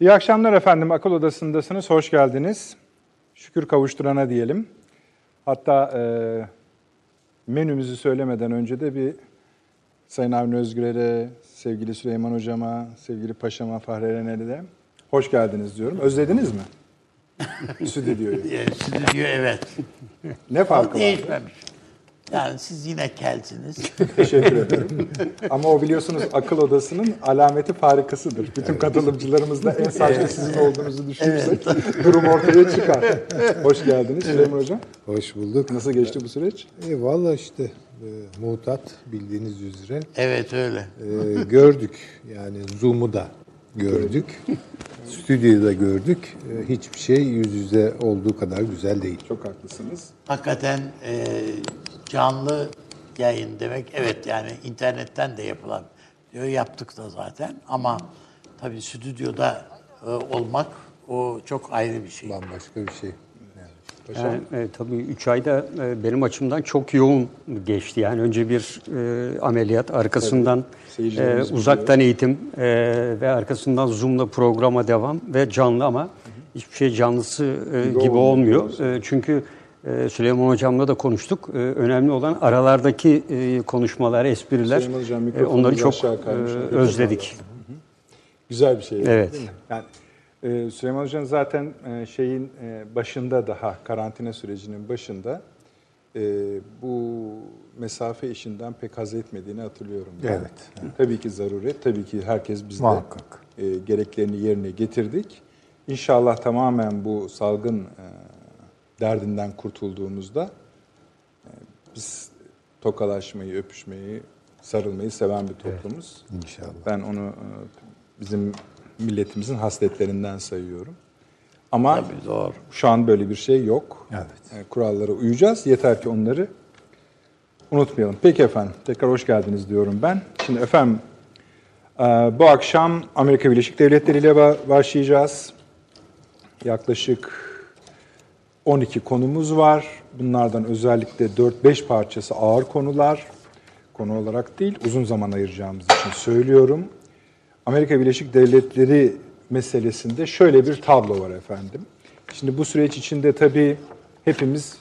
İyi akşamlar efendim. Akıl Odası'ndasınız. Hoş geldiniz. Şükür kavuşturana diyelim. Hatta e, menümüzü söylemeden önce de bir Sayın Avni Özgür'e, sevgili Süleyman Hocam'a, sevgili Paşam'a, Fahri Erenel'e de hoş geldiniz diyorum. Özlediniz mi? Stüdyoyu. Stüdyo evet. Ne farkı var? Değişmemiş. Yani siz yine kelsiniz. Teşekkür ederim. Ama o biliyorsunuz akıl odasının alameti farikasıdır. Bütün katılımcılarımızla en saçta sizin olduğunuzu düşünürsek durum ortaya çıkar. Hoş geldiniz Süleyman Hocam. Hoş bulduk. Nasıl geçti bu süreç? E, Valla işte e, mutat bildiğiniz üzere Evet öyle. e, gördük. Yani Zoom'u da gördük. Stüdyoyu da gördük. E, hiçbir şey yüz yüze olduğu kadar güzel değil. Çok haklısınız. Hakikaten e, canlı yayın demek evet yani internetten de yapılan diyor yaptık da zaten ama tabii stüdyoda e, olmak o çok ayrı bir şey. Bambaşka bir şey. Yani, e, tabii 3 ayda e, benim açımdan çok yoğun geçti. Yani önce bir e, ameliyat, arkasından e, uzaktan eğitim e, ve arkasından Zoom'la programa devam ve canlı ama hiçbir şey canlısı e, gibi, olmuyor, olmuyor. E, çünkü e, Süleyman Hocam'la da konuştuk. E, önemli olan aralardaki e, konuşmalar, espriler. Hocam, onları çok aşağı e, kaymış. özledik. Güzel bir şey. Evet. Yani e, Süleyman Hoca'nın zaten e, şeyin e, başında daha karantina sürecinin başında e, bu mesafe işinden pek haz etmediğini hatırlıyorum. ben. Evet. Tabii ki zaruret, tabii ki herkes biz de Muhakkak. e, gereklerini yerine getirdik. İnşallah tamamen bu salgın e, derdinden kurtulduğumuzda e, biz tokalaşmayı, öpüşmeyi, sarılmayı seven bir toplumuz. İnşallah. Ben onu e, bizim milletimizin hasletlerinden sayıyorum. Ama Tabii doğru. şu an böyle bir şey yok. Evet. E, Kurallara uyacağız. Yeter ki onları unutmayalım. Peki efendim. Tekrar hoş geldiniz diyorum ben. Şimdi efendim e, bu akşam Amerika Birleşik Devletleri ile ba- başlayacağız. Yaklaşık 12 konumuz var. Bunlardan özellikle 4-5 parçası ağır konular. Konu olarak değil, uzun zaman ayıracağımız için söylüyorum. Amerika Birleşik Devletleri meselesinde şöyle bir tablo var efendim. Şimdi bu süreç içinde tabii hepimiz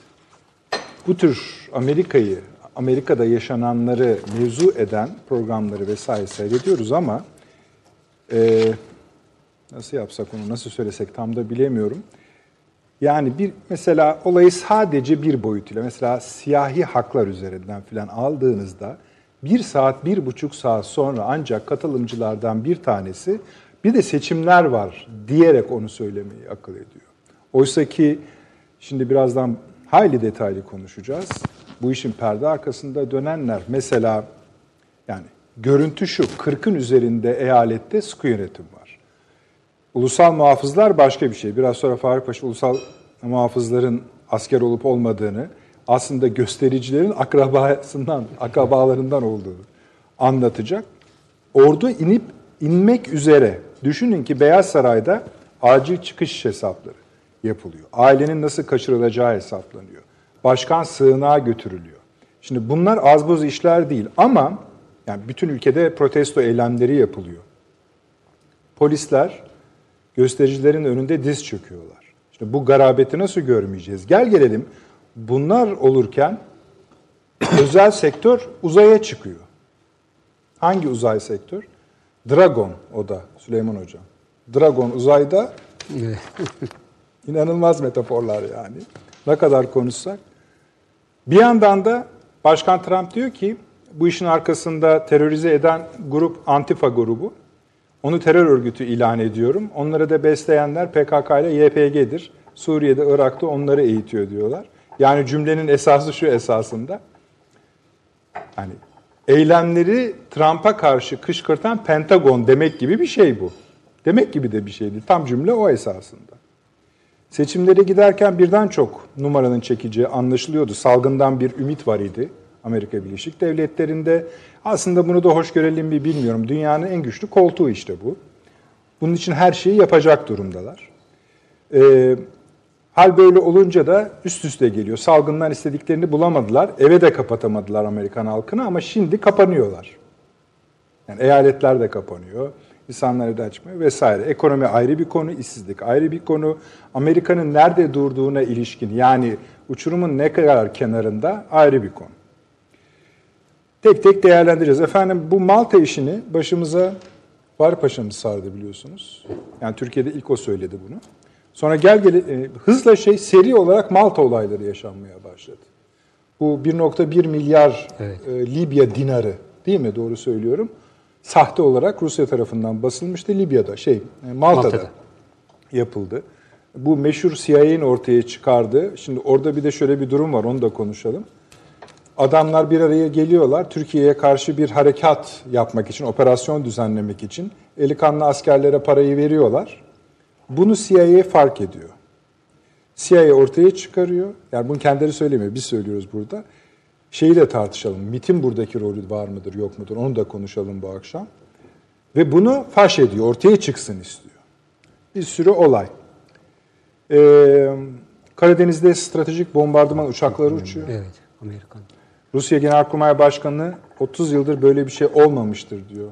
bu tür Amerika'yı, Amerika'da yaşananları mevzu eden programları vesaire seyrediyoruz ama e, nasıl yapsak onu, nasıl söylesek tam da bilemiyorum. Yani bir mesela olayı sadece bir boyutuyla mesela siyahi haklar üzerinden filan aldığınızda bir saat, bir buçuk saat sonra ancak katılımcılardan bir tanesi bir de seçimler var diyerek onu söylemeyi akıl ediyor. Oysa ki şimdi birazdan hayli detaylı konuşacağız. Bu işin perde arkasında dönenler mesela yani görüntü şu 40'ın üzerinde eyalette sıkı yönetim var. Ulusal muhafızlar başka bir şey. Biraz sonra Fahri Paşa ulusal muhafızların asker olup olmadığını, aslında göstericilerin akrabasından, akrabalarından olduğunu anlatacak. Ordu inip inmek üzere. Düşünün ki Beyaz Saray'da acil çıkış hesapları yapılıyor. Ailenin nasıl kaçırılacağı hesaplanıyor. Başkan sığınağa götürülüyor. Şimdi bunlar az buz işler değil ama yani bütün ülkede protesto eylemleri yapılıyor. Polisler göstericilerin önünde diz çöküyorlar. İşte bu garabeti nasıl görmeyeceğiz? Gel gelelim bunlar olurken özel sektör uzaya çıkıyor. Hangi uzay sektör? Dragon o da Süleyman Hocam. Dragon uzayda inanılmaz metaforlar yani. Ne kadar konuşsak. Bir yandan da Başkan Trump diyor ki bu işin arkasında terörize eden grup Antifa grubu. Onu terör örgütü ilan ediyorum. Onları da besleyenler PKK ile YPG'dir. Suriye'de, Irak'ta onları eğitiyor diyorlar. Yani cümlenin esası şu esasında. Hani eylemleri Trump'a karşı kışkırtan Pentagon demek gibi bir şey bu. Demek gibi de bir şey değil. Tam cümle o esasında. Seçimlere giderken birden çok numaranın çekeceği anlaşılıyordu. Salgından bir ümit var idi Amerika Birleşik Devletleri'nde. Aslında bunu da hoş görelim mi bilmiyorum. Dünyanın en güçlü koltuğu işte bu. Bunun için her şeyi yapacak durumdalar. Ee, hal böyle olunca da üst üste geliyor. Salgından istediklerini bulamadılar. Eve de kapatamadılar Amerikan halkını ama şimdi kapanıyorlar. Yani eyaletler de kapanıyor. insanlar evden çıkmıyor vesaire. Ekonomi ayrı bir konu, işsizlik ayrı bir konu. Amerika'nın nerede durduğuna ilişkin yani uçurumun ne kadar kenarında ayrı bir konu. Tek tek değerlendireceğiz. Efendim bu Malta işini başımıza Fahri Paşa'mız sardı biliyorsunuz. Yani Türkiye'de ilk o söyledi bunu. Sonra gel gel e, hızla şey seri olarak Malta olayları yaşanmaya başladı. Bu 1.1 milyar Evet. e, Libya dinarı değil mi doğru söylüyorum? Sahte olarak Rusya tarafından basılmıştı Libya'da şey e, Malta'da, Malta'da. yapıldı. Bu meşhur CIA'nin ortaya çıkardı. Şimdi orada bir de şöyle bir durum var onu da konuşalım. Adamlar bir araya geliyorlar. Türkiye'ye karşı bir harekat yapmak için, operasyon düzenlemek için eli kanlı askerlere parayı veriyorlar. Bunu CIA fark ediyor. CIA ortaya çıkarıyor. Yani bunu kendileri söylemiyor. Biz söylüyoruz burada. Şeyi de tartışalım. MIT'in buradaki rolü var mıdır, yok mudur? Onu da konuşalım bu akşam. Ve bunu faş ediyor. Ortaya çıksın istiyor. Bir sürü olay. Ee, Karadeniz'de stratejik bombardıman uçakları uçuyor. Evet, Amerikan. Rusya Genelkurmay Başkanı 30 yıldır böyle bir şey olmamıştır diyor.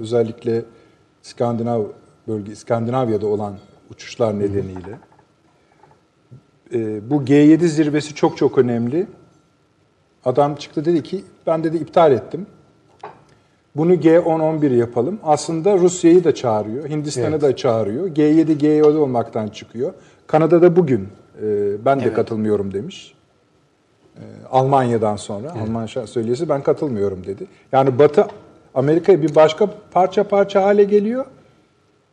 Özellikle İskandinav bölge, İskandinavya'da olan uçuşlar nedeniyle. Ee, bu G7 zirvesi çok çok önemli. Adam çıktı dedi ki ben dedi iptal ettim. Bunu G10-11 yapalım. Aslında Rusya'yı da çağırıyor, Hindistan'ı da çağırıyor. G7 G7 olmaktan çıkıyor. Kanada'da bugün e, ben de katılmıyorum demiş. E, Almanya'dan sonra Alman şah- söyleyesi ben katılmıyorum dedi. Yani Batı Amerika'ya bir başka parça parça hale geliyor.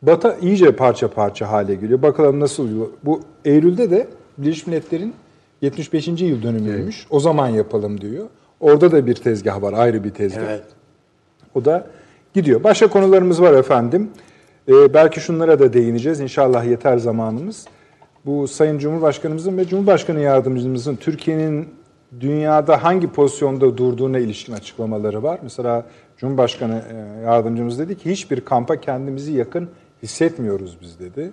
Batı iyice parça parça hale geliyor. Bakalım nasıl Bu Eylül'de de Birleşmiş Milletler'in 75. yıl dönümüymüş. O zaman yapalım diyor. Orada da bir tezgah var, ayrı bir tezgah. Evet. O da gidiyor. Başka konularımız var efendim. Ee, belki şunlara da değineceğiz. İnşallah yeter zamanımız. Bu Sayın Cumhurbaşkanımızın ve Cumhurbaşkanı Yardımcımızın Türkiye'nin dünyada hangi pozisyonda durduğuna ilişkin açıklamaları var. Mesela Cumhurbaşkanı e, Yardımcımız dedi ki hiçbir kampa kendimizi yakın hissetmiyoruz biz dedi.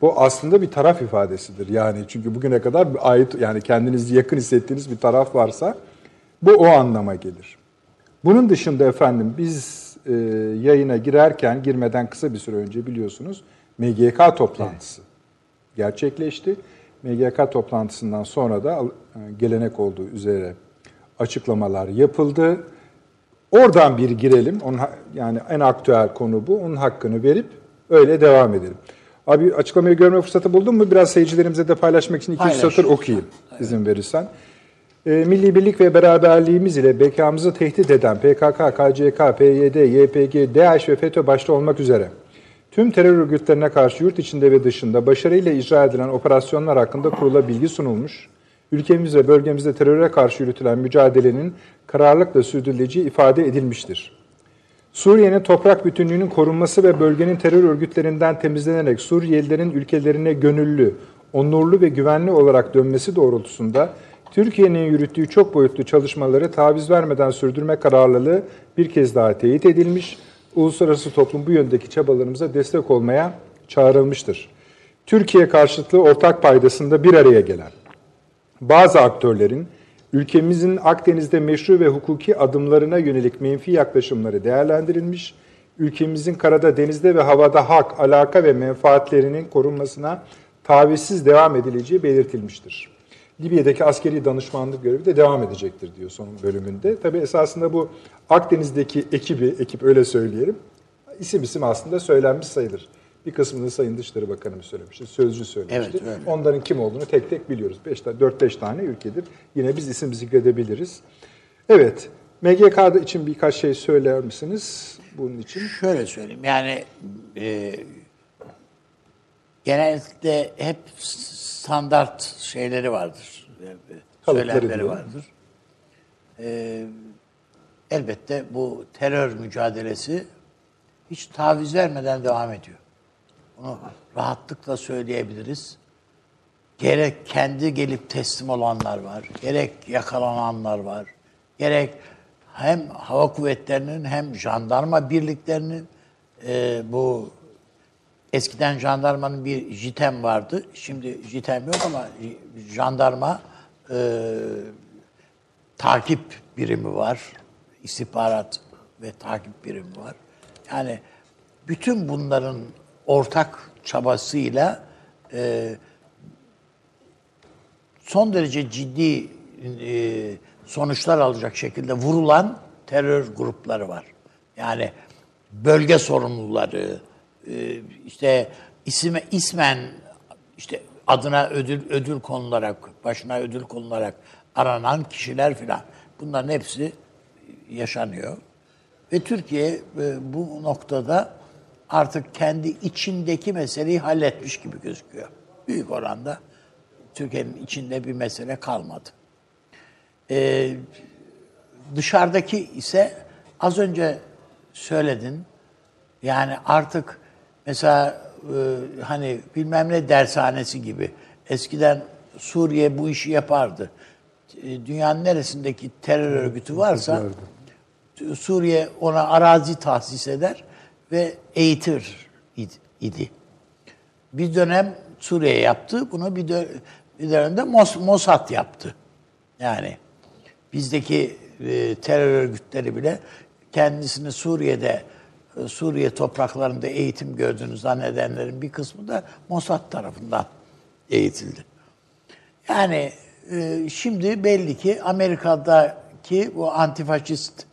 Bu aslında bir taraf ifadesidir. Yani çünkü bugüne kadar bir ait yani kendinizi yakın hissettiğiniz bir taraf varsa bu o anlama gelir. Bunun dışında efendim biz e, yayına girerken girmeden kısa bir süre önce biliyorsunuz MGK toplantısı gerçekleşti. MGK toplantısından sonra da e, gelenek olduğu üzere açıklamalar yapıldı. Oradan bir girelim. Onun, yani en aktüel konu bu. Onun hakkını verip öyle devam edelim. Abi açıklamayı görme fırsatı buldun mu? Biraz seyircilerimize de paylaşmak için iki Paylaş. satır okuyayım izin verirsen. E, milli birlik ve beraberliğimiz ile bekamızı tehdit eden PKK, KCK, PYD, YPG, DAEŞ ve FETÖ başta olmak üzere tüm terör örgütlerine karşı yurt içinde ve dışında başarıyla icra edilen operasyonlar hakkında kurula bilgi sunulmuş, ülkemiz ve bölgemizde teröre karşı yürütülen mücadelenin kararlılıkla sürdürüleceği ifade edilmiştir. Suriye'nin toprak bütünlüğünün korunması ve bölgenin terör örgütlerinden temizlenerek Suriyelilerin ülkelerine gönüllü, onurlu ve güvenli olarak dönmesi doğrultusunda Türkiye'nin yürüttüğü çok boyutlu çalışmaları taviz vermeden sürdürme kararlılığı bir kez daha teyit edilmiş. Uluslararası toplum bu yöndeki çabalarımıza destek olmaya çağrılmıştır. Türkiye karşıtlığı ortak paydasında bir araya gelen bazı aktörlerin ülkemizin Akdeniz'de meşru ve hukuki adımlarına yönelik menfi yaklaşımları değerlendirilmiş, ülkemizin karada, denizde ve havada hak, alaka ve menfaatlerinin korunmasına tavizsiz devam edileceği belirtilmiştir. Libya'daki askeri danışmanlık görevi de devam edecektir diyor son bölümünde. Tabi esasında bu Akdeniz'deki ekibi, ekip öyle söyleyelim, isim isim aslında söylenmiş sayılır. Bir kısmını Sayın Dışişleri Bakanımız söylemişti, Sözcü söylemişti. Evet, öyle. Onların kim olduğunu tek tek biliyoruz. 4-5 tane ülkedir. Yine biz isim zikredebiliriz. Evet, MGK'da için birkaç şey söyler misiniz bunun için? Şöyle söyleyeyim yani e, genellikle hep standart şeyleri vardır. e, Kalıpları Söylemleri diyor. vardır. E, elbette bu terör mücadelesi hiç taviz vermeden devam ediyor. Bunu rahatlıkla söyleyebiliriz. Gerek kendi gelip teslim olanlar var, gerek yakalananlar var, gerek hem hava kuvvetlerinin hem jandarma birliklerinin e, bu eskiden jandarmanın bir JITEM vardı. Şimdi JITEM yok ama jandarma e, takip birimi var. istihbarat ve takip birimi var. Yani bütün bunların ortak çabasıyla e, son derece ciddi e, sonuçlar alacak şekilde vurulan terör grupları var. Yani bölge sorumluları, e, işte isime, ismen işte adına ödül ödül konularak, başına ödül konularak aranan kişiler filan. Bunların hepsi yaşanıyor. Ve Türkiye e, bu noktada artık kendi içindeki meseleyi halletmiş gibi gözüküyor. Büyük oranda Türkiye'nin içinde bir mesele kalmadı. Ee, dışarıdaki ise az önce söyledin. Yani artık mesela e, hani bilmem ne dershanesi gibi eskiden Suriye bu işi yapardı. E, Dünyanın neresindeki terör örgütü varsa Suriye ona arazi tahsis eder ve eğitir id- idi. Bir dönem Suriye yaptı, bunu bir, dö- bir dönemde Mos- Mossad yaptı. Yani bizdeki e, terör örgütleri bile kendisini Suriye'de e, Suriye topraklarında eğitim gördüğünü zannedenlerin bir kısmı da Mossad tarafından eğitildi. Yani e, şimdi belli ki Amerika'daki bu antifaşist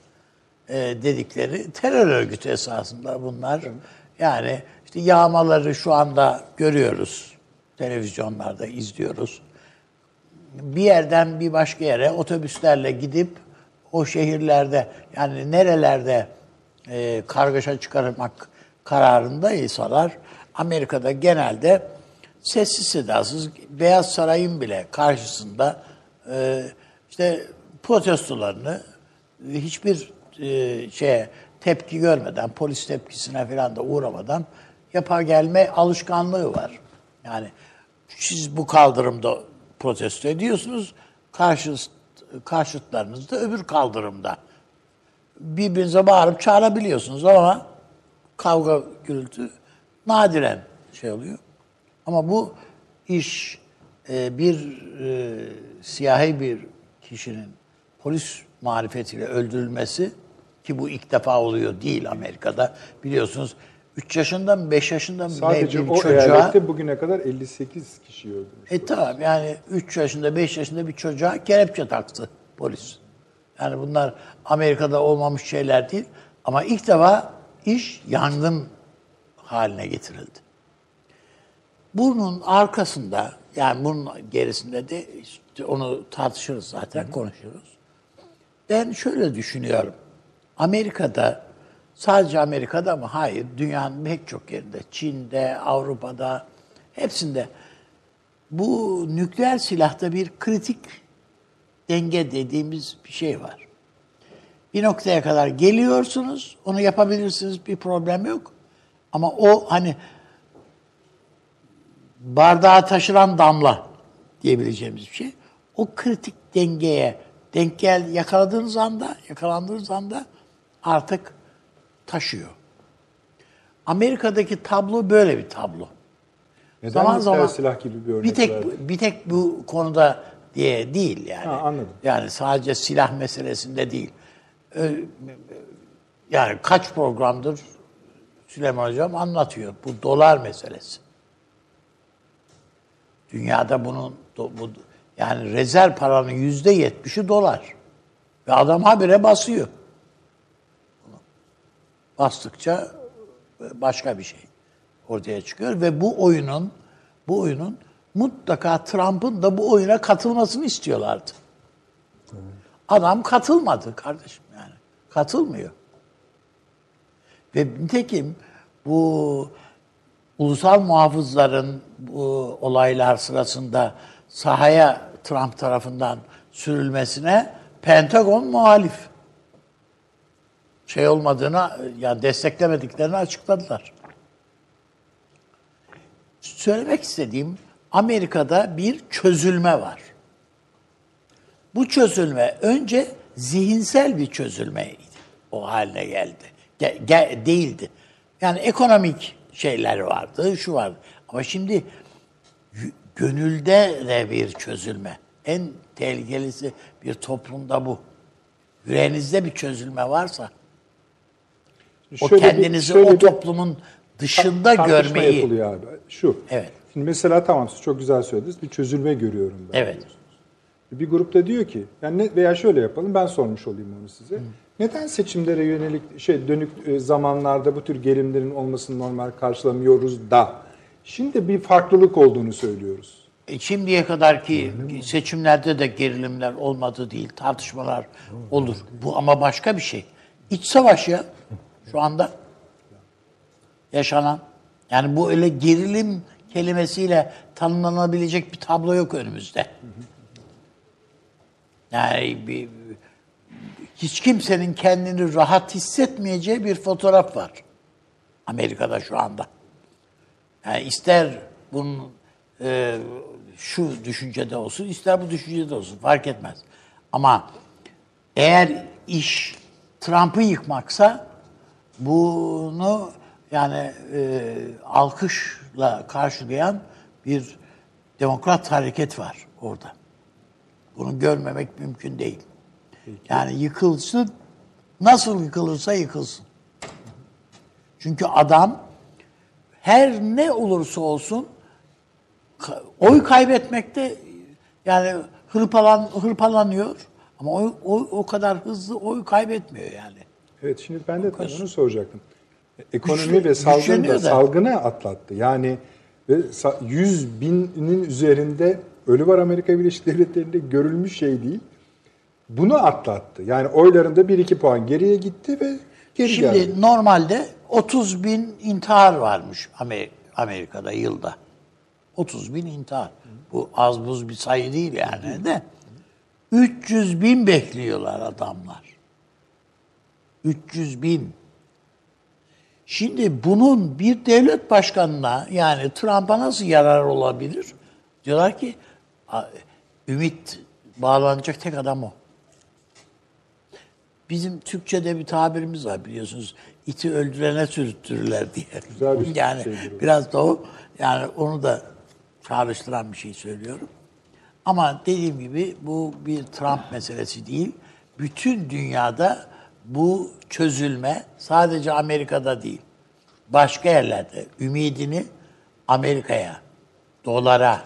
e, dedikleri terör örgütü esasında bunlar. Yani işte yağmaları şu anda görüyoruz. Televizyonlarda izliyoruz. Bir yerden bir başka yere otobüslerle gidip o şehirlerde yani nerelerde e, kargaşa çıkarmak kararındaysalar Amerika'da genelde sessiz sedasız Beyaz Saray'ın bile karşısında e, işte protestolarını hiçbir e, şeye tepki görmeden, polis tepkisine falan da uğramadan yapar gelme alışkanlığı var. Yani siz bu kaldırımda protesto ediyorsunuz, karşı, karşıtlarınız da öbür kaldırımda. Birbirinize bağırıp çağırabiliyorsunuz ama kavga, gürültü nadiren şey oluyor. Ama bu iş e, bir e, siyahi bir kişinin polis marifetiyle öldürülmesi ki bu ilk defa oluyor değil Amerika'da. Biliyorsunuz 3 yaşında mı 5 yaşında mı ne Sadece bir o çocuğa eyalette bugüne kadar 58 kişi öldürmüş. e tamam yani 3 yaşında 5 yaşında bir çocuğa kelepçe taktı polis. Yani bunlar Amerika'da olmamış şeyler değil. Ama ilk defa iş yangın haline getirildi. Bunun arkasında yani bunun gerisinde de işte onu tartışırız zaten konuşuruz. Ben şöyle düşünüyorum. Amerika'da sadece Amerika'da mı? Hayır. Dünyanın pek çok yerinde. Çin'de, Avrupa'da hepsinde bu nükleer silahta bir kritik denge dediğimiz bir şey var. Bir noktaya kadar geliyorsunuz, onu yapabilirsiniz, bir problem yok. Ama o hani bardağa taşıran damla diyebileceğimiz bir şey. O kritik dengeye denk gel yakaladığınız anda, yakalandığınız anda artık taşıyor. Amerika'daki tablo böyle bir tablo. Neden nükleer silah gibi bir örnek bir tek verdin? bir tek bu konuda diye değil yani. Ha, anladım. Yani sadece silah meselesinde değil. Yani kaç programdır Süleyman Hocam anlatıyor bu dolar meselesi. Dünyada bunun bu yani rezerv paranın yüzde yetmişi dolar. Ve adam habire basıyor. Bastıkça başka bir şey ortaya çıkıyor ve bu oyunun bu oyunun mutlaka Trump'ın da bu oyuna katılmasını istiyorlardı. Adam katılmadı kardeşim yani. Katılmıyor. Ve nitekim bu ulusal muhafızların bu olaylar sırasında sahaya Trump tarafından sürülmesine Pentagon muhalif. Şey olmadığını, yani desteklemediklerini açıkladılar. Söylemek istediğim Amerika'da bir çözülme var. Bu çözülme önce zihinsel bir çözülmeydi. O haline geldi. Ge- ge- değildi. Yani ekonomik şeyler vardı, şu vardı. Ama şimdi gönülde de bir çözülme. En tehlikelisi bir toplumda bu. Yüreğinizde bir çözülme varsa O Şöyle bir- kendinizi şöyle o toplumun dışında tartışma görmeyi. yapılıyor abi. Şu. Evet. Şimdi mesela tamam siz çok güzel söylediniz. Bir çözülme görüyorum ben. Evet. Bir grupta diyor ki yani ne, veya şöyle yapalım ben sormuş olayım onu size. Neden seçimlere yönelik şey dönük e, zamanlarda bu tür gerilimlerin olmasını normal karşılamıyoruz da şimdi bir farklılık olduğunu söylüyoruz. E, Şimdiye kadarki seçimlerde de gerilimler olmadı değil, tartışmalar olur. Bu ama başka bir şey. İç savaş ya şu anda yaşanan. Yani bu öyle gerilim kelimesiyle tanımlanabilecek bir tablo yok önümüzde. Yani bir, hiç kimsenin kendini rahat hissetmeyeceği bir fotoğraf var. Amerika'da şu anda. Yani ister bunun e, şu düşüncede olsun, ister bu düşüncede olsun fark etmez. Ama eğer iş Trump'ı yıkmaksa bunu yani e, alkışla karşılayan bir demokrat hareket var orada. Bunu görmemek mümkün değil. Yani yıkılsın, nasıl yıkılırsa yıkılsın. Çünkü adam her ne olursa olsun oy kaybetmekte yani hırpalan hırpalanıyor ama oy, oy o kadar hızlı oy kaybetmiyor yani. Evet şimdi ben de tam onu soracaktım. Ekonomi Güçlü- ve salgın da salgını atlattı. Yani ve sa- 100 binin üzerinde ölü var Amerika Birleşik Devletleri'nde görülmüş şey değil. Bunu atlattı. Yani oylarında 1-2 puan geriye gitti ve geri Şimdi geldi. normalde 30 bin intihar varmış Amer- Amerika'da yılda. 30 bin intihar. Bu az buz bir sayı değil yani de. 300 bin bekliyorlar adamlar. 300 bin. Şimdi bunun bir devlet başkanına yani Trump'a nasıl yarar olabilir? Diyorlar ki "A- ümit bağlanacak tek adam o. Bizim Türkçe'de bir tabirimiz var biliyorsunuz. İti öldürene sürüttürürler diye. Güzel bir yani şeydir o. biraz da o. Yani onu da çağrıştıran bir şey söylüyorum. Ama dediğim gibi bu bir Trump meselesi değil. Bütün dünyada bu çözülme sadece Amerika'da değil. Başka yerlerde ümidini Amerika'ya, dolara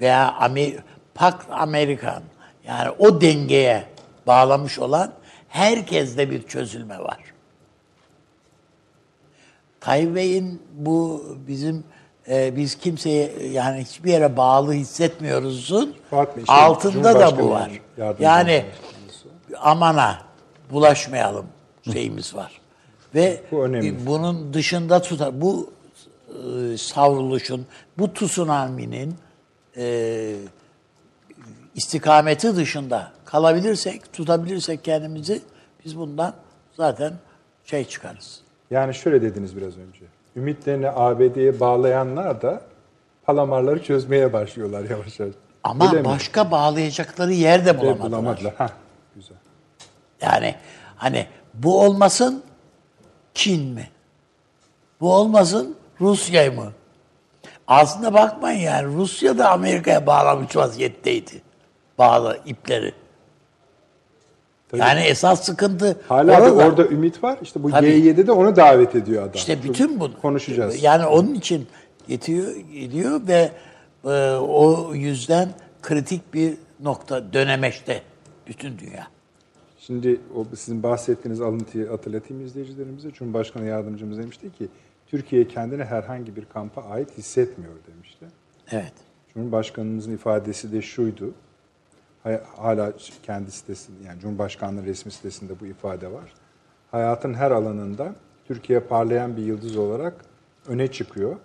veya Amer Pak Amerikan yani o dengeye bağlamış olan herkeste bir çözülme var. Tayyip Bey'in bu bizim e, biz kimseye yani hiçbir yere bağlı hissetmiyoruzun işte altında da bu var. Yani amana bulaşmayalım şeyimiz var. Ve Bu önemli. bunun dışında tutar. Bu e, savruluşun, bu tsunami'nin e, istikameti dışında kalabilirsek, tutabilirsek kendimizi biz bundan zaten şey çıkarız. Yani şöyle dediniz biraz önce. Ümitlerini ABD'ye bağlayanlar da palamarları çözmeye başlıyorlar yavaş yavaş. Ama Öyle mi? başka bağlayacakları yer de bulamadılar. bulamadılar. Yani hani bu olmasın Çin mi? Bu olmasın Rusya mı? Aslında bakmayın yani Rusya da Amerika'ya bağlamış vaziyetteydi. Bağlı ipleri. Tabii. Yani esas sıkıntı Hala da orada. orada ümit var. İşte bu Tabii. G7'de onu davet ediyor adam. İşte bütün bu konuşacağız. Yani onun için getiriyor, gidiyor ve e, o yüzden kritik bir nokta dönemeçte bütün dünya. Şimdi o sizin bahsettiğiniz alıntıyı hatırlatayım izleyicilerimize. Cumhurbaşkanı yardımcımız demişti ki Türkiye kendini herhangi bir kampa ait hissetmiyor demişti. Evet. Cumhurbaşkanımızın ifadesi de şuydu. Hala kendi sitesinde yani Cumhurbaşkanlığı resmi sitesinde bu ifade var. Hayatın her alanında Türkiye parlayan bir yıldız olarak öne çıkıyor.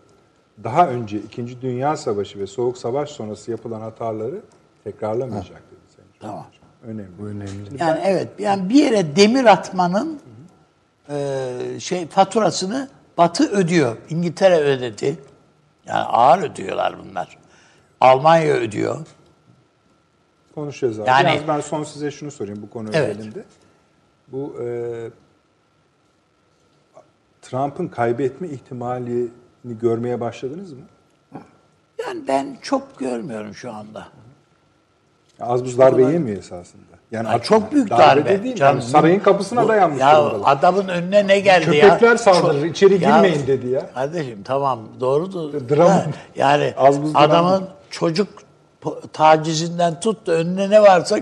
Daha önce 2. Dünya Savaşı ve Soğuk Savaş sonrası yapılan hataları tekrarlamayacak dedi Sayın Tamam. Önemli. Bu önemli. Yani evet yani bir yere demir atmanın e, şey faturasını Batı ödüyor. İngiltere ödedi. Yani ağır ödüyorlar bunlar. Almanya ödüyor. Konuşacağız abi. Yani- Yalnız ben son size şunu sorayım bu konu Evet. özelinde. Bu e, Trump'ın kaybetme ihtimalini görmeye başladınız mı? Yani ben çok görmüyorum şu anda. Az buz darbe yemiyor esasında. Yani Ya çok büyük darbe. de değil. Canım, yani sarayın kapısına bu- dayanmış Ya durumdalar. adamın önüne ne geldi ya? Köpekler saldırır, Çok- içeri Ya, girmeyin dedi ya. Kardeşim tamam doğrudur. Dram- Yani Az buz dram. adamın çocuk tacizinden tut da önüne ne varsa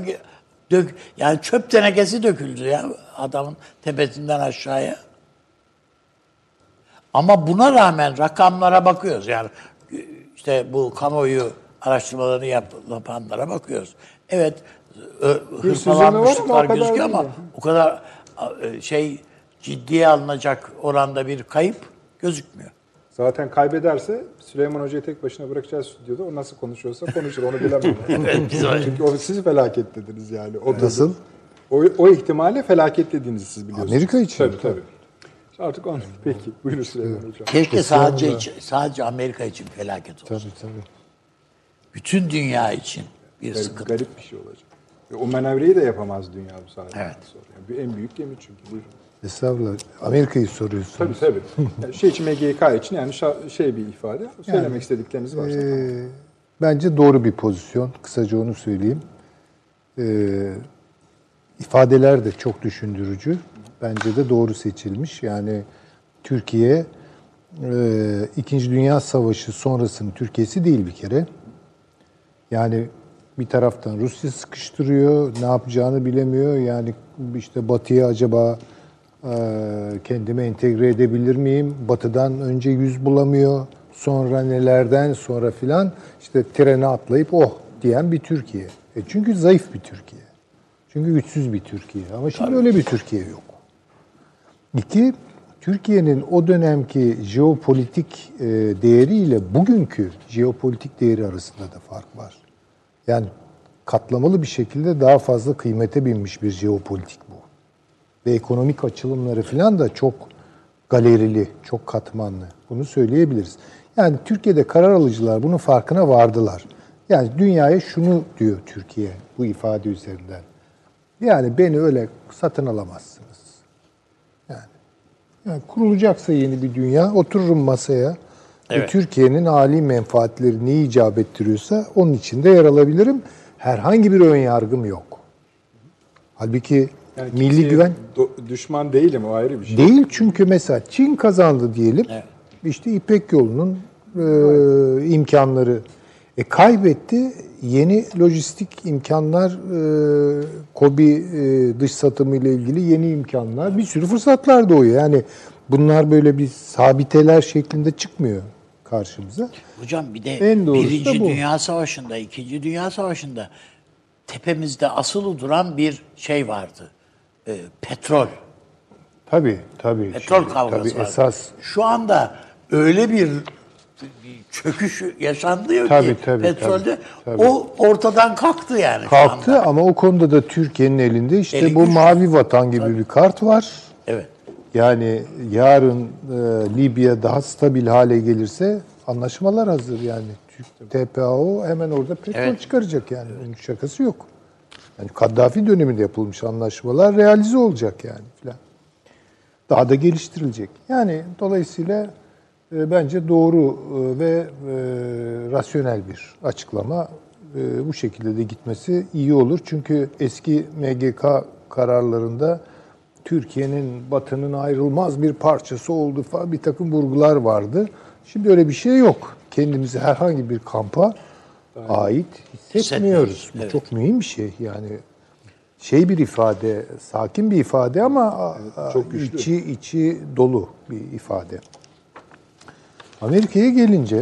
dök yani çöp tenekesi döküldü ya adamın tepesinden aşağıya. Ama buna rağmen rakamlara bakıyoruz. Yani işte bu kamuoyu araştırmalarını yap, yapanlara bakıyoruz. Evet hırpalanmışlıklar kadar gözüküyor ama o kadar e, şey ciddiye alınacak oranda bir kayıp gözükmüyor. Zaten kaybederse Süleyman Hoca'yı tek başına bırakacağız stüdyoda. O nasıl konuşuyorsa konuşur onu bilemem. Evet, biz öyle. Çünkü o siz felaket dediniz yani. O Nasıl? O, o ihtimale felaket dediğinizi siz biliyorsunuz. Amerika için Tabii tabii. Artık onu. Peki. Buyurun Süleyman Hocam. Keşke sadece sadece Amerika için felaket olsun. Tabii tabii. Bütün dünya için bir Garip, sıkıntı. garip bir şey olacak. Ve o manevreyi de yapamaz dünya bu saatten Evet. sonra. Yani en büyük gemi çünkü. Buyurun. Estağfurullah. Amerika'yı soruyorsun. Tabii tabii. Yani şey için MGK için yani şey bir ifade. Söylemek istedikleriniz varsa. Ee, bence doğru bir pozisyon. Kısaca onu söyleyeyim. Ee, ifadeler de çok düşündürücü. Bence de doğru seçilmiş. Yani Türkiye e, İkinci Dünya Savaşı sonrasının Türkiye'si değil bir kere. Yani bir taraftan Rusya sıkıştırıyor, ne yapacağını bilemiyor. Yani işte Batı'ya acaba e, kendime entegre edebilir miyim? Batı'dan önce yüz bulamıyor, sonra nelerden sonra filan işte trene atlayıp oh diyen bir Türkiye. E çünkü zayıf bir Türkiye. Çünkü güçsüz bir Türkiye. Ama şimdi öyle bir Türkiye yok. İki, Türkiye'nin o dönemki jeopolitik e, değeriyle bugünkü jeopolitik değeri arasında da fark var. Yani katlamalı bir şekilde daha fazla kıymete binmiş bir jeopolitik bu. Ve ekonomik açılımları falan da çok galerili, çok katmanlı. Bunu söyleyebiliriz. Yani Türkiye'de karar alıcılar bunun farkına vardılar. Yani dünyaya şunu diyor Türkiye bu ifade üzerinden. Yani beni öyle satın alamazsınız. Yani, kurulacaksa yeni bir dünya otururum masaya. Ve Evet. Türkiye'nin âli menfaatleri neyi icap ettiriyorsa onun içinde yer alabilirim. Herhangi bir ön yargım yok. Halbuki Yani milli güven do- düşman değilim o ayrı bir şey. değil çünkü mesela Çin kazandı diyelim. Evet. İşte İpek yolunun e, imkanları e, kaybetti. Yeni lojistik imkanlar, e, KOBİ e, dış satımı ile ilgili yeni imkanlar, bir sürü fırsatlar doğuyor. Yani bunlar böyle bir sabiteler şeklinde çıkmıyor karşımıza. Hocam bir de En Birinci bu. Dünya Savaşı'nda, İkinci Dünya Savaşı'nda tepemizde asılı duran bir şey vardı. Ee, petrol. Tabii, tabii. Petrol Şimdi, kavgası tabii vardı. esas Şu anda öyle bir çöküş yaşanıyor Tabii, ki tabii, petrolde tabii, tabii. o ortadan kalktı yani şu kalktı ama o konuda da Türkiye'nin elinde işte Eli bu mavi vatan gibi bir kart var. Evet. Yani yarın e, Libya daha stabil hale gelirse anlaşmalar hazır yani. TPAO hemen orada petrol Evet. çıkaracak yani. Onun şakası yok. Yani Kaddafi döneminde yapılmış anlaşmalar realize olacak yani filan. Daha da geliştirilecek. Yani dolayısıyla bence doğru e, ve e, rasyonel bir açıklama. E, bu şekilde de gitmesi iyi olur. Çünkü eski MGK kararlarında Türkiye'nin Batı'nın ayrılmaz bir parçası olduğu falan bir takım vurgular vardı. Şimdi öyle bir şey yok. Kendimizi herhangi bir kampa ait hissetmiyoruz. Bu evet. çok mühim bir şey. Yani şey bir ifade, sakin bir ifade ama a- çok güçlü. içi içi dolu bir ifade. Amerika'ya gelince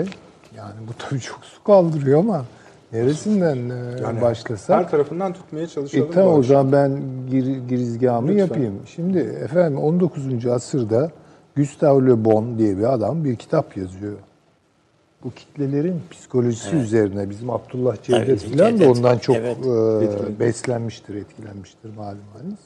yani bu tabii çok su kaldırıyor ama neresinden e, Yani başlasak? Her tarafından tutmaya çalışalım. E, tamam o zaman ben gir, girizgahımı Lütfen. yapayım. Şimdi efendim 19. asırda Gustave Le Bon diye bir adam bir kitap yazıyor. Bu kitlelerin psikolojisi üzerine bizim Abdullah Cevdet Evet, filan da ondan çok Evet. e, beslenmiştir, etkilenmiştir malum haliniz.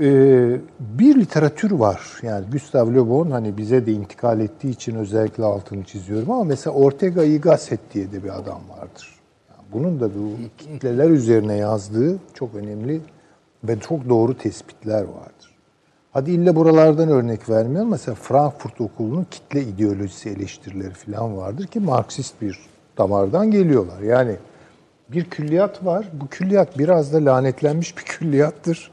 Ee, bir literatür var. Yani Gustave Le Bon hani bize de intikal ettiği için özellikle altını çiziyorum ama mesela Ortega y Gasset diye de bir adam vardır. Yani bunun da bu kitleler üzerine yazdığı çok önemli ve çok doğru tespitler vardır. Hadi illa buralardan örnek vermiyorum. Mesela Frankfurt Okulu'nun kitle ideolojisi eleştirileri falan vardır ki Marksist bir damardan geliyorlar. Yani bir külliyat var. Bu külliyat biraz da lanetlenmiş bir külliyattır.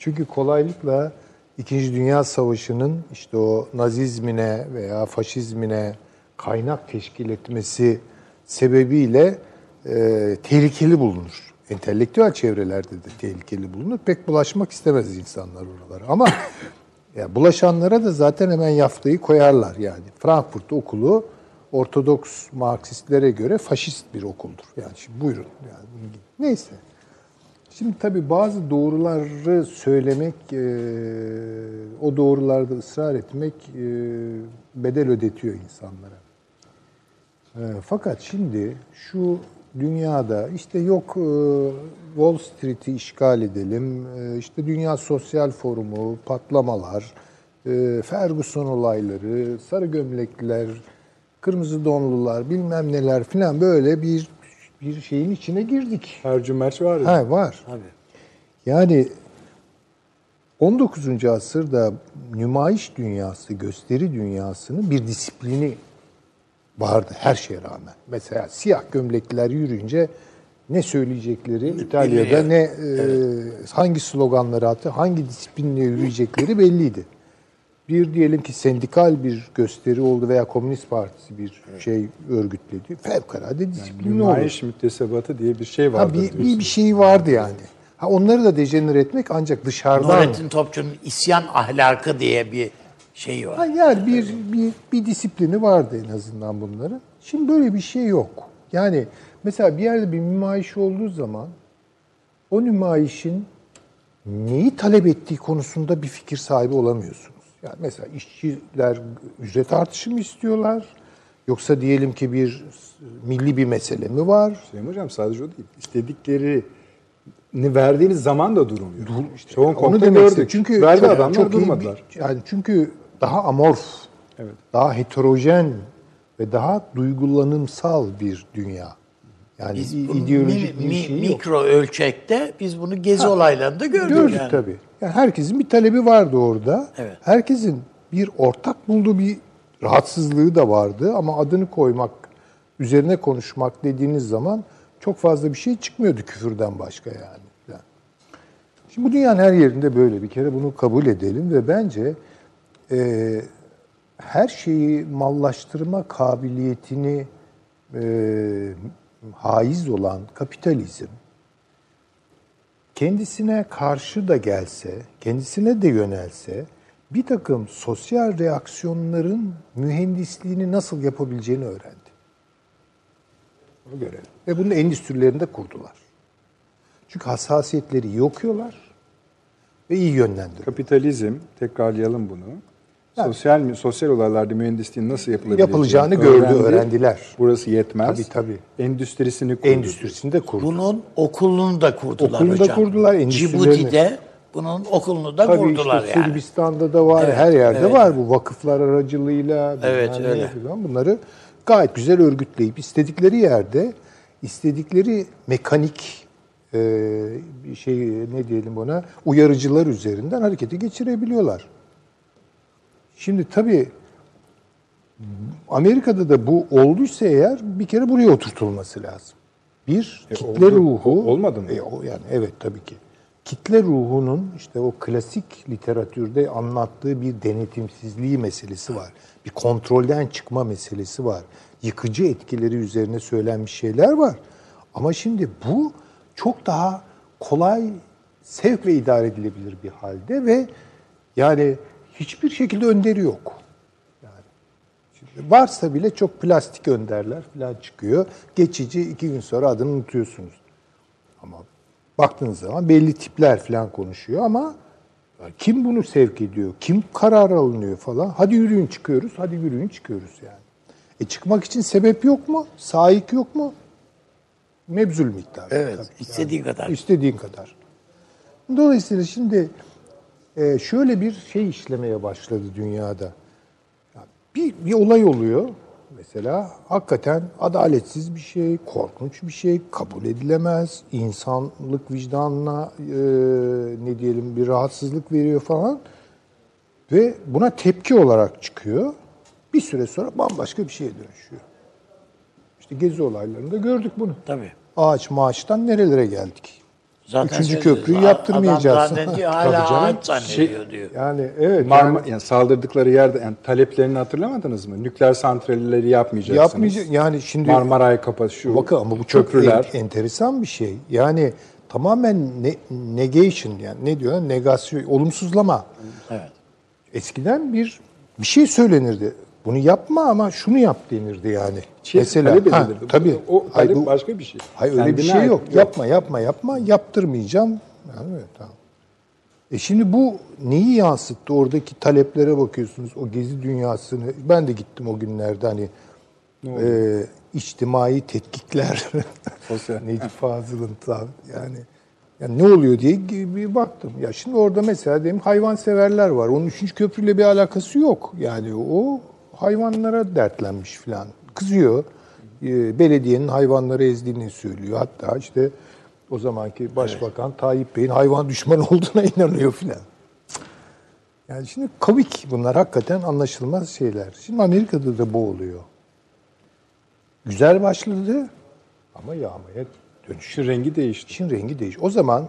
Çünkü kolaylıkla İkinci Dünya Savaşı'nın işte o nazizmine veya faşizmine kaynak teşkil etmesi sebebiyle e, tehlikeli bulunur. Entelektüel çevrelerde de tehlikeli bulunur. Pek bulaşmak istemez insanlar oralara. Ama ya bulaşanlara da zaten hemen yaftayı koyarlar yani. Frankfurt okulu Ortodoks Marksistlere göre faşist bir okuldur. Yani şimdi buyurun. Yani neyse. Şimdi tabii bazı doğruları söylemek, e, o doğrularda ısrar etmek e, bedel ödetiyor insanlara. E, fakat şimdi şu dünyada işte yok Wall Street'i işgal edelim, işte Dünya Sosyal Forumu, patlamalar, Ferguson olayları, sarı gömlekliler, kırmızı donlular, bilmem neler filan böyle bir bir şeyin içine girdik. Her cümerç var ya. Ha var. Tabii. Yani 19. asırda nümayiş dünyası, gösteri dünyasının bir disiplini vardı her şeye rağmen. Mesela siyah gömlekliler yürüyünce ne söyleyecekleri İtalya'da ne e, hangi sloganları attı, hangi disiplinle yürüyecekleri belliydi. Bir diyelim ki sendikal bir gösteri oldu veya Komünist Partisi bir şey örgütledi. Fevkalade disiplinli oldu. Nümayiş müttesebatı diye bir şey Ha, vardır. bir, bir, bir şey vardı yani. Ha, onları da dejenere etmek ancak dışarıdan. Nurettin Topçu'nun isyan ahlakı diye bir şeyi var. Ha, yani bir, bir, bir disiplini vardı en azından bunların. Şimdi böyle bir şey yok. Yani mesela bir yerde bir nümayiş olduğu zaman o nümayişin neyi talep ettiği konusunda bir fikir sahibi olamıyorsunuz. Yani mesela işçiler ücret artışı mı istiyorlar? Yoksa diyelim ki bir milli bir mesele mi var? Süleyman Hocam sadece o değil. İstediklerini verdiğiniz zaman da durmuyor. işte Çoğun Onu demek istedim. Çünkü Verdi çok- adamlar çok iyi durmadılar. bir- yani çünkü daha amorf, Evet. daha heterojen ve daha duygulanımsal bir dünya. Yani Biz ideolojik mi- bir mi- şey yok. mikro ölçekte biz bunu gezi olaylarında gördük. Gördük yani. tabii. Yani herkesin bir talebi vardı orada. Evet. Herkesin bir ortak bulduğu bir rahatsızlığı da vardı ama adını koymak, üzerine konuşmak dediğiniz zaman çok fazla bir şey çıkmıyordu küfürden başka yani. Yani. Şimdi bu dünyanın her yerinde böyle bir kere bunu kabul edelim ve bence e, her şeyi mallaştırma kabiliyetini e, haiz olan kapitalizm kendisine karşı da gelse, kendisine de yönelse bir takım sosyal reaksiyonların mühendisliğini nasıl yapabileceğini öğrendi. Bunu görelim. Ve bunu endüstrilerinde kurdular. Çünkü hassasiyetleri iyi okuyorlar ve iyi yönlendiriyorlar. Kapitalizm, tekrarlayalım bunu. Sosyal sosyal olaylarda mühendisliğin nasıl yapılabileceğini Yapılacağını gördü, öğrendiler. Burası yetmez. Tabii, tabii. Endüstrisini kurdu. Endüstrisini de kurdu. Bunun okulunu da kurdular Okulunu da hocam. kurdular, endüstrilerini. Cibuti'de bunun okulunu da Tabii kurdular işte yani. Sırbistan'da da var, Evet, her yerde evet. var bu vakıflar aracılığıyla. Evet, öyle. Falan. Bunları gayet güzel örgütleyip istedikleri yerde istedikleri mekanik e, bir şey ne diyelim ona uyarıcılar üzerinden harekete geçirebiliyorlar. Şimdi tabii Amerika'da da bu olduysa eğer bir kere buraya oturtulması lazım. Bir, E, kitle oldu. ruhu. Olmadı mı? E, o yani evet tabii ki. Kitle ruhunun işte o klasik literatürde anlattığı bir denetimsizliği meselesi var. Bir kontrolden çıkma meselesi var. Yıkıcı etkileri üzerine söylenmiş şeyler var. Ama şimdi bu çok daha kolay sevk ve idare edilebilir bir halde ve yani hiçbir şekilde önderi yok. Yani şimdi varsa bile çok plastik önderler falan çıkıyor. Geçici iki gün sonra adını unutuyorsunuz. Ama baktığınız zaman belli tipler falan konuşuyor ama kim bunu sevk ediyor? Kim karar alınıyor falan? Hadi yürüyün çıkıyoruz, hadi yürüyün çıkıyoruz yani. E çıkmak için sebep yok mu? Sahip yok mu? Mebzul miktar. Evet, Tabii. istediğin kadar. İstediğin kadar. Dolayısıyla şimdi e, şöyle bir şey işlemeye başladı dünyada. Ya Bir, bir olay oluyor mesela hakikaten adaletsiz bir şey, korkunç bir şey, kabul edilemez, insanlık vicdanına e, ne diyelim bir rahatsızlık veriyor falan ve buna tepki olarak çıkıyor. Bir süre sonra bambaşka bir şeye dönüşüyor. İşte gezi olaylarında gördük bunu. Tabii. ağaç maaştan nerelere geldik? Zaten Üçüncü köprüyü Adam yaptırmayacaksın. zannediyor, Tabii hala ağaç zannediyor diyor. Yani evet. Marma, yani yani saldırdıkları yerde yani taleplerini hatırlamadınız mı? Nükleer santralleri yapmayacaksınız. yapmayacak yani şimdi Marmaray kapatı şu bakın ama bu çok köprüler. en- enteresan bir şey. Yani tamamen ne, negation yani ne diyor? Negasyon, olumsuzlama. Evet. Eskiden bir bir şey söylenirdi. Bunu yapma ama şunu yap denirdi yani. Şey, talep ha, edilirdi. tabii. O Hayır, talep bu- başka bir şey. Hayır öyle bir şey ait- yok. Yapma yapma yapma yaptırmayacağım. Yani evet, tamam. E şimdi bu neyi yansıttı? Oradaki taleplere bakıyorsunuz. O gezi dünyasını. Ben de gittim o günlerde hani e, içtimai tetkikler. Necip Fazıl'ın tav- yani yani ne oluyor diye bir baktım. Ya şimdi orada mesela diyelim hayvanseverler var. Onun üçüncü köprüyle bir alakası yok. Yani o hayvanlara dertlenmiş falan. Kızıyor. Ee, belediyenin hayvanları ezdiğini söylüyor. Hatta işte o zamanki başbakan Tayyip Bey'in hayvan düşmanı olduğuna inanıyor filan. Yani şimdi komik bunlar hakikaten anlaşılmaz şeyler. Şimdi Amerika'da da bu oluyor. Güzel başladı ama yağmaya dönüş. Şu rengi değişti. İşin rengi değiş. O zaman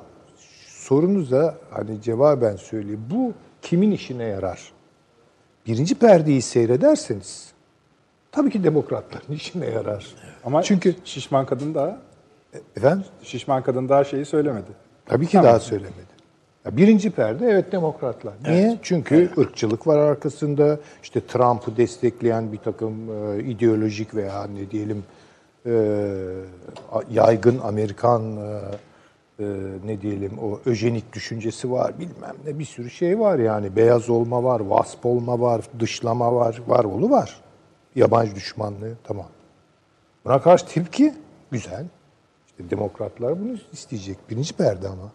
sorunuza hani cevaben söyleyeyim. Bu kimin işine yarar? Birinci perdeyi seyrederseniz tabii ki demokratların işine yarar. Ama Çünkü şişman kadın daha efendim şişman kadın daha şeyi söylemedi. tabii ki daha söylemedi. Ya birinci perde evet demokratlar. Niye? Çünkü ırkçılık var arkasında. İşte Trump'ı destekleyen bir takım e, ideolojik veya ne diyelim e, yaygın Amerikan e, e, ne diyelim o öjenik düşüncesi var bilmem ne bir sürü şey var yani beyaz olma var, vasp olma var, dışlama var, var olu var. Yabancı düşmanlığı tamam. Buna karşı tepki güzel. İşte demokratlar bunu isteyecek. Birinci perde ama.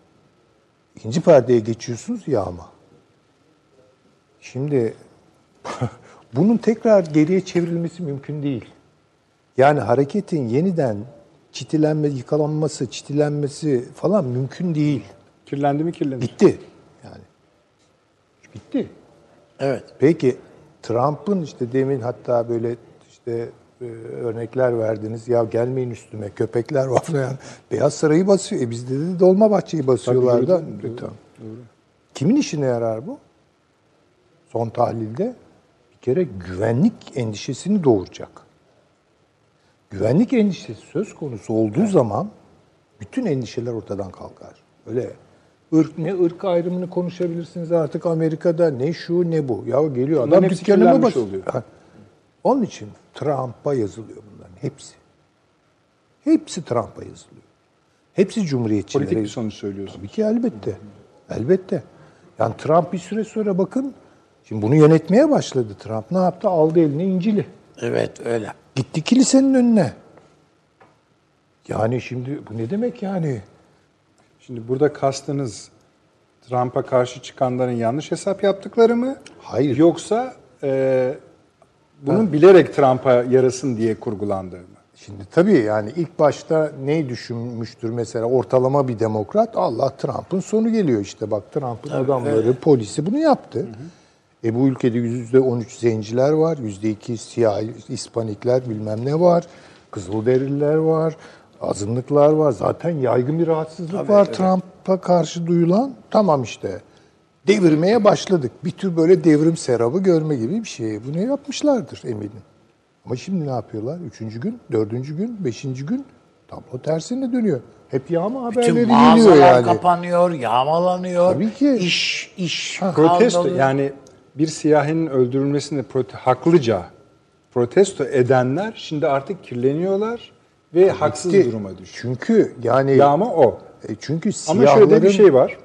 İkinci perdeye geçiyorsunuz yağma. Şimdi bunun tekrar geriye çevrilmesi mümkün değil. Yani hareketin yeniden çitilenme, yıkalanması, çitilenmesi falan mümkün değil. Kirlendi mi kirlendi. Bitti. Yani bitti. Evet. Peki Trump'ın işte demin hatta böyle işte e, örnekler verdiniz. Ya gelmeyin üstüme köpekler var falan. Beyaz Sarayı basıyor. E bizde de Dolmabahçe'yi basıyorlar da. Doğru, tamam. Kimin işine yarar bu? Son tahlilde bir kere güvenlik endişesini doğuracak. Güvenlik endişesi söz konusu olduğu zaman bütün endişeler ortadan kalkar. Öyle ırk ne ırk ayrımını konuşabilirsiniz artık Amerika'da ne şu ne bu. Ya geliyor adam dükkanıma bas. oluyor. Ha. Onun için Trump'a yazılıyor bunların hepsi. Hepsi Trump'a yazılıyor. Hepsi cumhuriyetçilere Politik bir sonuç söylüyorsun. Tabii ki elbette. Elbette. Yani Trump bir süre sonra bakın, şimdi bunu yönetmeye başladı Trump. Ne yaptı? Aldı eline İncil'i. Evet öyle. Gitti kilisenin önüne. Yani şimdi bu ne demek yani? Şimdi burada kastınız Trump'a karşı çıkanların yanlış hesap yaptıkları mı? Hayır. Yoksa e, bunun bilerek Trump'a yarasın diye kurgulandığı mı? Şimdi tabii yani ilk başta neyi düşünmüştür mesela ortalama bir demokrat? Allah Trump'ın sonu geliyor işte bak Trump'ın adamları, polisi bunu yaptı. E bu ülkede yüzde 13 zenciler var, yüzde 2 siyah İspanikler bilmem ne var, Kızılderililer var, azınlıklar var. Zaten yaygın bir rahatsızlık var Trump'a karşı duyulan. Tamam işte devirmeye başladık. Bir tür böyle devrim serabı görme gibi bir şey. Bunu yapmışlardır eminim. Ama şimdi ne yapıyorlar? Üçüncü gün, dördüncü gün, beşinci gün tablo tersine dönüyor. Hep yağma haberleri Tüm geliyor mağazalar yani. kapanıyor, yağmalanıyor. Tabii ki. İş, iş Protesto kavgalı. yani bir siyahinin öldürülmesini prote, haklıca protesto edenler şimdi artık kirleniyorlar ve haksız Ki- duruma düşüyor. Çünkü yani Yağma o. e, çünkü Ama siyahların... şöyle de bir şey var.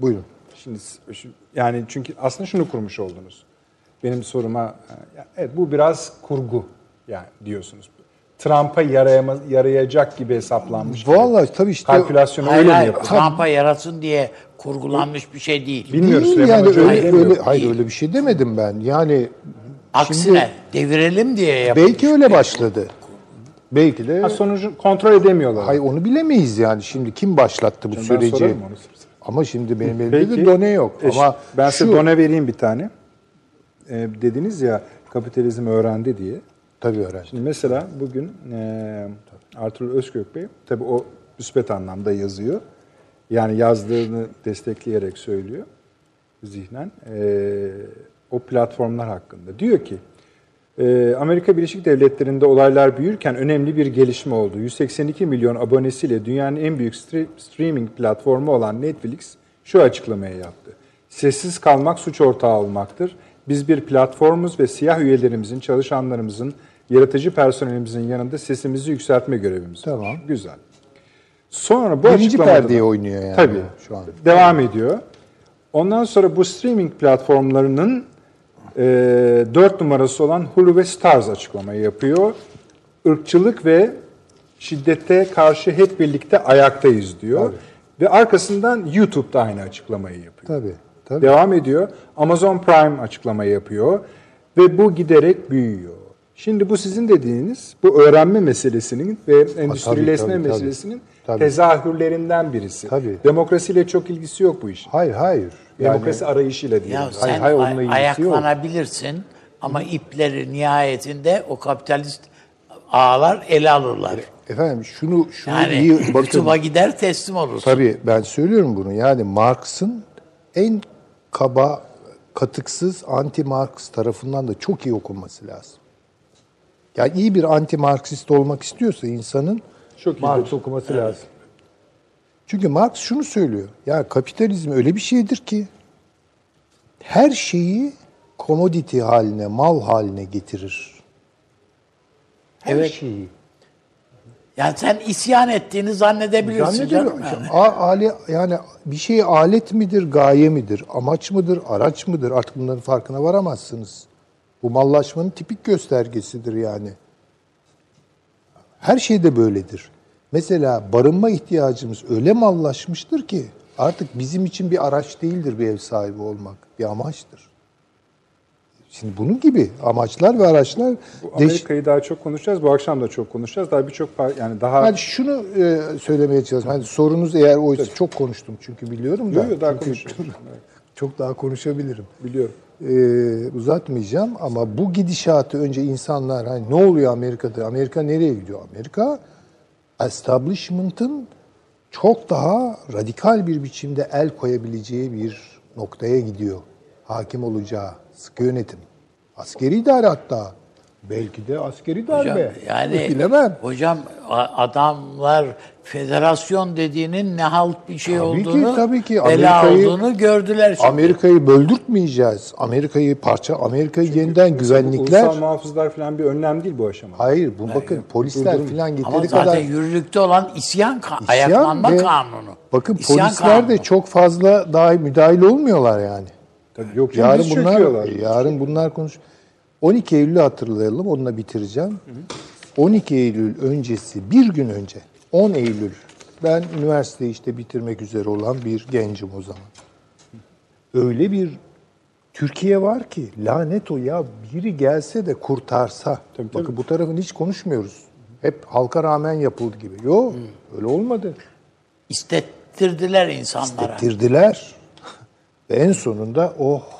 Buyurun. Şimdi yani çünkü aslında şunu kurmuş oldunuz. Benim soruma ya, evet bu biraz kurgu yani diyorsunuz. Trump'a yarayacak gibi hesaplanmış. gibi. Vallahi tabii işte kalkülasyonu Hayır, öyle mi hayır, yapıyor? Trump'a yarasın diye kurgulanmış bir şey değil. Bilmiyoruz. değil Süleyman yani öyle, demiyor. öyle, hayır Değil. öyle bir şey demedim ben. Yani Aksine şimdi devirelim diye yapılmış. belki öyle başladı. Belki de Ha, sonucu kontrol edemiyorlar. hayır onu bilemeyiz yani. Şimdi kim başlattı bu Ben süreci? sorarım onu. Ama şimdi benim elimde Peki, de done yok. e, Ama ben size şu- done vereyim bir tane. Ee, dediniz ya kapitalizm öğrendi diye. Tabii öğrendim. Şimdi mesela bugün e, Arthur Özkök Bey, tabii o müspet anlamda yazıyor. Yani yazdığını destekleyerek söylüyor zihnen. E, o platformlar hakkında. Diyor ki, Amerika Birleşik Devletleri'nde olaylar büyürken önemli bir gelişme oldu. 182 milyon abonesiyle dünyanın en büyük stre- streaming platformu olan Netflix şu açıklamayı yaptı. Sessiz kalmak suç ortağı olmaktır. Biz bir platformuz ve siyah üyelerimizin, çalışanlarımızın, yaratıcı personelimizin yanında sesimizi yükseltme görevimiz var. Tamam. Güzel. Sonra bu Birinci açıklamada oynuyor yani Tabii. şu an. Devam ediyor. Ondan sonra bu streaming platformlarının e, dört numarası olan Hulu ve Stars açıklamayı yapıyor. Irkçılık ve şiddete karşı hep birlikte ayaktayız diyor. Ve arkasından YouTube da aynı açıklamayı yapıyor. Tabii. Tabii. Devam ediyor. Amazon Prime açıklamayı yapıyor. Ve bu giderek büyüyor. Şimdi bu sizin dediğiniz bu öğrenme meselesinin ve endüstrileşme tabii, tabii. meselesinin Tabii. tezahürlerinden birisi. Tabii. Demokrasiyle çok ilgisi yok bu işin. Hayır hayır. Yani Demokrasi arayışıyla diyelim. Ya sen hayır, hayır, onunla ilgisi yok. ayaklanabilirsin ama ipleri nihayetinde o kapitalist ağlar ele alırlar. efendim şunu şunu Yani iyi bakın. Gider teslim olursun. Tabii ben söylüyorum bunu. Yani Marx'ın en kaba, katıksız anti-Marx tarafından da çok iyi okunması lazım. Yani iyi bir anti-Marksist olmak istiyorsa insanın Çok Marx okuması lazım. Çünkü Marx şunu söylüyor. Ya kapitalizm öyle bir şeydir ki her şeyi commodity haline, mal haline getirir. Her Evet. şeyi. Yani sen isyan ettiğini zannedebilirsin Zannediyorum. Yani. A- ale, yani bir şey alet midir, gaye midir, amaç mıdır, araç mıdır? Artık bunların farkına varamazsınız. Bu mallaşmanın tipik göstergesidir yani. Her şey de böyledir. Mesela barınma ihtiyacımız öyle mallaşmıştır ki artık bizim için bir araç değildir bir ev sahibi olmak, bir amaçtır. Şimdi bunun gibi amaçlar ve araçlar Bu Amerika'yı daha çok konuşacağız. Bu akşam da çok konuşacağız. Daha birçok par- yani daha Hadi şunu e, söylemeye çalışıyorum. Hani sorunuz eğer oysa çok konuştum çünkü biliyorum da. Yok, yok, daha Çünkü. Çok daha konuşabilirim. biliyorum. E, uzatmayacağım ama bu gidişatı önce insanlar hani ne oluyor Amerika'da? Amerika nereye gidiyor? Amerika establishment'ın çok daha radikal bir biçimde el koyabileceği bir noktaya gidiyor. Hakim olacağı sıkı yönetim. Askeri idare hatta. Belki de askeri darbe. Hocam, yani Bilemem. hocam a- adamlar federasyon dediğinin ne halt bir şey Tabii ki, olduğunu, tabii ki. bela Amerika'yı- olduğunu gördüler şimdi. Amerika'yı böldürtmeyeceğiz. Amerika'yı parça, Amerika'yı yeniden güvenlikler. Ulusal muhafızlar falan bir önlem değil bu aşamada. Hayır, bu bakın polisler durdurun. falan Ama yeteri zaten kadar yürürlükte olan isyan, ka- İsyan ayaklanma ve- kanunu. Bakın İsyan polisler de kanunu. çok fazla daha müdahil olmuyorlar yani. Tabii yok Yarın bunlar yarın bunlar konuş. 12 Eylül'ü hatırlayalım. Onunla bitireceğim. 12 Eylül öncesi bir gün önce 10 Eylül ben üniversiteyi işte bitirmek üzere olan bir gencim o zaman. Öyle bir Türkiye var ki lanet o ya biri gelse de kurtarsa. Tabii, tabii. Bakın bu tarafın hiç konuşmuyoruz. Hep halka rağmen yapıldı gibi. Yok öyle olmadı. İstettirdiler insanlara. Tirdiler. Ve en sonunda oh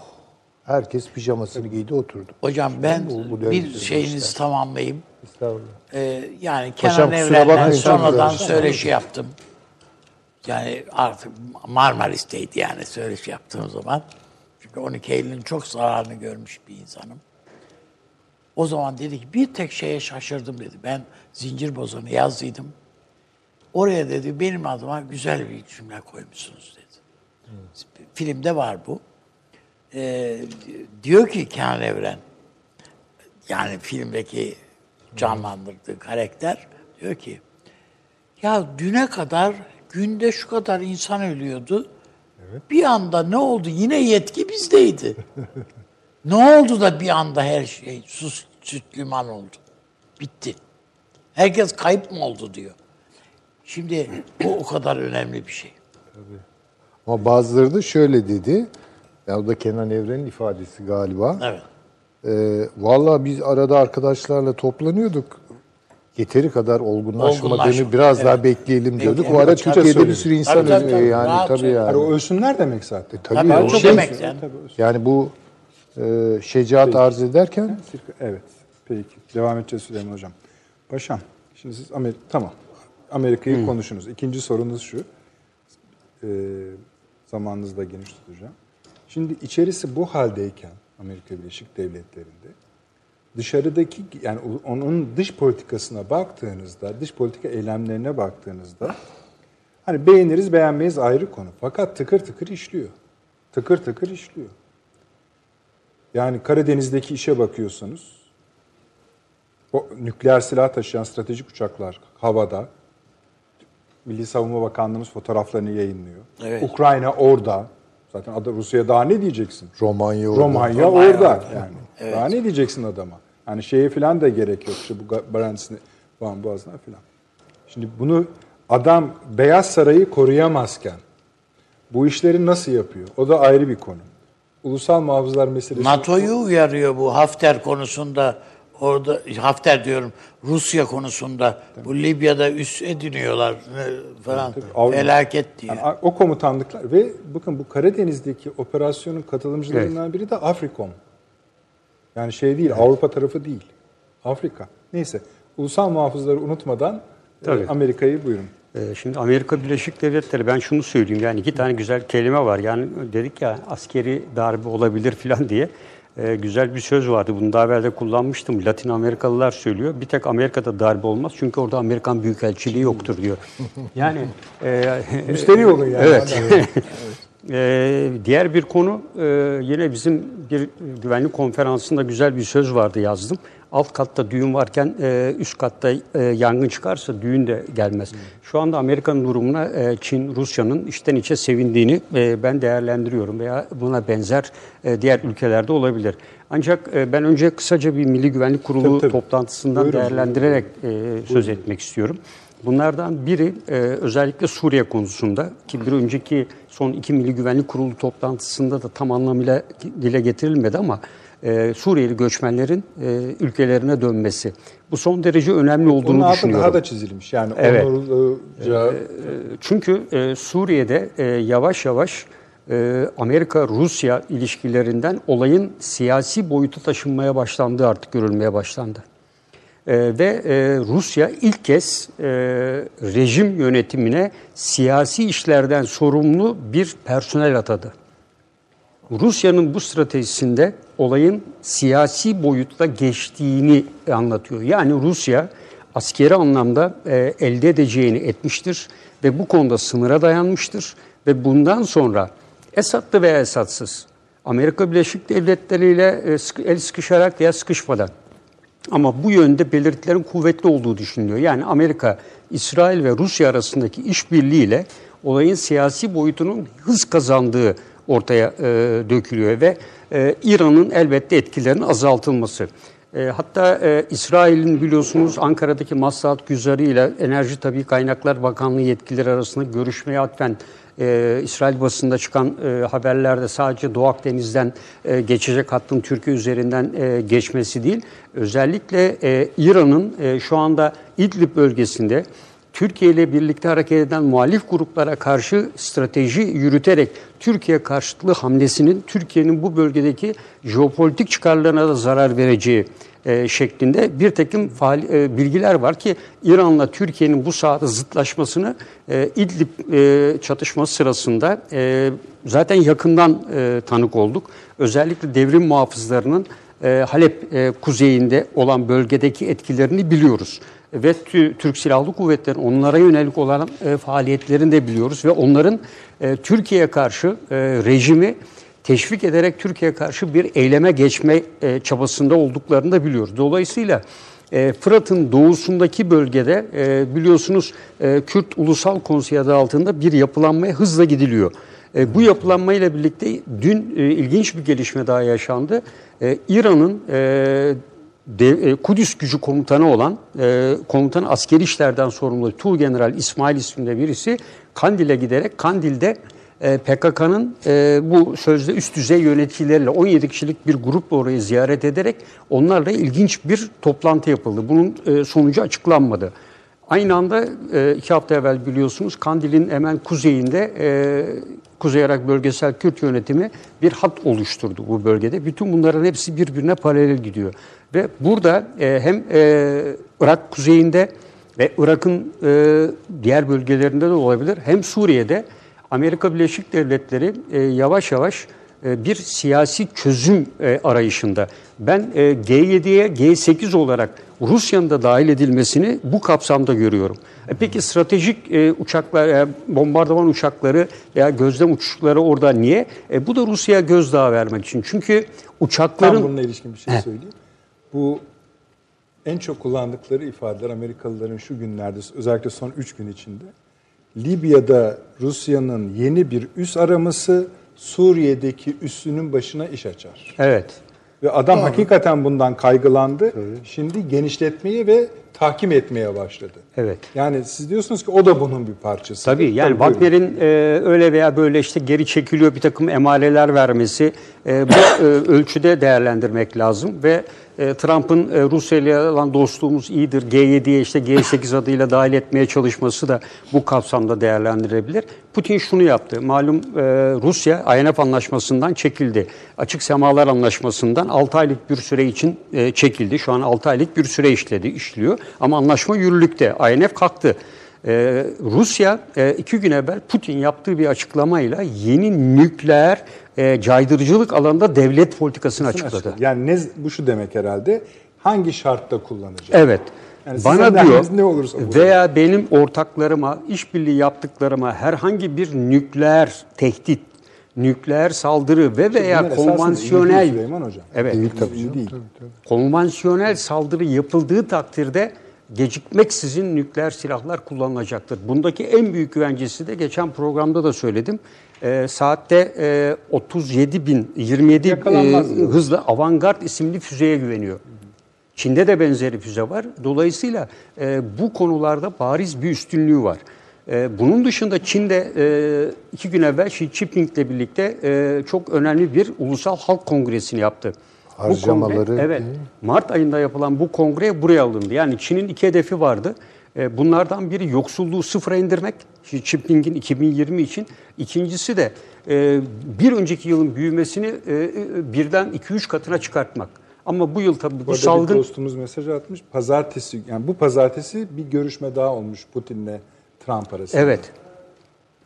herkes pijamasını giydi oturdu. Hocam ben Bu- bir şeyinizi işte. tamamlayayım. Estağfurullah. Ee, yani Kenan Evren'den sonradan söyleşi yaptım. Yani artık Marmaris'teydi yani söyleşi yaptığım zaman. Çünkü 12 Eylül'ün çok zararını görmüş bir insanım. O zaman dedi ki bir tek şeye şaşırdım dedi. Ben zincir bozanı yazdıydım. Oraya dedi benim adıma güzel bir cümle koymuşsunuz dedi. Filmde var bu. Ee, diyor ki Kenan Evren, yani filmdeki canlandırdığı karakter diyor ki ya düne kadar günde şu kadar insan ölüyordu. Bir anda ne oldu? Yine yetki bizdeydi. ne oldu da bir anda her şey sus süt liman oldu. Bitti. Herkes kayıp mı oldu diyor. Şimdi bu o kadar önemli bir şey. Ama bazıları da şöyle dedi. Ya o da Kenan Evren'in ifadesi galiba. Evet. Ee, Valla biz arada arkadaşlarla toplanıyorduk. Yeteri kadar olgunlaşmadığını Olgunlaşma, biraz evet. daha bekleyelim diyorduk. Evet, O ara Türkiye'de bir sürü insan Tabii, tabii, ölüyor tabii. yani. Rahat Tabii söyle. yani. Yani o ölsünler demek zaten. Tabii, Tabii, o şey- demek yani. O- Yani bu e, şecaat arz ederken Evet. Peki. Devam edeceğiz Süleyman Hocam. Paşam, şimdi siz Amerika, tamam. Amerika'yı konuşunuz. İkinci sorunuz şu. Ee, zamanınızı da geniş tutacağım. Şimdi içerisi bu haldeyken Amerika Birleşik Devletleri'nde dışarıdaki yani onun dış politikasına baktığınızda, dış politika eylemlerine baktığınızda hani beğeniriz beğenmeyiz ayrı konu. Fakat tıkır tıkır işliyor. Tıkır tıkır işliyor. Yani Karadeniz'deki işe bakıyorsanız o nükleer silah taşıyan stratejik uçaklar havada. Milli Savunma Bakanlığımız fotoğraflarını yayınlıyor. Evet. Ukrayna orada. Zaten adı Rusya'ya daha ne diyeceksin? Romanya orada. Romanya, Romanya orada orada. yani. Daha ne diyeceksin adama? Yani şeye falan da gerek yok. İşte bu Barentes'ine, Van Boğazı'na falan. Şimdi bunu adam Beyaz Saray'ı koruyamazken bu işleri nasıl yapıyor? O da ayrı bir konu. Ulusal muhafızlar meselesi. NATO'yu uyarıyor bu Hafter konusunda. Orada Hafter diyorum Rusya konusunda bu Libya'da üst ediniyorlar e, falan Avrupa- felaket diye. Yani o komutanlıklar ve bakın bu Karadeniz'deki operasyonun katılımcılarından biri de Afrikom. Yani şey değil, Avrupa tarafı değil. Afrika. Neyse. Ulusal muhafızları unutmadan e, Tabii. Amerika'yı buyurun. Ee, Şimdi Amerika Birleşik Devletleri ben şunu söyleyeyim yani iki tane güzel kelime var. Yani dedik ya askeri darbe olabilir falan diye. Ee, güzel bir söz vardı. Bunu daha evvel de kullanmıştım. Latin Amerikalılar söylüyor. Bir tek Amerika'da darbe olmaz. Çünkü orada Amerikan Büyükelçiliği yoktur diyor. Yani e, Müşteri olun yani. Evet. Ee, diğer bir konu e, yine bizim bir güvenlik konferansında güzel bir söz vardı yazdım. Alt katta düğün varken e, üst katta e, yangın çıkarsa düğün de gelmez. Şu anda Amerika'nın durumuna e, Çin, Rusya'nın içten içe sevindiğini e, ben değerlendiriyorum veya buna benzer e, diğer ülkelerde olabilir. Ancak e, ben önce kısaca bir Milli Güvenlik Kurulu Tabii, tabii. toplantısından Buyurun. değerlendirerek e, söz etmek istiyorum. Bunlardan biri e, özellikle Suriye konusunda ki bir önceki son iki Milli Güvenlik Kurulu toplantısında da tam anlamıyla dile getirilmedi ama e, Suriyeli göçmenlerin e, ülkelerine dönmesi. Bu son derece önemli Onun olduğunu altı düşünüyorum. daha da çizilmiş. Yani Evet. Çünkü e, Suriye'de e, yavaş yavaş e, Amerika-Rusya ilişkilerinden olayın siyasi boyuta taşınmaya başlandığı artık görülmeye başlandı. E, ve e, Rusya ilk kez e, rejim yönetimine siyasi işlerden sorumlu bir personel atadı. Rusya'nın bu stratejisinde olayın siyasi boyutta geçtiğini anlatıyor. Yani Rusya askeri anlamda e, elde edeceğini etmiştir ve bu konuda sınıra dayanmıştır ve bundan sonra Esad'lı veya Esad'sız Amerika Birleşik Devletleri ile e, el sıkışarak veya sıkışmadan ama bu yönde belirtilerin kuvvetli olduğu düşünülüyor. Yani Amerika, İsrail ve Rusya arasındaki işbirliğiyle olayın siyasi boyutunun hız kazandığı ortaya e, dökülüyor ve e, İran'ın elbette etkilerinin azaltılması. E, hatta e, İsrail'in biliyorsunuz Ankara'daki Maslahat Güzarı ile Enerji Tabii Kaynaklar Bakanlığı yetkilileri arasında görüşmeye atfen e, İsrail basında çıkan e, haberlerde sadece Doğu Akdeniz'den e, geçecek hattın Türkiye üzerinden e, geçmesi değil, özellikle e, İran'ın e, şu anda İdlib bölgesinde Türkiye ile birlikte hareket eden muhalif gruplara karşı strateji yürüterek Türkiye karşıtlığı hamlesinin Türkiye'nin bu bölgedeki jeopolitik çıkarlarına da zarar vereceği e, şeklinde bir takım faal, e, bilgiler var ki İran'la Türkiye'nin bu sahada zıtlaşmasını e, İdlib e, çatışması sırasında e, zaten yakından e, tanık olduk. Özellikle devrim muhafızlarının e, Halep e, kuzeyinde olan bölgedeki etkilerini biliyoruz. Ve tü- Türk Silahlı Kuvvetleri'nin onlara yönelik olan e, faaliyetlerini de biliyoruz. Ve onların e, Türkiye'ye karşı e, rejimi teşvik ederek Türkiye'ye karşı bir eyleme geçme e, çabasında olduklarını da biliyoruz. Dolayısıyla Fırat'ın doğusundaki bölgede biliyorsunuz Kürt Ulusal Konseyi adı altında bir yapılanmaya hızla gidiliyor. E, bu yapılanmayla birlikte dün ilginç bir gelişme daha yaşandı. İran'ın E, Kudüs gücü komutanı olan e, komutan askeri işlerden sorumlu Tuğgeneral İsmail isminde birisi Kandil'e giderek Kandil'de e, PKK'nın bu sözde üst düzey yöneticileriyle 17 kişilik bir grupla orayı ziyaret ederek onlarla ilginç bir toplantı yapıldı. Bunun sonucu açıklanmadı. Aynı anda e, iki hafta evvel biliyorsunuz Kandil'in hemen kuzeyinde e, Kuzey Irak Bölgesel Kürt Yönetimi bir hat oluşturdu bu bölgede. Bütün bunların hepsi birbirine paralel gidiyor. Ve burada e, hem Irak kuzeyinde ve Irak'ın diğer bölgelerinde de olabilir hem Suriye'de Amerika Birleşik Devletleri yavaş yavaş bir siyasi çözüm arayışında. Ben e, G7'ye G8 olarak Rusya'nın da dahil edilmesini bu kapsamda görüyorum. E peki stratejik e, uçaklar, e, bombardıman uçakları veya gözlem uçuşları orada niye? E, bu da Rusya'ya gözdağı vermek için. Çünkü Tam uçakların... bununla ilişkin bir şey söyleyeyim. Bu en çok kullandıkları ifadeler Amerikalıların şu günlerde özellikle son 3 gün içinde Libya'da Rusya'nın yeni bir üs araması Suriye'deki üssünün başına iş açar. Evet. Ve adam hakikaten bundan kaygılandı. Şimdi genişletmeye ve tahkim etmeye başladı. Evet. Yani siz diyorsunuz ki o da bunun bir parçası. Tabii yani. Wagner'in e, öyle veya böyle işte geri çekiliyor bir takım emareler vermesi e, bu e, ölçüde değerlendirmek lazım ve e, Trump'ın e, Rusya ile olan dostluğumuz iyidir G7'ye işte G8 adıyla dahil etmeye çalışması da bu kapsamda değerlendirilebilir. Putin şunu yaptı. Malum e, Rusya INF anlaşmasından çekildi. Açık semalar anlaşmasından 6 aylık bir süre için çekildi. Şu an 6 aylık bir süre işledi, işliyor. Ama anlaşma yürürlükte. INF kalktı. Ee, Rusya e, iki gün evvel Putin yaptığı bir açıklamayla yeni nükleer e, caydırıcılık alanında devlet politikasını açıkladı. Yani ne, bu şu demek herhalde. Hangi şartta kullanacak? Evet. Yani Bana diyor ne olursa bu. veya benim ortaklarıma, işbirliği yaptıklarıma herhangi bir nükleer tehdit, nükleer saldırı ve veya Bunlar esasında iyi konvansiyonel Süleyman Hocam. Evet. Değil tabii. İyi değil. konvansiyonel saldırı yapıldığı takdirde gecikmeksizin nükleer silahlar kullanılacaktır. Bundaki en büyük güvencesi de geçen programda da söyledim. Ee, saatte e, 37 bin, 27 e, hızla Avangard isimli füzeye güveniyor. Çin'de de benzeri füze var. Dolayısıyla e, bu konularda bariz bir üstünlüğü var. E, bunun dışında Çin'de e, iki gün evvel Xi Jinping'le birlikte e, çok önemli bir ulusal halk kongresini yaptı. Bu Harcamaları kongre- evet. Mart ayında yapılan bu kongre buraya alındı. Yani Çin'in iki hedefi vardı. E, Bunlardan biri yoksulluğu sıfıra indirmek, Xi Jinping'in 2020 için. İkincisi de e, bir önceki yılın büyümesini e, birden 2-3 katına çıkartmak. Ama bu yıl tabii bu, Bu arada bir salgın... dostumuz mesaj atmış. Pazartesi, yani bu pazartesi bir görüşme daha olmuş Putin'le Trump arasında. Evet.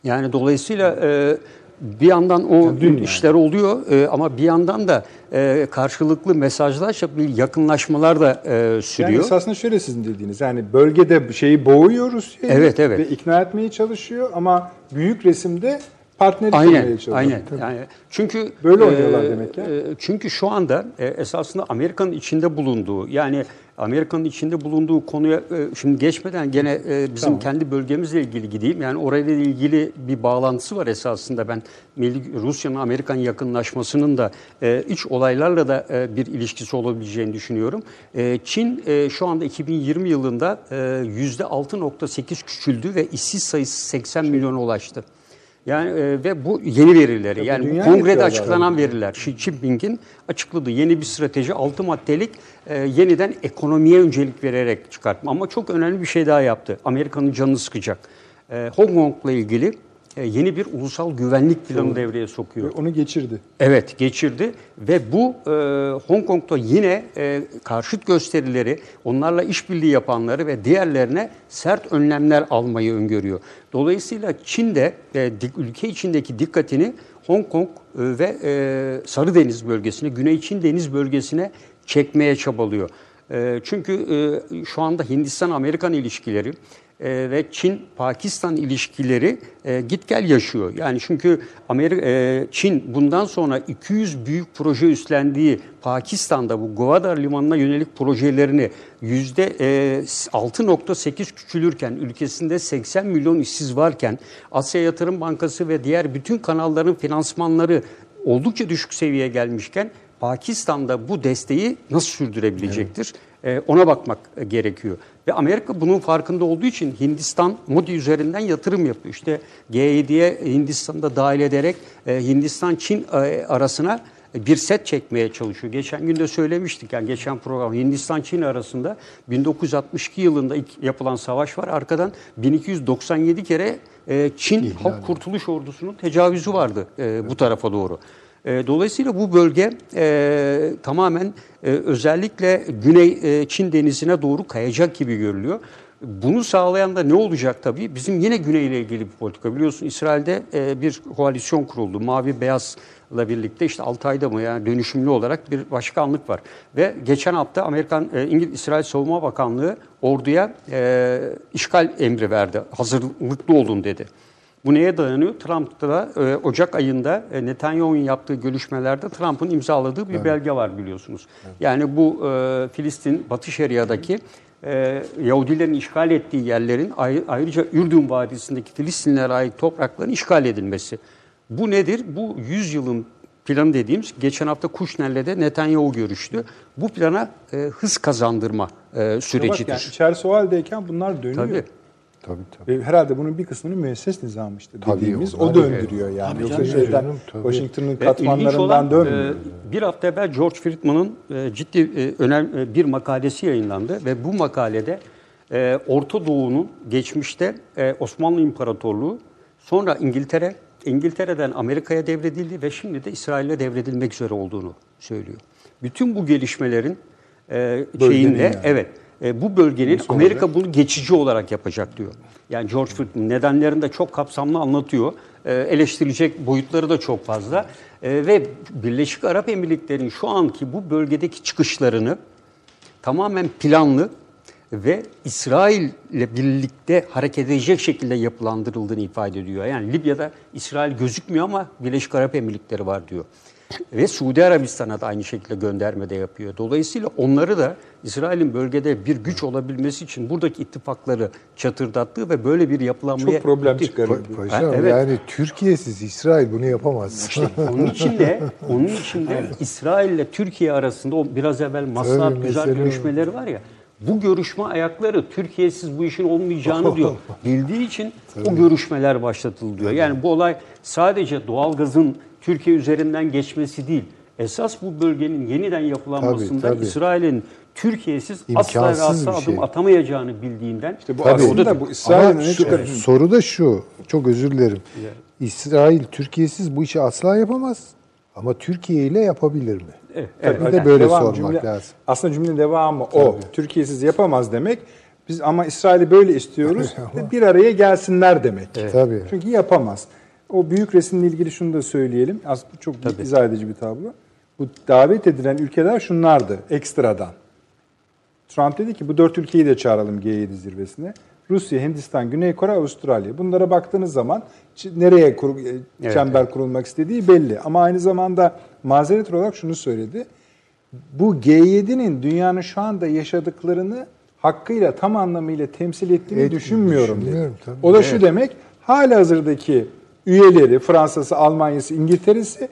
Yani dolayısıyla e, bir yandan o Yani dün yani. işler oluyor e, ama bir yandan da e, karşılıklı mesajlaşıp bir yakınlaşmalar da e, sürüyor. Yani esasında şöyle sizin dediğiniz yani bölgede şeyi boğuyor Rusya Evet, evet. ve ikna etmeye çalışıyor ama büyük resimde kurmaya Aynen, aynen. Yani çünkü Böyle oynuyorlar demek ya. e, çünkü şu anda e, esasında Amerika'nın içinde bulunduğu yani Amerika'nın içinde bulunduğu konuya e, şimdi geçmeden gene e, bizim Tamam. kendi bölgemizle ilgili gideyim. Yani orayla ilgili bir bağlantısı var esasında ben Rusya'nın Amerikan yakınlaşmasının da e, iç olaylarla da e, bir ilişkisi olabileceğini düşünüyorum. E, Çin e, şu anda 2020 yılında e, %6.8 küçüldü ve işsiz sayısı 80 milyona ulaştı. Yani e, ve bu yeni verileri yani bu dünya kongrede açıklanan veriler. Xi Jinping'in açıkladığı yeni bir strateji 6 maddelik e, yeniden ekonomiye öncelik vererek çıkartma. Ama çok önemli bir şey daha yaptı. Amerika'nın canını sıkacak. E, Hong Kong'la ilgili yeni bir ulusal güvenlik planı devreye sokuyor. Ve onu geçirdi. Evet geçirdi ve bu e, Hong Kong'da yine e, karşıt gösterileri, onlarla işbirliği yapanları ve diğerlerine sert önlemler almayı öngörüyor. Dolayısıyla Çin de e, ülke içindeki dikkatini Hong Kong e, ve e, Sarı Deniz bölgesine, Güney Çin Deniz bölgesine çekmeye çabalıyor. E, çünkü e, şu anda Hindistan-Amerikan ilişkileri e, ve Çin-Pakistan ilişkileri e, git gel yaşıyor. Yani çünkü Amerika, e, Çin bundan sonra 200 büyük proje üstlendiği Pakistan'da bu Gwadar limanına yönelik projelerini yüzde e, 6.8 küçülürken ülkesinde 80 milyon işsiz varken Asya Yatırım Bankası ve diğer bütün kanalların finansmanları oldukça düşük seviyeye gelmişken Pakistan'da bu desteği nasıl sürdürebilecektir? Ee, ona bakmak gerekiyor. Ve Amerika bunun farkında olduğu için Hindistan Modi üzerinden yatırım yapıyor. İşte G7'ye Hindistan'ı da dahil ederek e, Hindistan-Çin e, arasına bir set çekmeye çalışıyor. Geçen gün de söylemiştik yani geçen program Hindistan Çin arasında 1962 yılında ilk yapılan savaş var. Arkadan 1297 kere e, Çin Halk Kurtuluş Ordusu'nun tecavüzü vardı bu tarafa doğru. E, Dolayısıyla bu bölge e, tamamen e, özellikle Güney e, Çin denizine doğru kayacak gibi görülüyor. Bunu sağlayan da ne olacak tabii? Bizim yine Güney ile ilgili bir politika. Biliyorsun İsrail'de e, bir koalisyon kuruldu. Mavi Beyaz'la birlikte işte 6 ayda mı yani dönüşümlü olarak bir başkanlık var. Ve geçen hafta Amerikan e, İngiliz İsrail Savunma Bakanlığı orduya e, işgal emri verdi. Hazırlıklı olun dedi. Bu neye dayanıyor? Trump da e, Ocak ayında e, Netanyahu'nun yaptığı görüşmelerde Trump'ın imzaladığı bir belge var biliyorsunuz. Yani bu e, Filistin, Batı Şeria'daki e, Yahudilerin işgal ettiği yerlerin ay- ayrıca Ürdün Vadisi'ndeki Filistinlere ait toprakların işgal edilmesi. Bu nedir? Bu 100 yılın planı dediğimiz geçen hafta Kuşner'le de Netanyahu görüştü. Bu plana e, hız kazandırma e, Bak sürecidir. yani içerisi o haldeyken bunlar dönüyor. Tabii. Tabii tabii. Ve herhalde bunun bir kısmını müesses nizam işte Tabii, dediğimiz onlar o döndürüyor yani. Tabii Yoksa şeyden tabii. Washington'ın ilginç katmanlarından dönmüyor. e, bir hafta evvel George Friedman'ın e, ciddi e, önemli e, bir makalesi yayınlandı ve bu makalede e, Orta Doğu'nun geçmişte e, Osmanlı İmparatorluğu, sonra İngiltere, İngiltere'den Amerika'ya devredildi ve şimdi de İsrail'e devredilmek üzere olduğunu söylüyor. Bütün bu gelişmelerin e, Bölgenin şeyinde yani. evet e, bu bölgenin Amerika bunu geçici olarak yapacak diyor. Yani George Friedman nedenlerini de çok kapsamlı anlatıyor. E, eleştirilecek boyutları da çok fazla. E, ve Birleşik Arap Emirlikleri'nin şu anki bu bölgedeki çıkışlarını tamamen planlı ve İsrail ile birlikte hareket edecek şekilde yapılandırıldığını ifade ediyor. Yani Libya'da İsrail gözükmüyor ama Birleşik Arap Emirlikleri var diyor. Ve Suudi Arabistan'a da aynı şekilde gönderme de yapıyor. Dolayısıyla onları da İsrail'in bölgede bir güç olabilmesi için buradaki ittifakları çatırdattığı ve böyle bir yapılanmaya... Çok problem çıkarıyor. Pa- Paşam evet. yani Türkiye'siz İsrail bunu yapamaz. İşte onun için de onun için de İsrail ile Türkiye arasında o biraz evvel maslahat güzel görüşmeleri var ya. Bu görüşme ayakları Türkiye'siz bu işin olmayacağını diyor. Bildiği için o görüşmeler başlatıldı diyor. Yani bu olay sadece doğalgazın Türkiye üzerinden geçmesi değil. Esas bu bölgenin yeniden yapılanmasında Tabii, tabii. İsrail'in Türkiye'siz İmkansız asla şey. adım atamayacağını bildiğinden İşte bu Tabii. aslında bu İsrail'in şu- çıkarı- soru da şu. Çok özür dilerim. İsrail Türkiye'siz bu işi asla yapamaz. Ama Türkiye ile yapabilir mi? Evet, Tabii evet. de böyle Devam, sormak cümle- lazım. Aslında cümlenin devamı o. Türkiye'siz yapamaz demek. Biz ama İsrail'i böyle istiyoruz. bir araya gelsinler demek. Tabii. Çünkü yapamaz. O büyük resimle ilgili şunu da söyleyelim. Aslında çok izah edici bir tablo. Bu davet edilen ülkeler şunlardı ekstradan. Trump dedi ki bu dört ülkeyi de çağıralım G7 zirvesine. Rusya, Hindistan, Güney Kore, Avustralya. Bunlara baktığınız zaman nereye kur- e, çember kurulmak istediği belli. Ama aynı zamanda mazeret olarak şunu söyledi. Bu G7'nin dünyanın şu anda yaşadıklarını hakkıyla tam anlamıyla temsil ettiğini Et- düşünmüyorum dedi. düşünmüyorum tabii. O da şu demek, hali hazırdaki üyeleri, Fransa'sı, Almanya'sı, İngiltere'si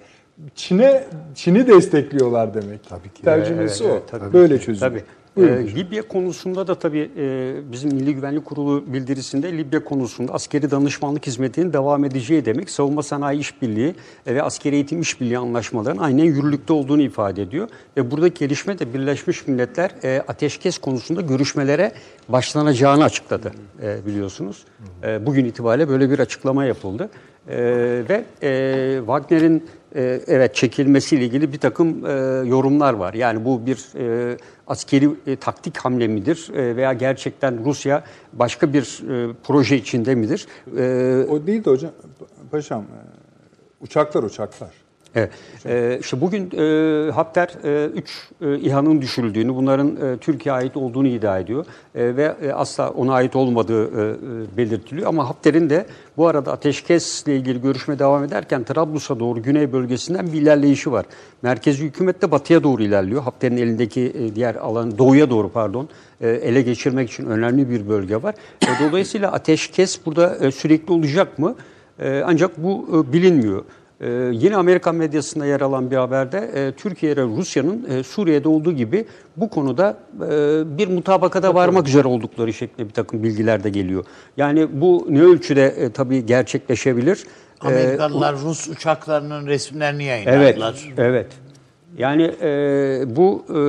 Çin'e Çin'i destekliyorlar demek. Tabii ki. Tercümesi Evet, o. tabii. Böyle çözülür. Tabii. Buyurun Ee. Libya konusunda da tabii e, bizim Milli Güvenlik Kurulu bildirisinde Libya konusunda askeri danışmanlık hizmetinin devam edeceği demek savunma sanayi işbirliği ve askeri eğitim işbirliği anlaşmalarının aynen yürürlükte olduğunu ifade ediyor. Ve buradaki gelişme de Birleşmiş Milletler e, ateşkes konusunda görüşmelere başlanacağını açıkladı e, biliyorsunuz. E, bugün itibariyle böyle bir açıklama yapıldı. E, ve e, Wagner'in e, evet çekilmesiyle ilgili bir takım e, yorumlar var. Yani bu bir e, askeri e, taktik hamle midir e, veya gerçekten Rusya başka bir e, proje içinde midir? E, O değil de hocam, paşam, e, uçaklar uçaklar. Evet. Ee, işte bugün e, Hafter 3 e, İHA'nın düşürüldüğünü, bunların e, Türkiye'ye ait olduğunu iddia ediyor E, ve e, asla ona ait olmadığı e, e, belirtiliyor. Ama Hafter'in de bu arada ateşkesle ilgili görüşme devam ederken Trablus'a doğru güney bölgesinden bir ilerleyişi var. Merkezi hükümet de batıya doğru ilerliyor. Hafter'in elindeki e, diğer alan doğuya doğru pardon e, ele geçirmek için önemli bir bölge var. E, Dolayısıyla ateşkes burada e, sürekli olacak mı? E, Ancak bu e, bilinmiyor. Ee, yine Amerikan medyasında yer alan bir haberde e, Türkiye ile Rusya'nın e, Suriye'de olduğu gibi bu konuda e, bir mutabakata varmak üzere oldukları şeklinde bir takım bilgiler de geliyor. Yani bu ne ölçüde e, tabii gerçekleşebilir? Ee, Amerikalılar Rus uçaklarının resimlerini evet, yayınladılar. evet. Yani e, bu e,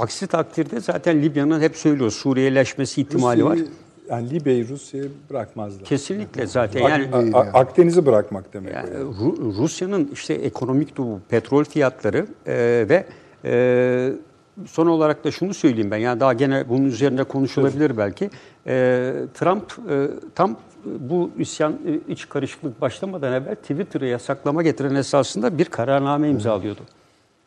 aksi takdirde zaten Libya'nın hep söylüyor Suriyeleşmesi ihtimali var. Yani Libya'yı Rusya'ya bırakmazlar. Kesinlikle zaten yani A- Akdeniz'i bırakmak demek. Yani yani. Ru- Rusya'nın işte ekonomik durumu, petrol fiyatları e, ve e, son olarak da şunu söyleyeyim ben. Yani daha gene bunun üzerinde konuşulabilir belki. E, Trump e, tam bu isyan e, iç karışıklık başlamadan evvel Twitter'ı yasaklama getiren esasında bir kararname imzalıyordu.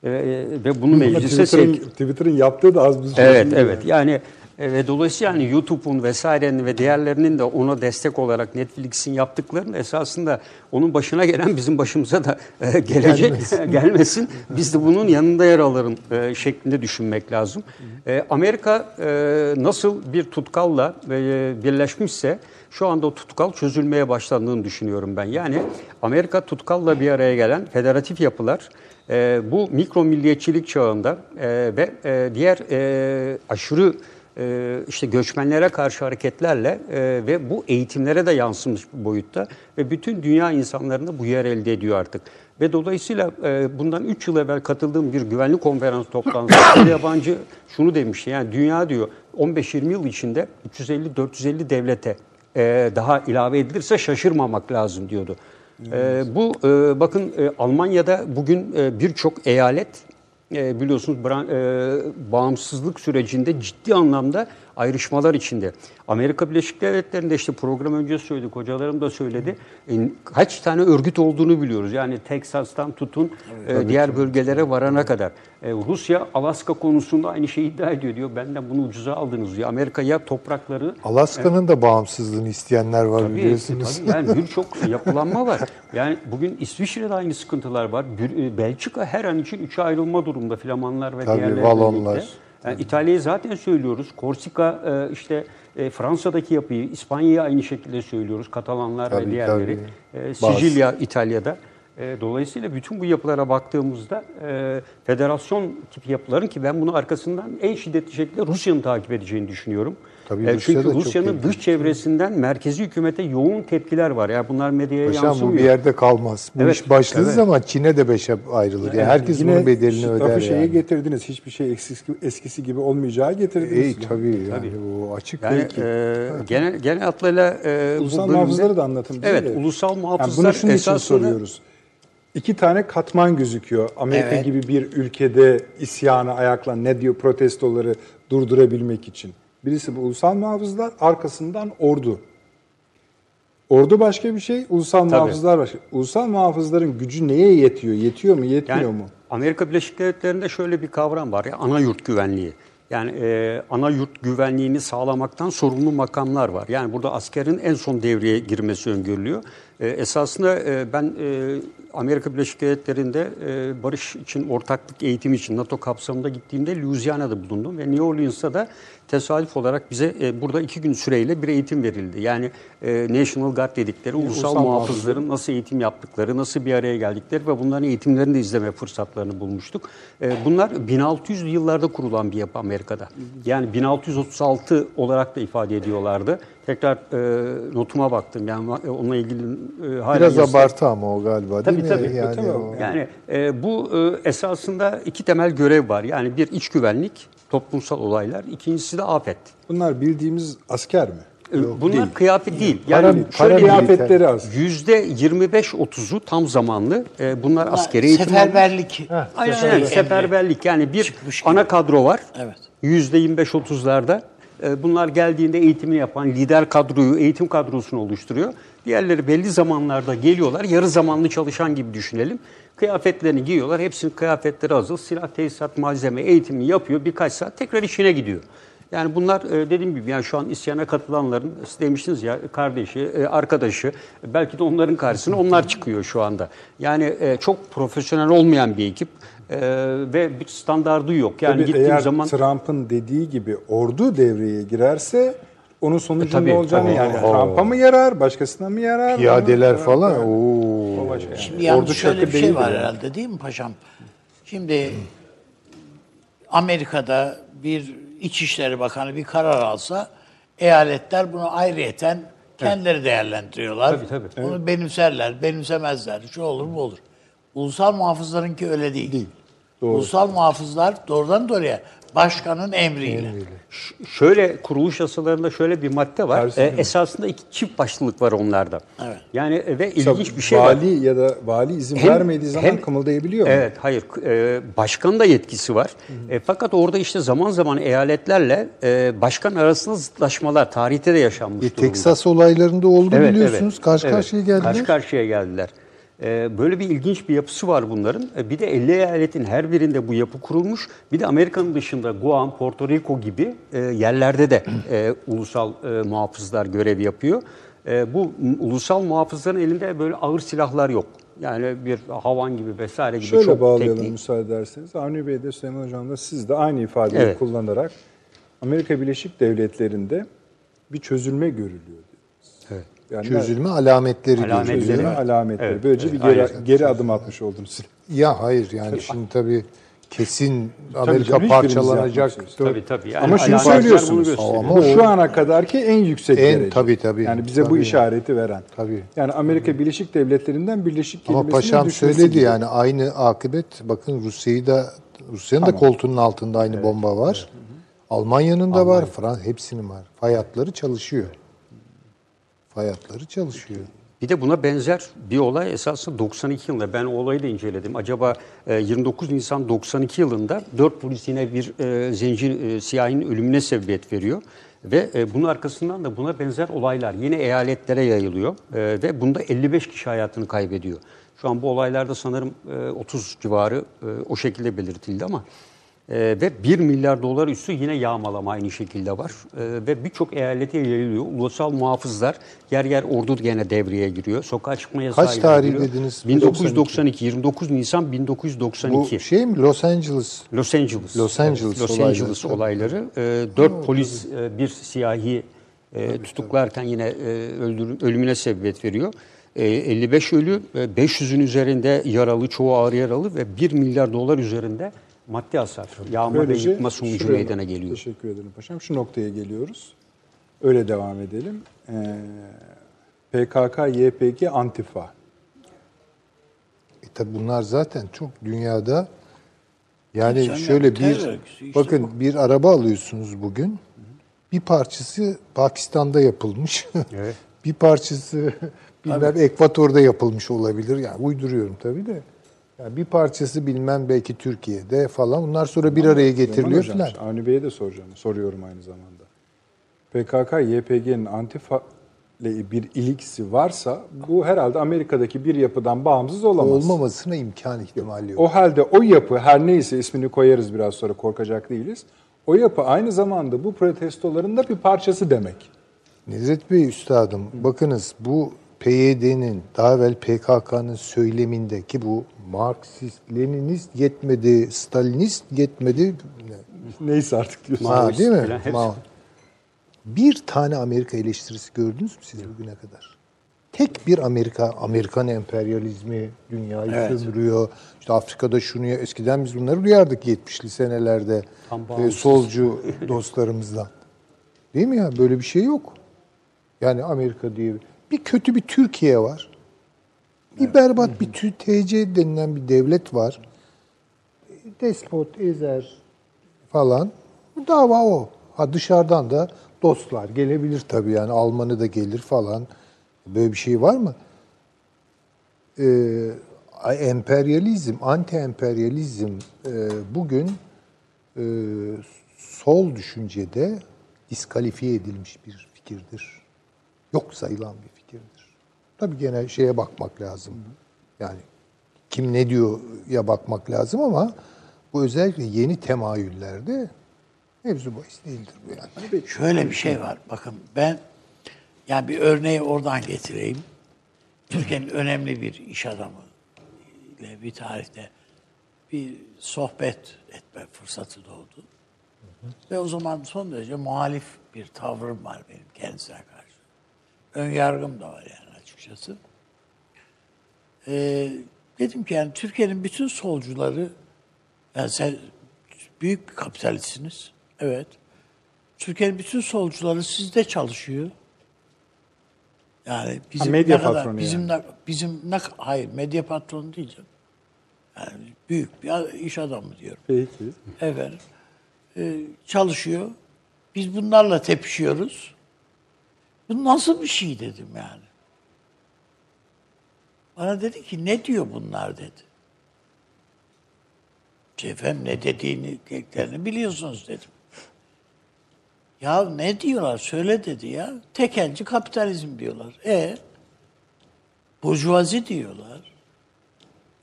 E, e, ve bunu meclise Twitter'ın, sevk Twitter'ın yaptığı da az buz Evet, evet. Yani e, ve dolayısıyla yani YouTube'un vesairenin ve diğerlerinin de ona destek olarak Netflix'in yaptıklarının esasında onun başına gelen bizim başımıza da e, gelecek gelmesin. Biz de bunun yanında yer alırım e, şeklinde düşünmek lazım. E, Amerika e, nasıl bir tutkalla e, birleşmişse şu anda o tutkal çözülmeye başlandığını düşünüyorum ben. Yani Amerika tutkalla bir araya gelen federatif yapılar e, bu mikro milliyetçilik çağında e, ve e, diğer e, aşırı e, işte göçmenlere karşı hareketlerle e, ve bu eğitimlere de yansımış bir boyutta ve bütün dünya insanlarını bu yer elde ediyor artık. Ve dolayısıyla e, bundan 3 yıl evvel katıldığım bir güvenlik konferansı toplantısında yabancı şunu demişti. Yani dünya diyor 15-20 yıl içinde 350-450 devlete e, daha ilave edilirse şaşırmamak lazım diyordu. E, bu e, bakın e, Almanya'da bugün e, birçok eyalet e, biliyorsunuz e, bağımsızlık sürecinde ciddi anlamda ayrışmalar içinde. Amerika Birleşik Devletleri'nde işte program önce söyledik, hocalarım da söyledi. E, kaç tane örgüt olduğunu biliyoruz. Yani Teksas'tan tutun e, diğer bölgelere varana kadar. E, Rusya Alaska konusunda aynı şeyi iddia ediyor diyor. Benden bunu ucuza aldınız diyor. Amerika ya toprakları Alaska'nın da bağımsızlığını isteyenler var Tabii, biliyorsunuz. tabii yani birçok yapılanma var. Yani bugün İsviçre'de aynı sıkıntılar var. E, Belçika her an için üçe ayrılma durumunda Flamanlar ve Tabii, diğerleri. Valonlar. Yani İtalya'yı zaten söylüyoruz. Korsika e, işte e, Fransa'daki yapıyı, İspanya'yı aynı şekilde söylüyoruz. Katalanlar Tabii, ve diğerleri. tabii. E, Bazı. Sicilya İtalya'da. E, dolayısıyla bütün bu yapılara baktığımızda federasyon tipi yapıların ki ben bunu arkasından en şiddetli şekilde Rusya'nın takip edeceğini düşünüyorum. Tabii, E, çünkü Rusya'nın dış çevresinden merkezi hükümete yoğun tepkiler var. Yani bunlar medyaya Paşam yansımıyor. bu bir yerde kalmaz. Bu Evet, iş başladığı evet. zaman Çin'e de beşe ayrılır. Yani herkes bunun bedelini öder şeye yani. getirdiniz. Hiçbir şey eskisi, eskisi gibi olmayacağı getirdiniz. İyi tabii yani bu açık Yani belki. e, genel genel hatlarıyla e, Ulusal bölümde- muhafızları da anlatın Evet, de. ulusal Yani muhafızlar bunu şunun için soruyoruz. İki tane katman gözüküyor. Amerika Evet. gibi bir ülkede isyanı ayaklan ne diyor protestoları durdurabilmek için. Birisi bu ulusal muhafızlar, arkasından ordu. Ordu başka bir şey, ulusal Tabii. muhafızlar başka. Ulusal muhafızların gücü neye yetiyor? Yetiyor mu, yetmiyor Yani mu? Amerika Birleşik Devletleri'nde şöyle bir kavram var ya ana yurt güvenliği. Yani e, ana yurt güvenliğini sağlamaktan sorumlu makamlar var. Yani burada askerin en son devreye girmesi öngörülüyor. E, esasında e, ben e, Amerika Birleşik Devletleri'nde e, barış için, ortaklık eğitimi için NATO kapsamında gittiğimde Louisiana'da bulundum ve New Orleans'ta da tesadüf olarak bize e, burada iki gün süreyle bir eğitim verildi. Yani e, National Guard dedikleri ulusal, ulusal muhafızların nasıl eğitim yaptıkları, nasıl bir araya geldikleri ve bunların eğitimlerini de izleme fırsatlarını bulmuştuk. E, bunlar 1600'lü yıllarda kurulan bir yapı Amerika'da. Yani 1636 olarak da ifade ediyorlardı. Tekrar e, notuma baktım. Yani e, onunla ilgili e, hala Biraz yazı- abartı ama o galiba değil Tabii, mi? tabii. Yani Tabii. o- Yani e, bu e, esasında iki temel görev var. Yani bir iç güvenlik, toplumsal olaylar. İkincisi de afet. Bunlar bildiğimiz asker mi? E, Bunlar kıyafet değil. Para- Yani para şöyle militer. Kıyafetleri az. yüzde 25-30'u tam zamanlı. E, bunlar askeri eğitim. Seferberlik. Aynen aynen. emri. seferberlik yani bir Çıkmış gibi. ana kadro var. Evet. Yüzde 25-30'larda e, bunlar geldiğinde eğitimini yapan lider kadroyu, eğitim kadrosunu oluşturuyor. Diğerleri belli zamanlarda geliyorlar. Yarı zamanlı çalışan gibi düşünelim. Kıyafetlerini giyiyorlar. Hepsinin kıyafetleri hazır. Silah, tesisat, malzeme, eğitimi yapıyor. Birkaç saat tekrar işine gidiyor. Yani bunlar e, dediğim gibi yani şu an isyana katılanların siz demiştiniz ya kardeşi, e, arkadaşı belki de onların karşısına onlar çıkıyor şu anda. Yani e, çok profesyonel olmayan bir ekip ve bir standardı yok. Yani Tabii gittiğim eğer zaman Trump'ın dediği gibi ordu devreye girerse onun sonucunun tabii, ne olacağını tabii. yani Oo. Trump'a mı yarar, başkasına mı yarar? Piyadeler Onu- falan. Evet. Oo. O başka. Şimdi yalnız Ordu şöyle bir şey var yani. herhalde değil mi paşam? Şimdi Amerika'da bir İçişleri Bakanı bir karar alsa eyaletler bunu ayrıyeten kendileri değerlendiriyorlar. Tabii, tabii. Onu benimserler, benimsemezler. Şu olur bu olur. Ulusal muhafızlarınki öyle değil. Doğru. Ulusal muhafızlar doğrudan doğruya başkanın emriyle. Ş- Şöyle kuruluş yasalarında şöyle bir madde var. Tersi E, mi? esasında iki çift başlılık var onlarda. Evet. Yani e, ve Mesela ilginç bir şey var. vali ya da vali izin Hem- vermediği zaman hem- kımıldayabiliyor mu? Evet, hayır. E, başkanın da yetkisi var. E, fakat orada işte zaman zaman eyaletlerle e, başkan arasında zıtlaşmalar tarihte de yaşanmış E, durumda. Teksas olaylarında oldu Evet, biliyorsunuz. evet. Karşı Evet, karşıya geldiler. Karşı karşıya geldiler. Ee, böyle bir ilginç bir yapısı var bunların. Ee, Bir de 50 eyaletin her birinde bu yapı kurulmuş. Bir de Amerika'nın dışında Guam, Porto Rico gibi e, yerlerde de e, ulusal e, muhafızlar görev yapıyor. Bu ulusal muhafızların elinde böyle ağır silahlar yok. Yani bir havan gibi vesaire gibi Şöyle çok bağlayalım teknik. müsaade ederseniz. Avni Bey de Süleyman Hocam da siz de aynı ifadeyi Evet. kullanarak Amerika Birleşik Devletleri'nde bir çözülme görülüyor. Evet. Yani Çözülme alametleri Alametleri. çözülme Evet. alametleri. Evet, Böylece evet, bir geri, aynen. geri adım atmış oldunuz. Ya hayır yani şimdi tabii kesin Tabii Amerika hiçbirimiz parçalanacak. Tabii tabii. Yani Ama şunu söylüyorsunuz. Ama bu şu ana kadarki en yüksek En- derece. tabii, tabii. Yani bize bu Tabii. işareti veren. Tabii. Yani Amerika Birleşik Devletleri'nden birleşik Ama kelimesinin paşam söyledi gibi. yani aynı akıbet bakın Rusya'yı da Rusya'nın da koltuğunun altında aynı bomba var. Almanya'nın da var, Fransa hepsinin var. Fay çalışıyor. Fay çalışıyor. Bir de buna benzer bir olay esasında 92 yılında ben olayı da inceledim. Acaba e, 29 Nisan 92 yılında 4 polis yine bir e, zenci e, siyahinin ölümüne sebebiyet veriyor. Ve e, bunun arkasından da buna benzer olaylar yine eyaletlere yayılıyor. E, ve bunda 55 kişi hayatını kaybediyor. Şu an bu olaylarda sanırım e, 30 civarı e, o şekilde belirtildi ama e, ve 1 milyar dolar üstü yine yağmalama aynı şekilde var. E, ve birçok eyalete yayılıyor. Ulusal muhafızlar yer yer ordu gene devreye giriyor. Sokağa çıkma yasağı Kaç tarih ediliyor. dediniz? 1992. 29 Nisan Bu 1992. şey mi Los Angeles? Los Angeles. Los Angeles Los olayları. Angeles olayları. E, dört polis e, bir siyahi e, tutuklarken yine e, öldür, ölümüne sebebiyet veriyor. E, 55 ölü, e, 500'ün üzerinde yaralı, çoğu ağır yaralı ve 1 milyar dolar üzerinde maddi hasar. Yağma ve yıkma sonucu şuraya- meydana geliyor. Teşekkür ederim paşam. Şu noktaya geliyoruz. Öyle devam edelim. Ee, PKK, YPG, Antifa. E tabi bunlar zaten çok dünyada yani Canım, şöyle bir işte bakın bir araba alıyorsunuz bugün. Bir parçası Pakistan'da yapılmış. Evet. bir parçası bilmem Ekvator'da yapılmış olabilir. Yani uyduruyorum tabii de. Yani bir parçası bilmem belki Türkiye'de falan. Bunlar sonra bir araya getiriliyor Hocam, falan. Avni Bey'e de soracağım. Soruyorum aynı zamanda. PKK, YPG'nin Antifa ile bir ilgisi varsa bu herhalde Amerika'daki bir yapıdan bağımsız olamaz. Olmamasına imkan ihtimali yok. O halde o yapı her neyse ismini koyarız biraz sonra korkacak değiliz. O yapı aynı zamanda bu protestoların da bir parçası demek. Nezret Bey Üstadım, bakınız bu PYD'nin, daha evvel PKK'nın söyleminde ki bu Marksist, Leninist yetmedi, Stalinist yetmedi. Neyse artık diyorsun. Ha, Maoist değil mi? Mao. Bir tane Amerika eleştirisi gördünüz mü siz bugüne kadar? Tek bir Amerika, Amerikan emperyalizmi dünyayı Evet. sömürüyor. İşte Afrika'da şunu ya, eskiden biz bunları duyardık 70'li senelerde e, solcu dostlarımızdan. Değil mi ya? Böyle bir şey yok. Yani Amerika diye bir kötü bir Türkiye var. Bir berbat bir TC denilen bir devlet var. Despot, ezer falan. Dava o. Ha dışarıdan da dostlar gelebilir tabii yani Almanı da gelir falan. Böyle bir şey var mı? Ee, emperyalizm, anti-emperyalizm e, bugün e, sol düşüncede diskalifiye edilmiş bir fikirdir. Yok sayılan bir fikirdir. Tabii gene şeye bakmak lazım. Yani kim ne diyor ya bakmak lazım ama bu özellikle yeni temayüllerde mevzu bahis değildir bu yani. Şöyle bir şey var. Bakın ben yani bir örneği oradan getireyim. Türkiye'nin önemli bir iş adamı ile bir tarihte bir sohbet etme fırsatı doğdu. Ve o zaman son derece muhalif bir tavrım var benim kendisine karşı. Ön yargım da var yani açıkçası. Ee, dedim ki yani Türkiye'nin bütün solcuları yani sen büyük bir kapitalistsiniz. Evet. Türkiye'nin bütün solcuları sizde çalışıyor. Yani bizim medya ne kadar, bizim yani. ne, bizim ne hayır medya patronu değil canım. Yani büyük bir iş adamı diyorum. Peki. Efendim. e, çalışıyor. Biz bunlarla tepişiyoruz. Bu nasıl bir şey dedim yani. Bana dedi ki ne diyor bunlar dedi. "İşte Efendim ne dediğini, dediklerini biliyorsunuz dedim. Ya ne diyorlar söyle dedi ya. Tekelci kapitalizm diyorlar. E burjuvazi diyorlar.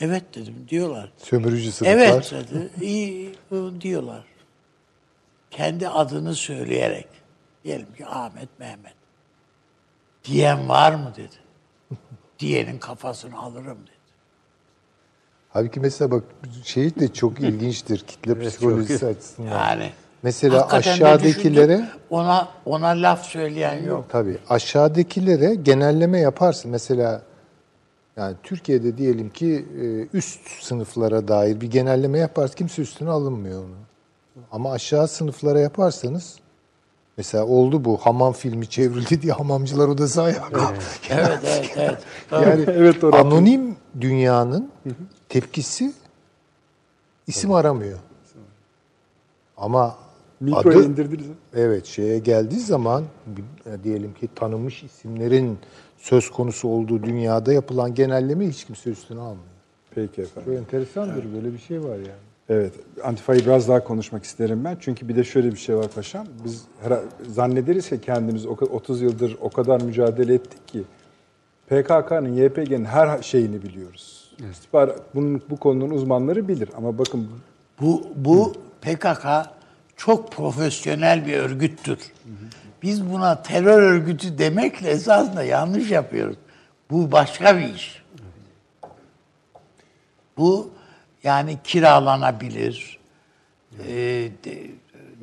Evet dedim diyorlar. Sömürücü sınıflar. Evet dedi. İyi iyi, diyorlar. Kendi adını söyleyerek. Diyelim ki Ahmet Mehmet. Diyen var mı dedi. Diyenin kafasını alırım dedi. Halbuki mesela bak şey de çok ilginçtir kitle psikolojisi açısından. Yani Mesela hakikaten aşağıdakilere ona ona laf söyleyen yok. tabii aşağıdakilere genelleme yaparsın. Mesela yani Türkiye'de diyelim ki e, üst sınıflara dair bir genelleme yaparsın. Kimse üstüne alınmıyor onu. Ama aşağı sınıflara yaparsanız mesela oldu bu hamam filmi çevrildi diye hamamcılar odası ayağa kalktı. Evet evet evet. Yani Evet, orası. anonim dünyanın tepkisi isim aramıyor. Ama Mikroya adı indirdiniz. evet şeye geldiği zaman diyelim ki tanınmış isimlerin söz konusu olduğu dünyada yapılan genelleme hiç kimse üstüne almıyor. Peki efendim. Bu enteresandır böyle bir şey var yani. Evet, Antifa'yı biraz daha konuşmak isterim ben. Çünkü bir de şöyle bir şey var paşam. Biz zannederiz ki kendimiz o ka- 30 yıldır o kadar mücadele ettik ki PKK'nın, YPG'nin her şeyini biliyoruz. İstihbarat, bunun, bu konunun uzmanları bilir. Ama bakın Bu, bu PKK çok profesyonel bir örgüttür. Biz buna terör örgütü demekle esasında yanlış yapıyoruz. Bu başka bir iş. Bu yani kiralanabilir, e, de-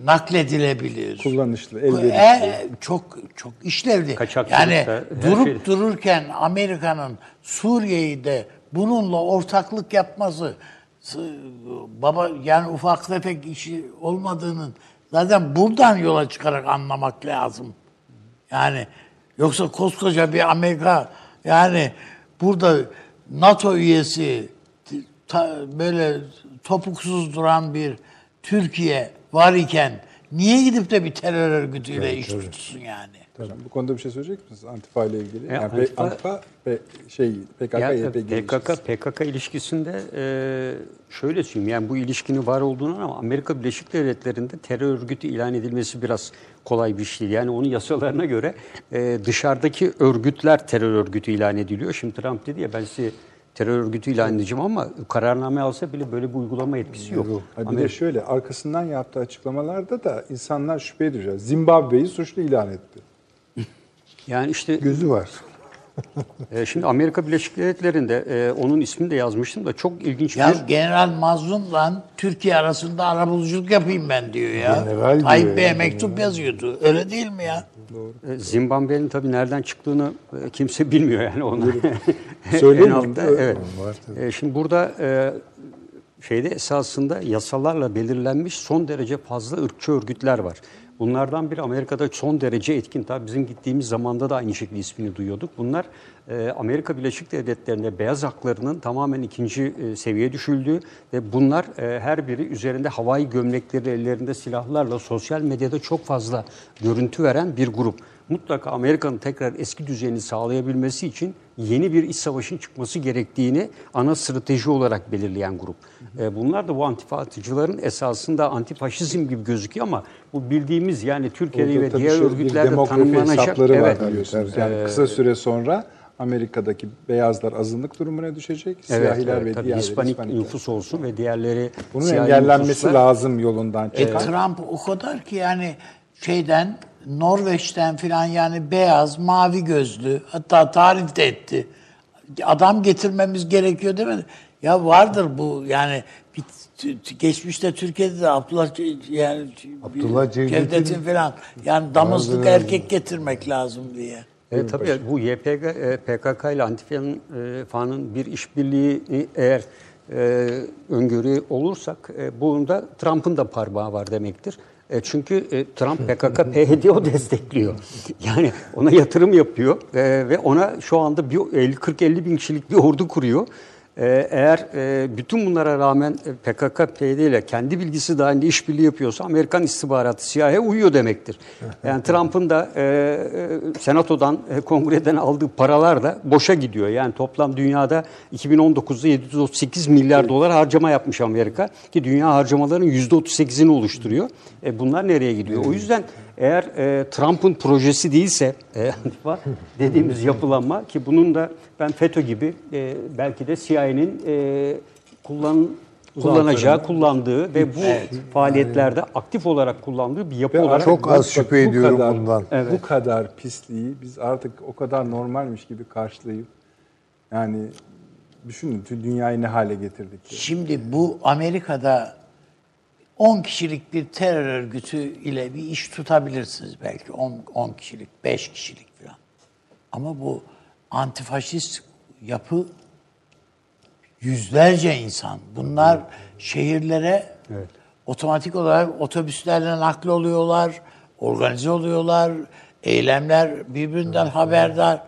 nakledilebilir. Kullanışlı, elverişli. E, çok çok işlevli. Yani durup şeyde. dururken Amerika'nın Suriye'yi de bununla ortaklık yapması baba yani ufak tefek işi olmadığının zaten buradan yola çıkarak anlamak lazım. Yani yoksa koskoca bir Amerika yani burada NATO üyesi ta- böyle topuksuz duran bir Türkiye var iken niye gidip de bir terör örgütüyle iş tutsun yani? Hocam, bu konuda bir şey söyleyecek misiniz Antifa ile ilgili? E, yani Antifa- Antifa ve şey PKK, Ya, YPG PKK ilişkisi. PKK ilişkisinde e, şöyle söyleyeyim yani bu ilişkinin var olduğunu ama Amerika Birleşik Devletleri'nde terör örgütü ilan edilmesi biraz kolay bir şey değil. Yani onun yasalarına göre e, dışarıdaki örgütler terör örgütü ilan ediliyor. Şimdi Trump dedi ya ben size terör örgütü ilan edeceğim ama kararname alsa bile böyle bir uygulama etkisi yok. Bir de şöyle arkasından yaptığı açıklamalarda da insanlar şüphe ediyor. Zimbabwe'yi suçlu ilan etti. Yani işte Gözü var. e, şimdi Amerika Birleşik Devletleri'nde e, onun ismini de yazmıştım da çok ilginç Ya bir General Mazlum'la Türkiye arasında arabuluculuk yapayım ben diyor ya. General Tayyip Bey'e ya, mektup yazıyordu. Öyle değil mi ya? E, Zimbabwe'nin tabii nereden çıktığını e, kimse bilmiyor yani onu. Söyleyeyim En altta, evet. Var tabii. E, şimdi burada şeyde esasında yasalarla belirlenmiş son derece fazla ırkçı örgütler var. Bunlardan biri Amerika'da son derece etkin. Tabii bizim gittiğimiz zamanda da aynı şekilde ismini duyuyorduk. Bunlar Amerika Birleşik Devletleri'nde beyaz haklarının tamamen ikinci e, seviyeye düşüldüğü ve bunlar e, her biri üzerinde havai gömlekleri, ellerinde silahlarla sosyal medyada çok fazla görüntü veren bir grup. Mutlaka Amerika'nın tekrar eski düzenini sağlayabilmesi için yeni bir iç savaşın çıkması gerektiğini ana strateji olarak belirleyen grup. E, bunlar da bu antifatıcıların esasında antifaşizm gibi gözüküyor ama bu bildiğimiz yani Türkiye'de ve diğer bir örgütlerde tanımlanacak evet, var tabii. Yani kısa süre sonra Amerika'daki beyazlar azınlık durumuna düşecek. Evet, Siyahiler evet, ve diğerleri Hispanik nüfus olsun ve diğerleri Bunun engellenmesi nüfuslar- lazım yolundan E, çıkan. Trump o kadar ki yani şeyden Norveç'ten filan yani beyaz, mavi gözlü hatta tarif de etti. Adam getirmemiz gerekiyor demedi. Ya vardır bu yani bir, geçmişte Türkiye'de de Abdullah yani Abdullah Cevdet'in- filan yani damızlık erkek getirmek lazım diye. E, tabii bu YPG, e, PKK ile Antifa'nın e, FA'nın bir işbirliği eğer e, öngörü olursak e, bunda Trump'ın da parmağı var demektir. E, çünkü e, Trump PKK, PYD'yi destekliyor. Yani ona yatırım yapıyor e, ve ona şu anda bir 50 40-50 bin kişilik bir ordu kuruyor. Ee, eğer e, bütün bunlara rağmen e, PKK, PYD ile kendi bilgisi dahilinde işbirliği yapıyorsa Amerikan istihbaratı CIA uyuyor demektir. Yani Trump'ın da e, senatodan, kongreden aldığı paralar da boşa gidiyor. Yani toplam dünyada 2019'da 738 milyar dolar harcama yapmış Amerika ki dünya harcamalarının %38'ini oluşturuyor. E, bunlar nereye gidiyor? O yüzden eğer e, Trump'ın projesi değilse e, Antifa dediğimiz yapılanma ki bunun da ben FETÖ gibi e, belki de CIA'nin e, kullan, kullanacağı, kullandığı ve bu faaliyetlerde aktif olarak kullandığı bir yapı Ve olarak Çok az şüphe bu ediyorum kadar- bundan. Bu kadar pisliği biz artık o kadar normalmiş gibi karşılayıp yani düşünün dünyayı ne hale getirdik. ya. Şimdi bu Amerika'da 10 kişilik bir terör örgütü ile bir iş tutabilirsiniz belki 10, 10 kişilik, 5 kişilik falan. Ama bu antifaşist yapı yüzlerce insan. Bunlar şehirlere otomatik olarak otobüslerle nakli oluyorlar, organize oluyorlar, eylemler birbirinden haberdar.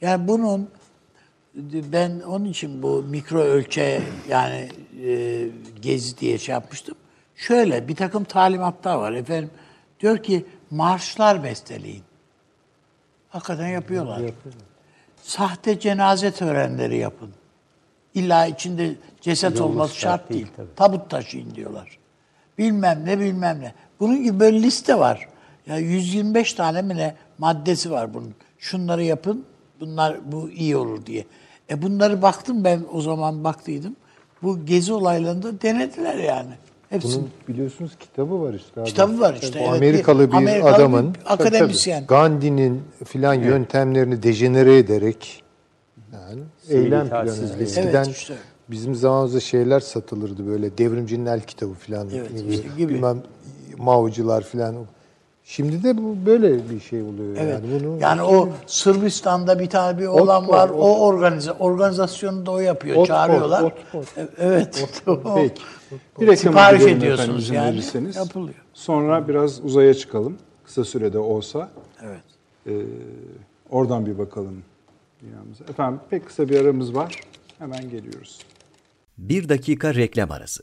Yani bunun ben onun için bu mikro ölçe yani e, gezi diye şey yapmıştım. Şöyle bir takım talimatlar var efendim. Diyor ki marşlar besteleyin. Hakikaten yapıyorlar. Sahte cenaze törenleri yapın. İlla içinde ceset olması şart değil. Tabut taşıyın diyorlar. Bilmem ne bilmem ne. Bunun gibi böyle liste var. Ya 125 tane mi ne maddesi var bunun. Şunları yapın. Bunlar bu iyi olur diye. E bunları baktım ben o zaman baktıydım. Bu gezi olaylarında denediler yani. Hepsini. Bunun biliyorsunuz kitabı var işte. abi. Kitabı var işte, evet. Amerikalı bir Amerikalı adamın bir akademisyen. Gandhi'nin filan yöntemlerini dejenere ederek yani eylem planı. Eskiden Evet, işte. bizim zamanımızda şeyler satılırdı böyle devrimcinin el kitabı filan. Evet, gibi. işte gibi. Bilmem Mao'cular filan. Şimdi de bu böyle bir şey oluyor Evet. yani. Bunu yani o Sırbistan'da bir tane bir olan Otpor, var. Otpor. O organize organizasyonu da o yapıyor. Otpor, Çağırıyorlar. Otpor. E- Evet. O- Peki. Bir reklam Sipariş ediyorsunuz izin yani. verirseniz. Yapılıyor. Sonra biraz uzaya çıkalım. Kısa sürede olsa. Evet. Ee, oradan bir bakalım dünyamıza. Efendim pek kısa bir aramız var. Hemen geliyoruz. Bir dakika reklam arası.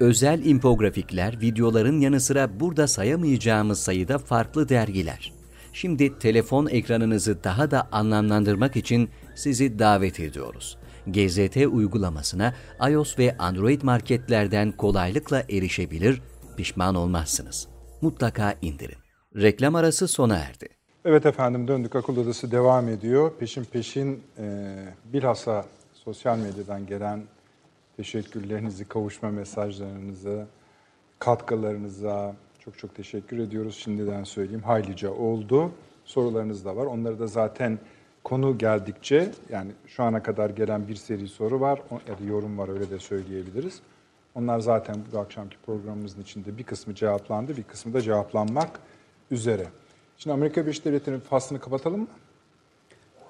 Özel infografikler, videoların yanı sıra burada sayamayacağımız sayıda farklı dergiler. Şimdi telefon ekranınızı daha da anlamlandırmak için sizi davet ediyoruz. GZT uygulamasına iOS ve Android marketlerden kolaylıkla erişebilir, pişman olmazsınız. Mutlaka indirin. Reklam arası sona erdi. Evet efendim döndük akıl odası devam ediyor. Peşin peşin e, bilhassa sosyal medyadan gelen teşekkürlerinizi, kavuşma mesajlarınızı, katkılarınıza çok çok teşekkür ediyoruz. Şimdiden söyleyeyim haylice oldu. Sorularınız da var. Onları da zaten konu geldikçe yani şu ana kadar gelen bir seri soru var ya da yorum var öyle de söyleyebiliriz. Onlar zaten bu akşamki programımızın içinde bir kısmı cevaplandı, bir kısmı da cevaplanmak üzere. Şimdi Amerika Birleşik Devletleri'nin faslını kapatalım mı?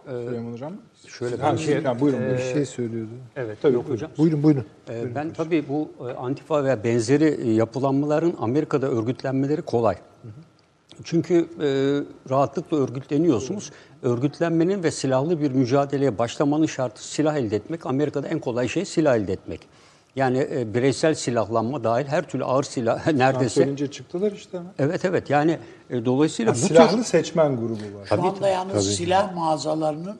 Süleyman Hocam. şöyle bir şey, şey- ha, buyurun. bir buyurun. şey söylüyordu. Evet, Tabii, yok buyurun. hocam. Buyurun buyurun. Ee, Ben tabii bu e, antifa ve benzeri e, yapılanmaların Amerika'da örgütlenmeleri kolay. Çünkü e, rahatlıkla örgütleniyorsunuz. Örgütlenmenin ve silahlı bir mücadeleye başlamanın şartı silah elde etmek. Amerika'da en kolay şey silah elde etmek. Yani e, bireysel silahlanma dahil her türlü ağır silah neredeyse. söyleyince çıktılar işte. Evet evet yani e, dolayısıyla Ha, bu silahlı tür seçmen grubu var. Şu anda yalnız silah mağazalarının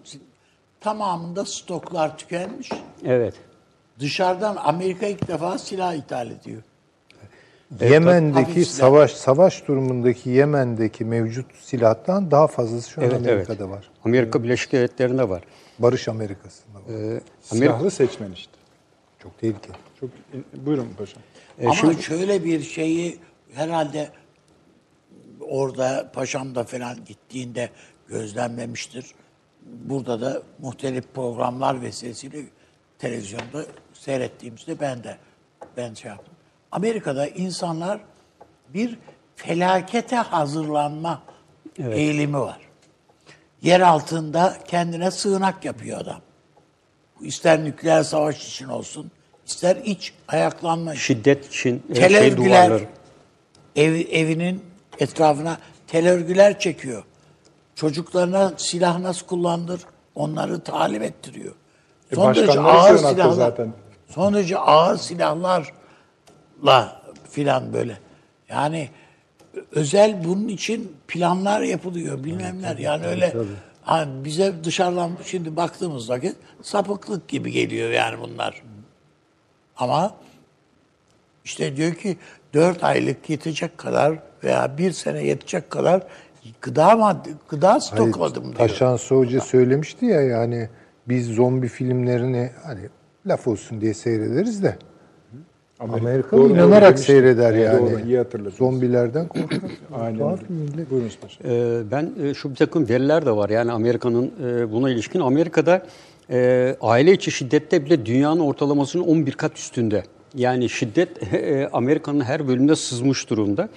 tamamında stoklar tükenmiş. evet Dışarıdan Amerika ilk defa silah ithal ediyor. Yemen'deki hafif silah. savaş savaş durumundaki Yemen'deki mevcut silahtan daha fazlası şu an evet Amerika'da evet. var. Amerika Birleşik Devletleri'nde var. Barış Amerika'sında var. Amerika- Silahlı seçmen işte. Çok tehlikeli. Çok buyurun paşam. Ama şöyle bir şeyi herhalde orada Paşam'da falan gittiğinde gözlemlemiştir. Burada da muhtelif programlar vesilesiyle televizyonda seyrettiğimizde ben de ben şey yaptım. Amerika'da insanlar bir felakete hazırlanma eğilimi var. Yer altında kendine sığınak yapıyor adam. İster nükleer savaş için olsun, ister iç ayaklanma için. Şiddet için Tel şey örgüler duvarları. ev, evinin etrafına tel örgüler çekiyor. Çocuklarına silah nasıl kullandır onları talim ettiriyor. E, Son derece ağır silahlar. zaten. Son derece ağır silahlarla filan böyle. Yani özel bunun için planlar yapılıyor bilmemler. Yani öyle hani bize dışarıdan şimdi baktığımız vakit sapıklık gibi geliyor yani bunlar. Ama işte diyor ki 4 aylık yetecek kadar veya bir sene yetecek kadar gıda madde, gıda stokladım diyor. Taşansı Hoca söylemişti ya yani biz zombi filmlerini hani laf olsun diye seyrederiz de Amerikalı Doğru, inanarak doğru seyreder yani. doğru, iyi hatırladınız. Zombilerden korkar. Aynen. Buyurunuz paşam. Ee, Ben e, şu bir takım veriler de var. Yani Amerika'nın e, buna ilişkin. Amerika'da e, aile içi şiddette bile dünyanın ortalamasının 11 kat üstünde. Yani şiddet e, Amerika'nın her bölümünde sızmış durumda.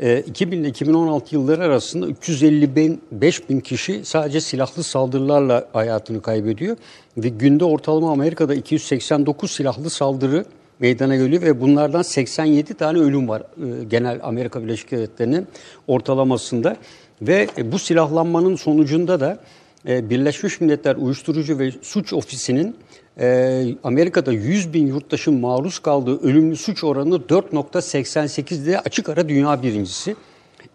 E, 2000 ile 2016 yılları arasında 355 bin kişi sadece silahlı saldırılarla hayatını kaybediyor. Ve günde ortalama Amerika'da 289 silahlı saldırı meydana geliyor ve bunlardan 87 tane ölüm var e, genel Amerika Birleşik Devletleri'nin ortalamasında ve e, bu silahlanmanın sonucunda da e, Birleşmiş Milletler Uyuşturucu ve Suç Ofisi'nin Amerika'da 100 bin yurttaşın maruz kaldığı ölümlü suç oranı 4.88'de açık ara dünya birincisi.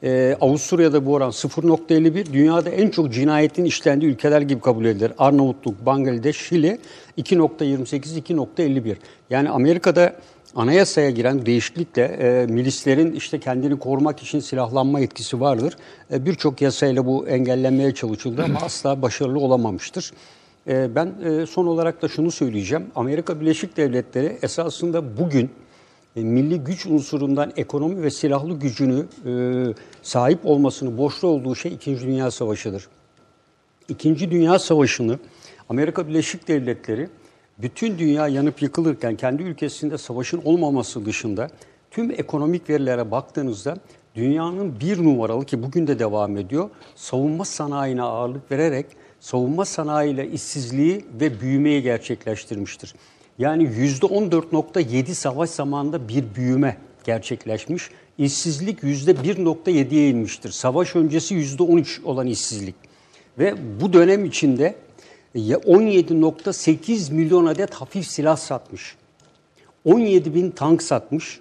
Ee, Avusturya'da bu oran 0.51. Dünyada en çok cinayetin işlendiği ülkeler gibi kabul edilir. Arnavutluk, Bangladeş, Şili 2.28, 2.51. Yani Amerika'da anayasaya giren değişiklikle e, milislerin işte kendini korumak için silahlanma etkisi vardır. E, Birçok yasayla bu engellenmeye çalışıldı ama asla başarılı olamamıştır. E, ben e, son olarak da şunu söyleyeceğim. Amerika Birleşik Devletleri esasında bugün milli güç unsurundan ekonomi ve silahlı gücünü e, sahip olmasını borçlu olduğu şey İkinci Dünya Savaşı'dır. İkinci Dünya Savaşı'nı Amerika Birleşik Devletleri bütün dünya yanıp yıkılırken kendi ülkesinde savaşın olmaması dışında tüm ekonomik verilere baktığınızda dünyanın bir numaralı ki bugün de devam ediyor savunma sanayine ağırlık vererek savunma sanayiyle işsizliği ve büyümeyi gerçekleştirmiştir. Yani %14.7 savaş zamanında bir büyüme gerçekleşmiş. İşsizlik %1.7'ye inmiştir. Savaş öncesi %13 olan işsizlik. Ve bu dönem içinde ya 17.8 milyon adet hafif silah satmış. 17 bin tank satmış.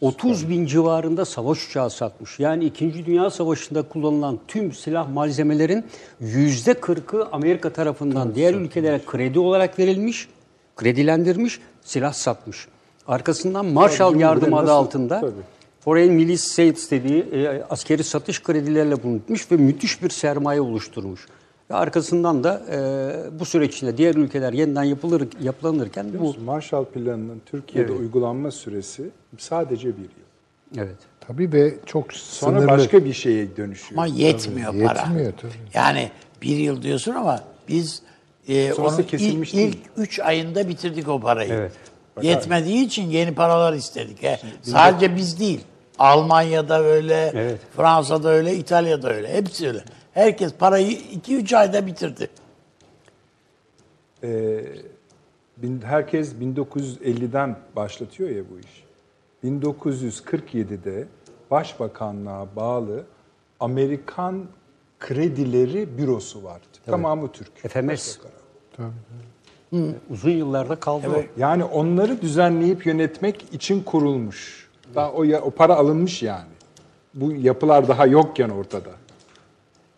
30 bin civarında savaş uçağı satmış. Yani 2. Dünya Savaşı'nda kullanılan tüm silah malzemelerin %40'ı Amerika tarafından diğer ülkelere kredi olarak verilmiş, kredilendirmiş, silah satmış. Arkasından Marshall Tabii, yardım bu da adı altında tabii. Foreign Milice Sales dediği e, askeri satış kredilerle bulunmuş ve müthiş bir sermaye oluşturmuş. Ve arkasından da e, bu süreç içinde diğer ülkeler yeniden yapılır yapılanırken bu Marshall Planı'nın Türkiye'de uygulanma süresi sadece bir yıl. evet. Tabii ve çok Sonra sınırlı. başka bir şeye dönüşüyor. Ama yetmiyor para. Yetmiyor tabii. Yani bir yıl diyorsun ama biz e, Sonrası onun kesilmiş ilk, ilk üç ayında bitirdik o parayı. Evet. Yetmediği için yeni paralar istedik. He. Sadece biz değil. Almanya'da öyle, Evet. Fransa'da öyle, İtalya'da öyle. Hepsi öyle. Herkes parayı iki üç ayda bitirdi. Ee, herkes 1950'den başlatıyor ya bu iş. 1947'de Başbakanlığa bağlı Amerikan Kredileri Bürosu var. Tamamı Türk. FMS. Uzun yıllarda kaldı o. Yani onları düzenleyip yönetmek için kurulmuş. Daha o, ya- o para alınmış yani. Bu yapılar daha yokken ortada.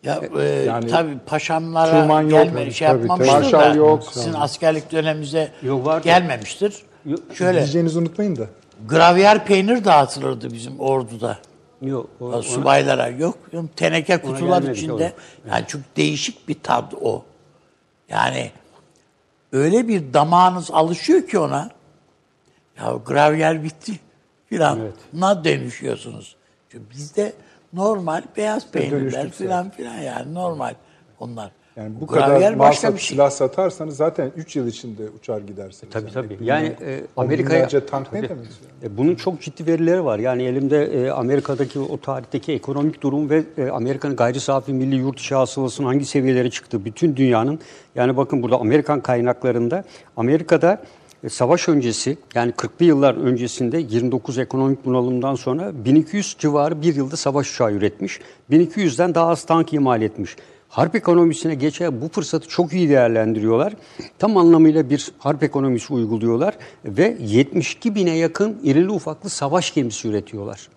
Ya e, Yani tabii paşamlara Truman yok, gelme, şey tabii, yapmamıştır tabii. da yok. sizin askerlik dönemimize Yok, vardı. gelmemiştir. Yok, Şöyle Diyeceğinizi unutmayın da. gravyer peynir dağıtılırdı bizim orduda. Yok, o- ona- subaylara yok. Teneke kutular içinde. oğlum. Yani çok değişik bir tad o. Yani öyle bir damağınız alışıyor ki ona. Ya gravyer bitti filan. Evet. Na dönüşüyorsunuz. Çünkü bizde normal beyaz peynirler filan filan yani normal onlar. Yani bu Gravyer kadar mal bir şey. silah satarsanız zaten 3 yıl içinde uçar gidersiniz. Tabii tabii. Bin- Yani e, Amerika'ya tank ne Tabii. demek? yani? E, Bunun çok ciddi verileri var. Yani elimde e, Amerika'daki o tarihteki ekonomik durum ve e, Amerika'nın gayri safi milli yurt içi hasılasının hangi seviyelere çıktığı bütün dünyanın yani bakın burada Amerikan kaynaklarında Amerika'da savaş öncesi yani 40'lı yıllar öncesinde 29 ekonomik bunalımdan sonra 1200 civarı bir yılda savaş uçağı üretmiş. 1200'den daha az tank imal etmiş. Harp ekonomisine geçer bu fırsatı çok iyi değerlendiriyorlar. Tam anlamıyla bir harp ekonomisi uyguluyorlar ve 72 bine yakın irili ufaklı savaş gemisi üretiyorlar.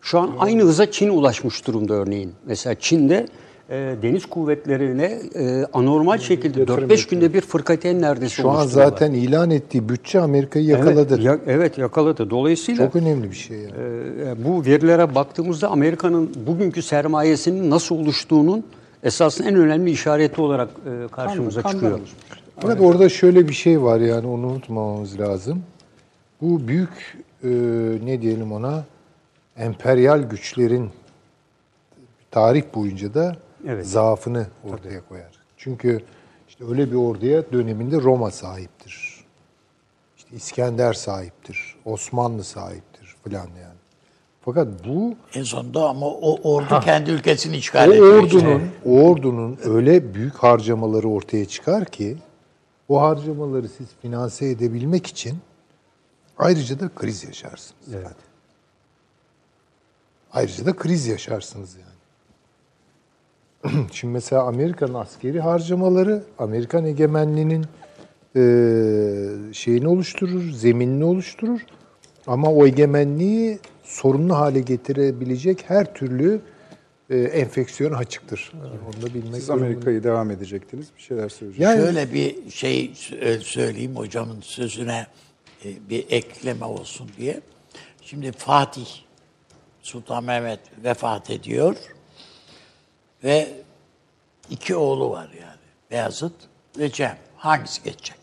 Şu an aynı hıza Çin ulaşmış durumda örneğin. Mesela Çin'de e, deniz kuvvetlerine e, anormal şekilde yatırım 4-5 günde bir fırkateyn neredeyse Şu an zaten ilan ettiği bütçe Amerika'yı Evet, yakaladı. ya- evet yakaladı. Dolayısıyla Çok önemli bir şey yani. e, bu verilere baktığımızda Amerika'nın bugünkü sermayesinin nasıl oluştuğunun esasında en önemli işareti olarak e, karşımıza Kandan çıkıyor. Fakat orada şöyle bir şey var yani onu unutmamamız lazım. Bu büyük e, ne diyelim ona emperyal güçlerin tarih boyunca da Evet. zaafını ortaya koyar. Çünkü işte öyle bir orduya döneminde Roma sahiptir. İşte İskender sahiptir. Osmanlı sahiptir falan yani. Fakat bu En sonunda ama o ordu kendi ülkesini işgal o ediyor. ordunun, o ordunun öyle büyük harcamaları ortaya çıkar ki o harcamaları siz finanse edebilmek için ayrıca da kriz yaşarsınız. Yani. Ayrıca da kriz yaşarsınız yani. Şimdi mesela Amerika'nın askeri harcamaları Amerikan egemenliğinin e, şeyini oluşturur, zeminini oluşturur. Ama o egemenliği sorunlu hale getirebilecek her türlü e, enfeksiyon açıktır. Onu da bilmek Siz. Amerika'yı devam edecektiniz. Bir şeyler söyleyeceksiniz. Yani Şöyle bir şey sö- söyleyeyim hocamın sözüne e, bir ekleme olsun diye. Şimdi Fatih Sultan Mehmet vefat ediyor ve iki oğlu var yani. Beyazıt ve Cem. Hangisi geçecek?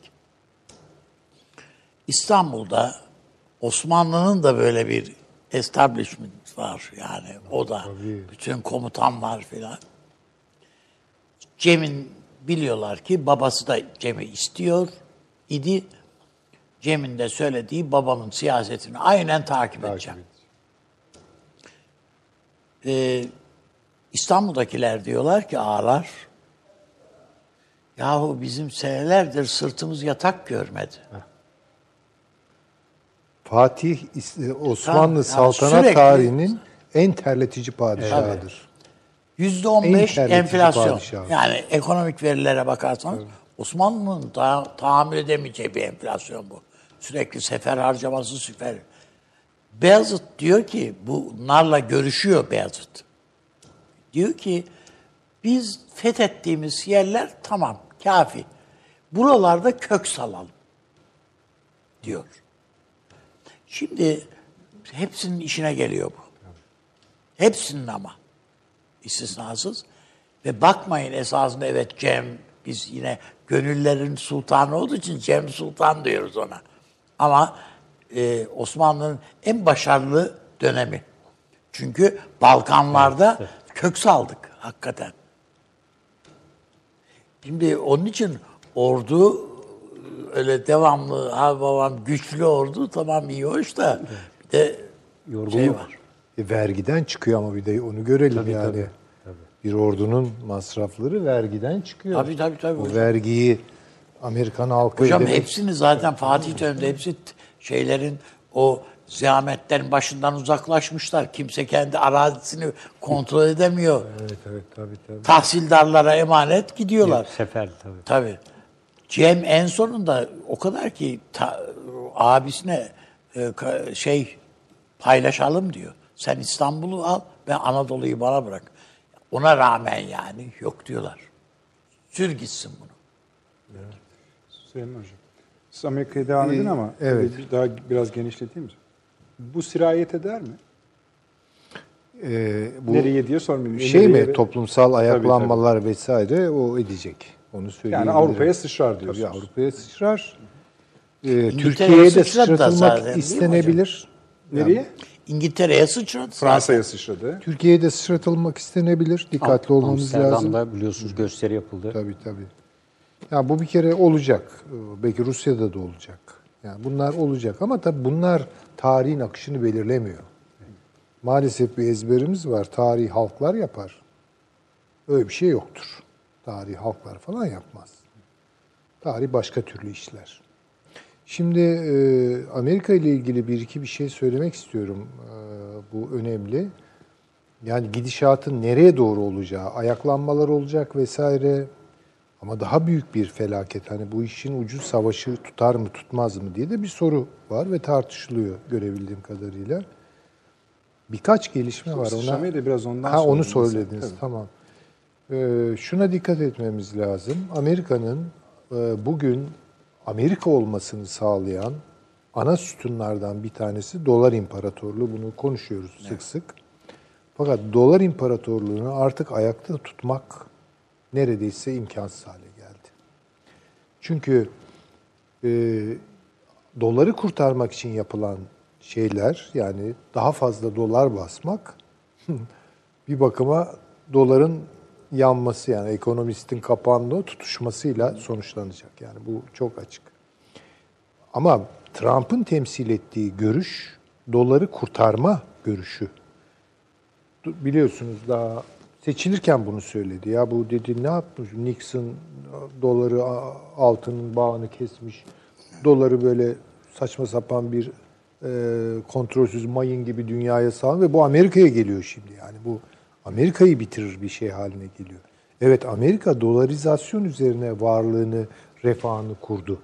İstanbul'da Osmanlı'nın da böyle bir establishment var yani. O da bütün komutanlar filan. Cem'in biliyorlar ki babası da Cem'i istiyor idi. Cem'in de söylediği babamın siyasetini aynen takip edeceğim. Ee, İstanbul'dakiler diyorlar ki ağlar, yahu bizim senelerdir sırtımız yatak görmedi. Fatih İs- Osmanlı yani saltanat sürekli- tarihinin en terletici padişahıdır. Yüzde on beş En terletici enflasyon. padişah. Yani ekonomik verilere bakarsanız Osmanlı'nın da tahammül edemeyeceği bir enflasyon bu. Sürekli sefer harcaması süper. Beyazıt diyor ki bunlarla görüşüyor Beyazıt. Diyor ki biz fethettiğimiz yerler tamam kafi. Buralarda kök salalım diyor. Şimdi hepsinin işine geliyor bu. Hepsinin ama istisnasız. Ve bakmayın esasında evet Cem, biz yine gönüllerin sultanı olduğu için Cem Sultan diyoruz ona. Ama e, Osmanlı'nın en başarılı dönemi. Çünkü Balkanlarda kök saldık hakikaten. Şimdi onun için ordu öyle devamlı ha babam güçlü ordu tamam iyi hoş da bir de şey var. E, vergiden çıkıyor ama bir de onu görelim yani. Bir ordunun masrafları vergiden çıkıyor. Tabii, tabii, tabii O hocam. vergiyi Amerikan halkı Hocam ödemek- hepsini zaten Fatih döneminde hepsi şeylerin o ziyametlerin başından uzaklaşmışlar. Kimse kendi arazisini kontrol edemiyor. Evet evet tabii tabii. Tahsildarlara emanet gidiyorlar. Sefer tabii. Tabii. Cem en sonunda o kadar ki ta- abisine e, ka- şey paylaşalım diyor. Sen İstanbul'u al, ben Anadolu'yu bana bırak. Ona rağmen yani yok diyorlar. Sür gitsin bunu. Süleyman Hocam. Siz Amerika'ya devam edin ama evet. bir daha biraz genişleteyim mi? Bu sirayet eder mi? Ee, bu Nereye diye sormayayım. şey Nereye- mi toplumsal ayaklanmalar vesaire o edecek. Onu söyleyebilirim. Yani Avrupa'ya sıçrar diyorsunuz. Tabii Avrupa'ya sıçrar. Ee, Türkiye'ye de zaten, sıçratılmak mi istenebilir. Nereye? İngiltere'ye sıçradı. Fransa'ya sıçradı. Türkiye'ye de sıçratılmak istenebilir. Dikkatli olmamız lazım. Amsterdam'da biliyorsunuz gösteri yapıldı. Tabii tabii. Ya bu bir kere olacak. Belki Rusya'da da olacak. Yani bunlar olacak ama tabii bunlar tarihin akışını belirlemiyor. Maalesef bir ezberimiz var. Tarih halklar yapar. Öyle bir şey yoktur. Tarih halklar falan yapmaz. Tarih başka türlü işler. Şimdi e, Amerika ile ilgili bir iki bir şey söylemek istiyorum. E, bu önemli. Yani gidişatın nereye doğru olacağı, ayaklanmalar olacak vesaire. Ama daha büyük bir felaket. Hani bu işin ucu savaşı tutar mı tutmaz mı diye de bir soru var ve tartışılıyor görebildiğim kadarıyla. Birkaç gelişme var. Sıçramayı da biraz ondan ha, onu söylediniz. Tabii. Tamam. Ee, şuna dikkat etmemiz lazım. Amerika'nın e, bugün Amerika olmasını sağlayan ana sütunlardan bir tanesi dolar imparatorluğu. Bunu konuşuyoruz sık sık. Fakat dolar imparatorluğunu artık ayakta tutmak neredeyse imkansız hale geldi. Çünkü e, doları kurtarmak için yapılan şeyler yani daha fazla dolar basmak bir bakıma doların yanması yani ekonomistin kapandığı tutuşmasıyla sonuçlanacak. Yani bu çok açık. Ama Trump'ın temsil ettiği görüş doları kurtarma görüşü. Biliyorsunuz daha seçilirken bunu söyledi. Ya bu dedi ne yapmış? Nixon doları altının bağını kesmiş. Doları böyle saçma sapan bir e, kontrolsüz mayın gibi dünyaya sağ ve bu Amerika'ya geliyor şimdi. Yani bu Amerika'yı bitirir bir şey haline geliyor. Evet Amerika dolarizasyon üzerine varlığını, refahını kurdu.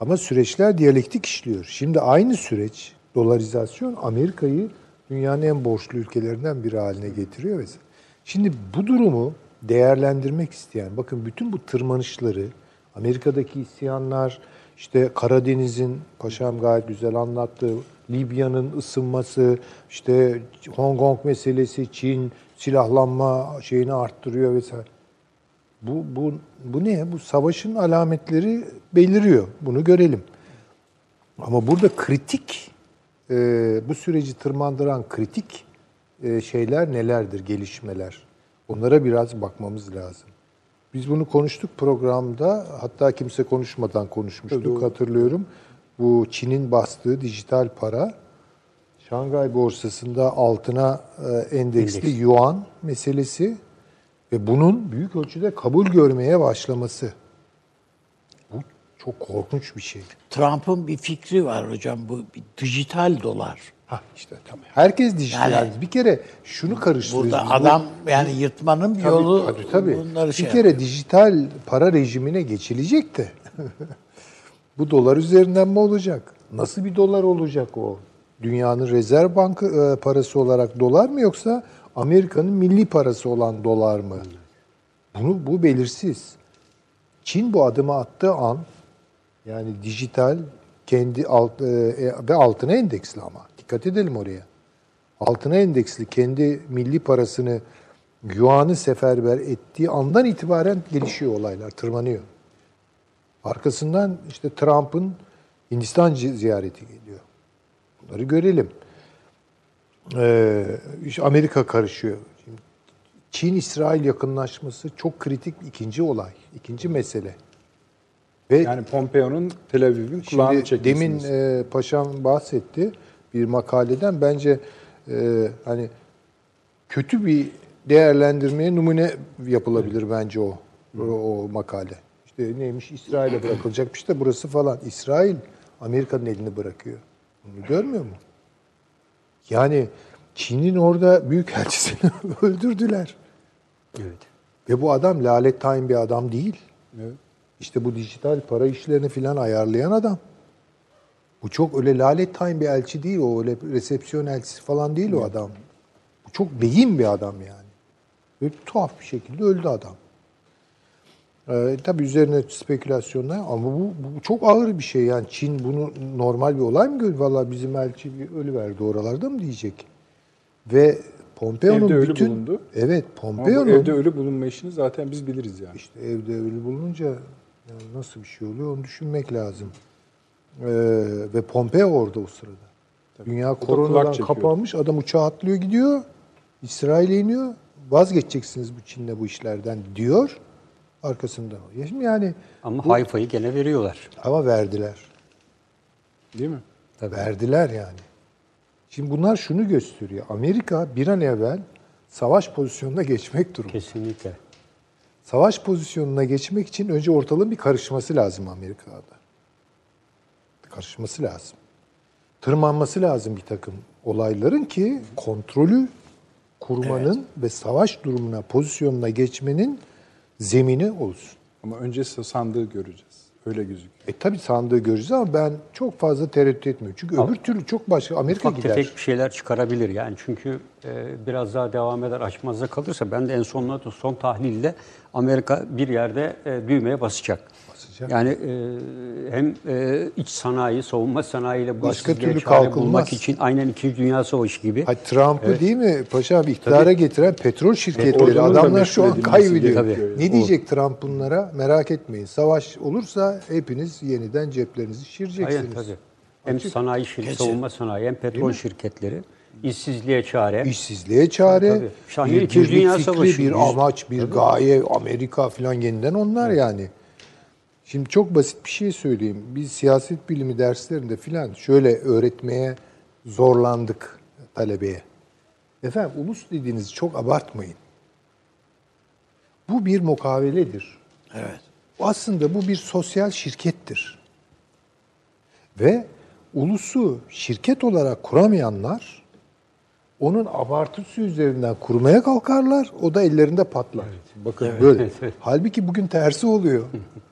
Ama süreçler diyalektik işliyor. Şimdi aynı süreç dolarizasyon Amerika'yı dünyanın en borçlu ülkelerinden biri haline getiriyor vesaire. Şimdi bu durumu değerlendirmek isteyen, bakın bütün bu tırmanışları, Amerika'daki isyanlar, işte Karadeniz'in, paşam gayet güzel anlattı, Libya'nın ısınması, işte Hong Kong meselesi, Çin silahlanma şeyini arttırıyor vesaire. Bu, bu, bu ne? Bu savaşın alametleri beliriyor. Bunu görelim. Ama burada kritik, e, bu süreci tırmandıran kritik şeyler nelerdir, gelişmeler? Onlara biraz bakmamız lazım. Biz bunu konuştuk programda, hatta kimse konuşmadan konuşmuştuk hatırlıyorum. Bu Çin'in bastığı dijital para, Şangay borsasında altına e, endeksli yuan meselesi ve bunun büyük ölçüde kabul görmeye başlaması. Bu çok korkunç bir şey. Trump'ın bir fikri var hocam bu bir dijital dolar. Ha işte tamam. Herkes dijital. Yani- bir kere şunu karıştırıyoruz. Burada biz. Bu- adam yani yırtmanın bir Tabii, yolu tabii, tabii. bunları şey bir kere dijital para rejimine geçilecek de. Bu dolar üzerinden mi olacak? Nasıl bir dolar olacak o? Dünyanın rezerv bankı e, parası olarak dolar mı yoksa Amerika'nın milli parası olan dolar mı? Bunu bu belirsiz. Çin bu adımı attığı an yani dijital kendi alt, e, ve altına endeksli ama dikkat edelim oraya. Altına endeksli kendi milli parasını yuanı seferber ettiği andan itibaren gelişiyor olaylar, tırmanıyor. Arkasından işte Trump'ın Hindistan zi- ziyareti geliyor. Bunları görelim. Ee, işte Amerika karışıyor. Çin-İsrail yakınlaşması çok kritik ikinci olay, ikinci mesele. Ve Yani Pompeo'nun Tel Aviv'in kulağını Şimdi çekmesini demin e, paşam bahsetti bir makaleden. Bence e, hani kötü bir değerlendirmeye numune yapılabilir bence o o, makale. İşte neymiş İsrail'e bırakılacakmış da burası falan. İsrail Amerika'nın elini bırakıyor. Bunu görmüyor mu? Yani Çin'in orada büyükelçisini öldürdüler. Evet. Ve bu adam lalet tayin bir adam değil. Evet. İşte bu dijital para işlerini filan ayarlayan adam. Bu çok öyle lalet tayin bir elçi değil o öyle resepsiyon elçisi falan değil o adam. Bu çok beyin bir adam yani. Böyle tuhaf bir şekilde öldü adam. Ee, tabii üzerine spekülasyonlar ama bu, bu çok ağır bir şey yani Çin bunu normal bir olay mı görüyor? Valla bizim elçi bir ölüverdi oralarda mı diyecek. Ve Pompeo'nun Evde ölü bütün... bulundu. Evet Pompeo'nun... evde ölü bulunma işini zaten biz biliriz yani. İşte evde ölü bulununca yani nasıl bir şey oluyor onu düşünmek lazım. Ee, ve Pompeo orada o sırada. Dünya kulak koronadan kapanmış. Adam uçağa atlıyor gidiyor. İsrail'e iniyor. Vazgeçeceksiniz bu Çin'le bu işlerden diyor. Arkasından o. Ya Şimdi yani Ama Hayfa'yı gene veriyorlar. ama verdiler. Değil mi? Verdiler yani. Şimdi bunlar şunu gösteriyor. Amerika bir an evvel savaş pozisyonuna geçmek durumunda. Kesinlikle. Savaş pozisyonuna geçmek için önce ortalığın bir karışması lazım Amerika'da. Karışması lazım. Tırmanması lazım bir takım olayların ki kontrolü kurmanın ve savaş durumuna, pozisyonuna geçmenin zemini olsun. Ama önce sandığı göreceğiz. Öyle gözüküyor. E tabi sandığı göreceğiz ama ben çok fazla tereddüt etmiyorum. Çünkü öbür türlü çok başka. Amerika gider. tefek bir şeyler çıkarabilir yani çünkü e, biraz daha devam eder açmazda kalırsa ben de en sonunda son tahlilde Amerika bir yerde e, düğmeye basacak. Basacak. Yani e, hem e, iç sanayi, savunma sanayiyle bu Başka türlü kalkılmaz. bulmak için aynen 2. Dünya Savaşı gibi. Ha, Trump'ı değil mi Paşa abi iktidara getiren petrol şirketleri adamlar şu an kaybediyor. gerekiyor. Ne diyecek Trump bunlara? Merak etmeyin. Savaş olursa hepiniz yeniden ceplerinizi şişireceksiniz. Aynen tabii. Hem Açık. sanayi şirketi, savunma sanayi hem petrol şirketleri, işsizliğe çare. İşsizliğe çare, Tabii, tabii. Şahane bir İkinci birlik Dünya fikri, Savaşı. bir amaç, bir gaye, Amerika falan yeniden onlar yani. Şimdi çok basit bir şey söyleyeyim. Biz siyaset bilimi derslerinde filan şöyle öğretmeye zorlandık talebeye. Efendim ulus dediğinizi çok abartmayın. Bu bir mukaveledir. Evet. Aslında bu bir sosyal şirkettir. Ve ulusu şirket olarak kuramayanlar onun abartısı üzerinden kurmaya kalkarlar. O da ellerinde patlar. Bakın böyle. Halbuki bugün tersi oluyor.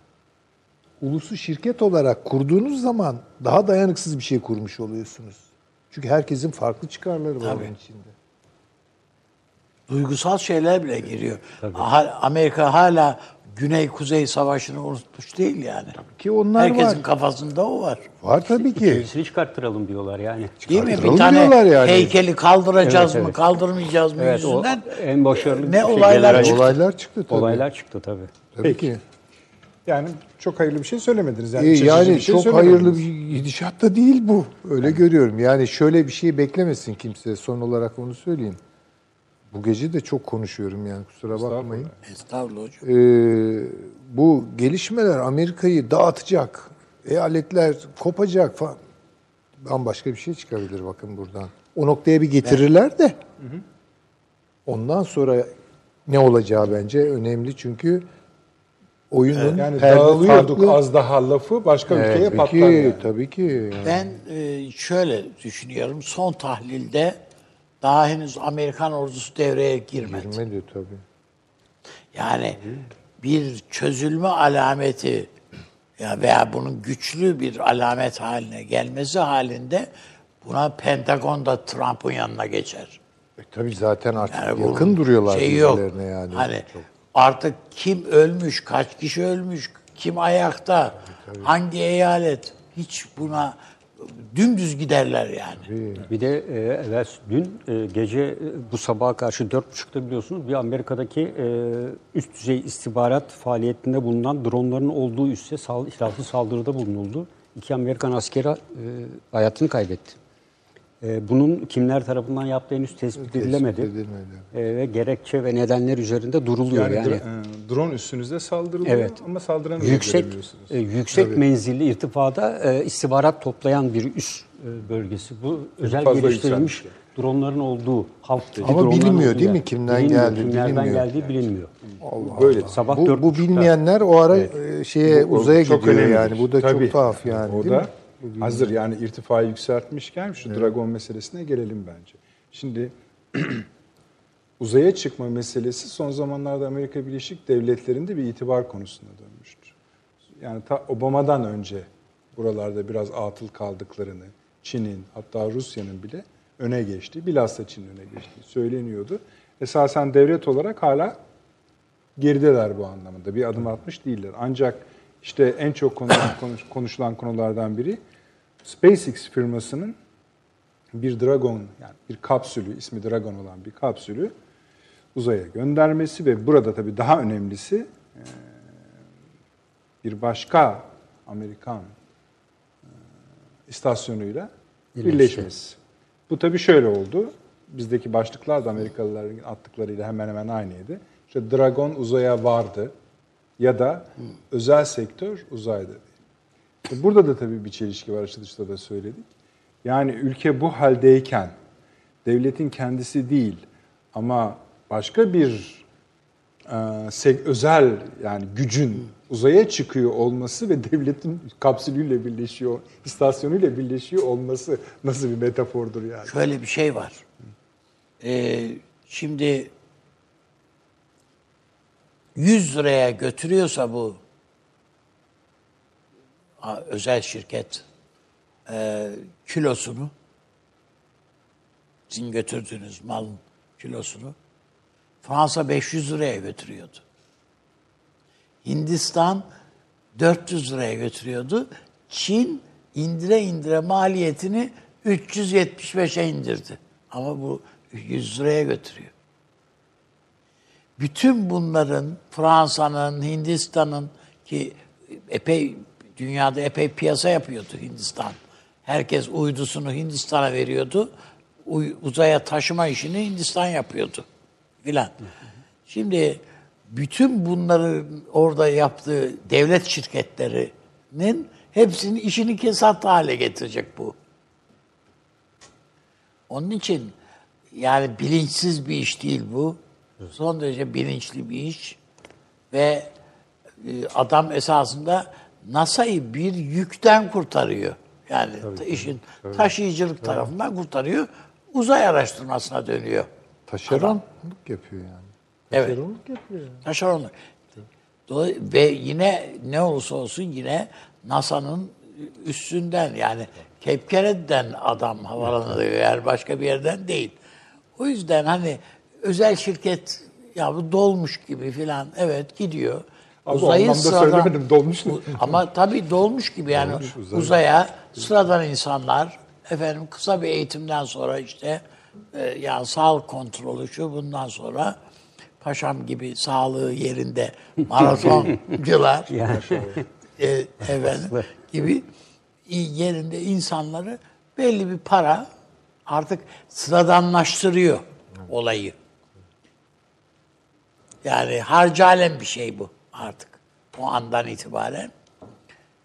Ulusu şirket olarak kurduğunuz zaman daha dayanıksız bir şey kurmuş oluyorsunuz. Çünkü herkesin farklı çıkarları var onun içinde. Duygusal şeyler bile giriyor. Ha- Amerika hala Güney-Kuzey Savaşı'nı unutmuş değil yani. Ki onlar Herkesin var. kafasında o var. Var tabii ki. İkincisini çıkarttıralım diyorlar yani. Değil mi? Bir tane yani. heykeli kaldıracağız Evet, mı, evet. kaldırmayacağız mı Evet, o yüzünden en başarılı ne şey, olaylar çıktı. Olaylar çıktı tabii. Olaylar çıktı tabii. Tabii ki. Yani çok hayırlı bir şey söylemediniz. Yani, Ee, açıcı yani bir şey çok hayırlı bir gidişat da değil bu. Öyle görüyorum. Yani şöyle bir şey beklemesin kimse. Son olarak onu söyleyeyim. Bu gece de çok konuşuyorum yani kusura bakmayın. Estağfurullah hocam. Ee, bu gelişmeler Amerika'yı dağıtacak. Eyaletler kopacak falan. Bambaşka bir şey çıkabilir bakın buradan. O noktaya bir getirirler de. Ondan sonra ne olacağı bence önemli çünkü oyunun Yani perde dağılıyorduk farklı- az daha lafı başka ülkeye Tabii patlar ki, yani. tabii ki. Yani. Ben e, şöyle düşünüyorum. Son tahlilde daha henüz Amerikan ordusu devreye girmedi. Girmedi tabii. Yani bir çözülme alameti ya veya bunun güçlü bir alamet haline gelmesi halinde buna Pentagon da Trump'ın yanına geçer. E, tabii zaten artık Yani yakın duruyorlar şeyi yok. birbirlerine yani. Hani artık kim ölmüş, kaç kişi ölmüş, kim ayakta, hangi eyalet hiç buna dümdüz giderler yani. Bir de e, evvel dün e, gece e, bu sabaha karşı dört buçukta biliyorsunuz bir Amerika'daki e, üst düzey istihbarat faaliyetinde bulunan dronların olduğu üsse sal, silahlı saldırıda bulunuldu. İki Amerikan askeri e, hayatını kaybetti. E, bunun kimler tarafından yaptığı henüz tespit edilemedi. edilmedi. E, ve gerekçe ve nedenler üzerinde duruluyor Yani, yani. e, drone üstünüzde saldırılıyor Evet. ama saldıranı yüksek e, yüksek menzilli irtifada e, istihbarat toplayan bir üst e, bölgesi. Bu özel fazla geliştirilmiş yükselmiş. dronların olduğu halk Ama bilinmiyor değil mi? Kimden Bilinmiyor, geldi, Kimlerden bilinmiyor. geldiği bilinmiyor. Böyle. Sabah Bu, bu bilmeyenler o ara e, şeye Bu- bu uzaya çok gidiyor önemli. yani. Bu da Tabii. çok tuhaf yani. O değil da mi? Hazır yani irtifayı yükseltmişken şu Dragon meselesine gelelim bence. Şimdi uzaya çıkma meselesi son zamanlarda Amerika Birleşik Devletleri'nde bir itibar konusuna dönmüştür. Yani ta Obama'dan önce buralarda biraz atıl kaldıklarını, Çin'in hatta Rusya'nın bile öne geçtiği, bilhassa Çin'in öne geçtiği söyleniyordu. Esasen devlet olarak hala gerideler bu anlamda. Bir adım atmış değiller. Ancak işte en çok konuş, konuş- konuşulan konulardan biri SpaceX firmasının bir Dragon yani bir kapsülü ismi Dragon olan bir kapsülü uzaya göndermesi ve burada tabii daha önemlisi eee, bir başka Amerikan eee, istasyonuyla birleşmesi. Bu tabii şöyle oldu. Bizdeki başlıklar da Amerikalıların attıklarıyla hemen hemen aynıydı. İşte Dragon uzaya vardı ya da özel sektör uzayda. E, Burada da tabii bir çelişki var açılışta da söyledik. Yani ülke bu haldeyken devletin kendisi değil ama başka bir e, özel yani gücün uzaya çıkıyor olması ve devletin kapsülüyle birleşiyor, istasyonuyla birleşiyor olması nasıl bir metafordur yani? Şöyle bir şey var. Ee, şimdi 100 liraya götürüyorsa bu özel şirket e, kilosunu sizin götürdüğünüz malın kilosunu Fransa 500 liraya götürüyordu. Hindistan 400 liraya götürüyordu. Çin indire indire maliyetini 375'e indirdi. Ama bu 100 liraya götürüyor. Bütün bunların Fransa'nın, Hindistan'ın ki epey dünyada epey piyasa yapıyordu Hindistan. Herkes uydusunu Hindistan'a veriyordu. Uzaya taşıma işini Hindistan yapıyordu filan. Şimdi bütün bunları orada yaptığı devlet şirketlerinin hepsinin işini kesat hale getirecek bu. Onun için yani bilinçsiz bir iş değil bu. Son derece bilinçli bir iş. Ve e, adam esasında NASA'yı bir yükten kurtarıyor. Yani ta- işin taşıyıcılık tarafından kurtarıyor. Uzay araştırmasına dönüyor. Taşeronluk yapıyor yani. Evet. Taşeronluk yapıyor yani. Taşeronluk. Dolay- Ve yine ne olursa olsun yine NASA'nın üstünden yani Cape Kennedy'den adam havalanıyor yani başka bir yerden değil. O yüzden hani özel şirket ya bu dolmuş gibi filan evet gidiyor. Abi o anlamda söylemedim, dolmuş ne? U- Ama tabii dolmuş gibi yani Dolmuş, uzaya. uzaya sıradan insanlar efendim kısa bir eğitimden sonra işte e, yani sağlık kontrolü şu bundan sonra paşam gibi sağlığı yerinde maratoncular e, efendim gibi yerinde insanları belli bir para artık sıradanlaştırıyor olayı. Yani harcalen bir şey bu artık o andan itibaren.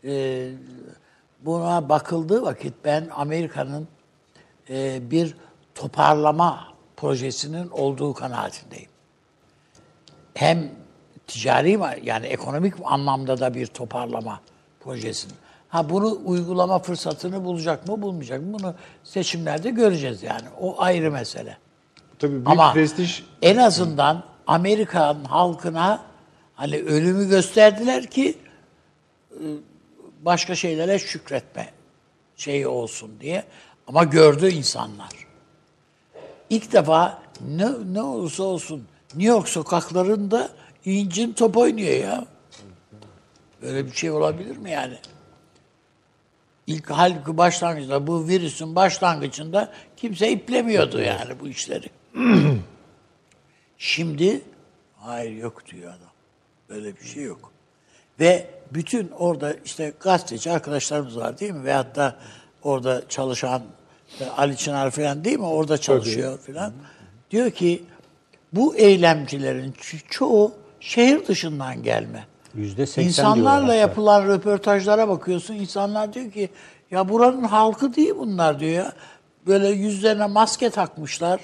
Ee, buna bakıldığı vakit ben Amerika'nın e, bir toparlama projesinin olduğu kanaatindeyim. Hem ticari yani ekonomik anlamda da bir toparlama projesinin. Ha bunu uygulama fırsatını bulacak mı bulmayacak mı bunu seçimlerde göreceğiz yani. O ayrı mesele. Tabii büyük Ama prestij en azından Amerikan halkına hani ölümü gösterdiler ki e, başka şeylere şükretme şeyi olsun diye. Ama gördü insanlar. İlk defa ne, ne olursa olsun New York sokaklarında incin top oynuyor ya. Böyle bir şey olabilir mi yani? İlk halbuki başlangıçta bu virüsün başlangıcında kimse iplemiyordu yani bu işleri. Şimdi hayır yok diyor adam. Böyle bir şey yok. Ve bütün orada işte gazeteci arkadaşlarımız var değil mi? Veyahut da orada çalışan e, Ali Çınar falan değil mi? Orada çalışıyor falan. Diyor ki bu eylemcilerin ço- çoğu şehir dışından gelme. Yüzde seksen İnsanlarla diyorlar hatta. yapılan röportajlara bakıyorsun. İnsanlar diyor ki ya buranın halkı değil bunlar diyor ya. Böyle yüzlerine maske takmışlar.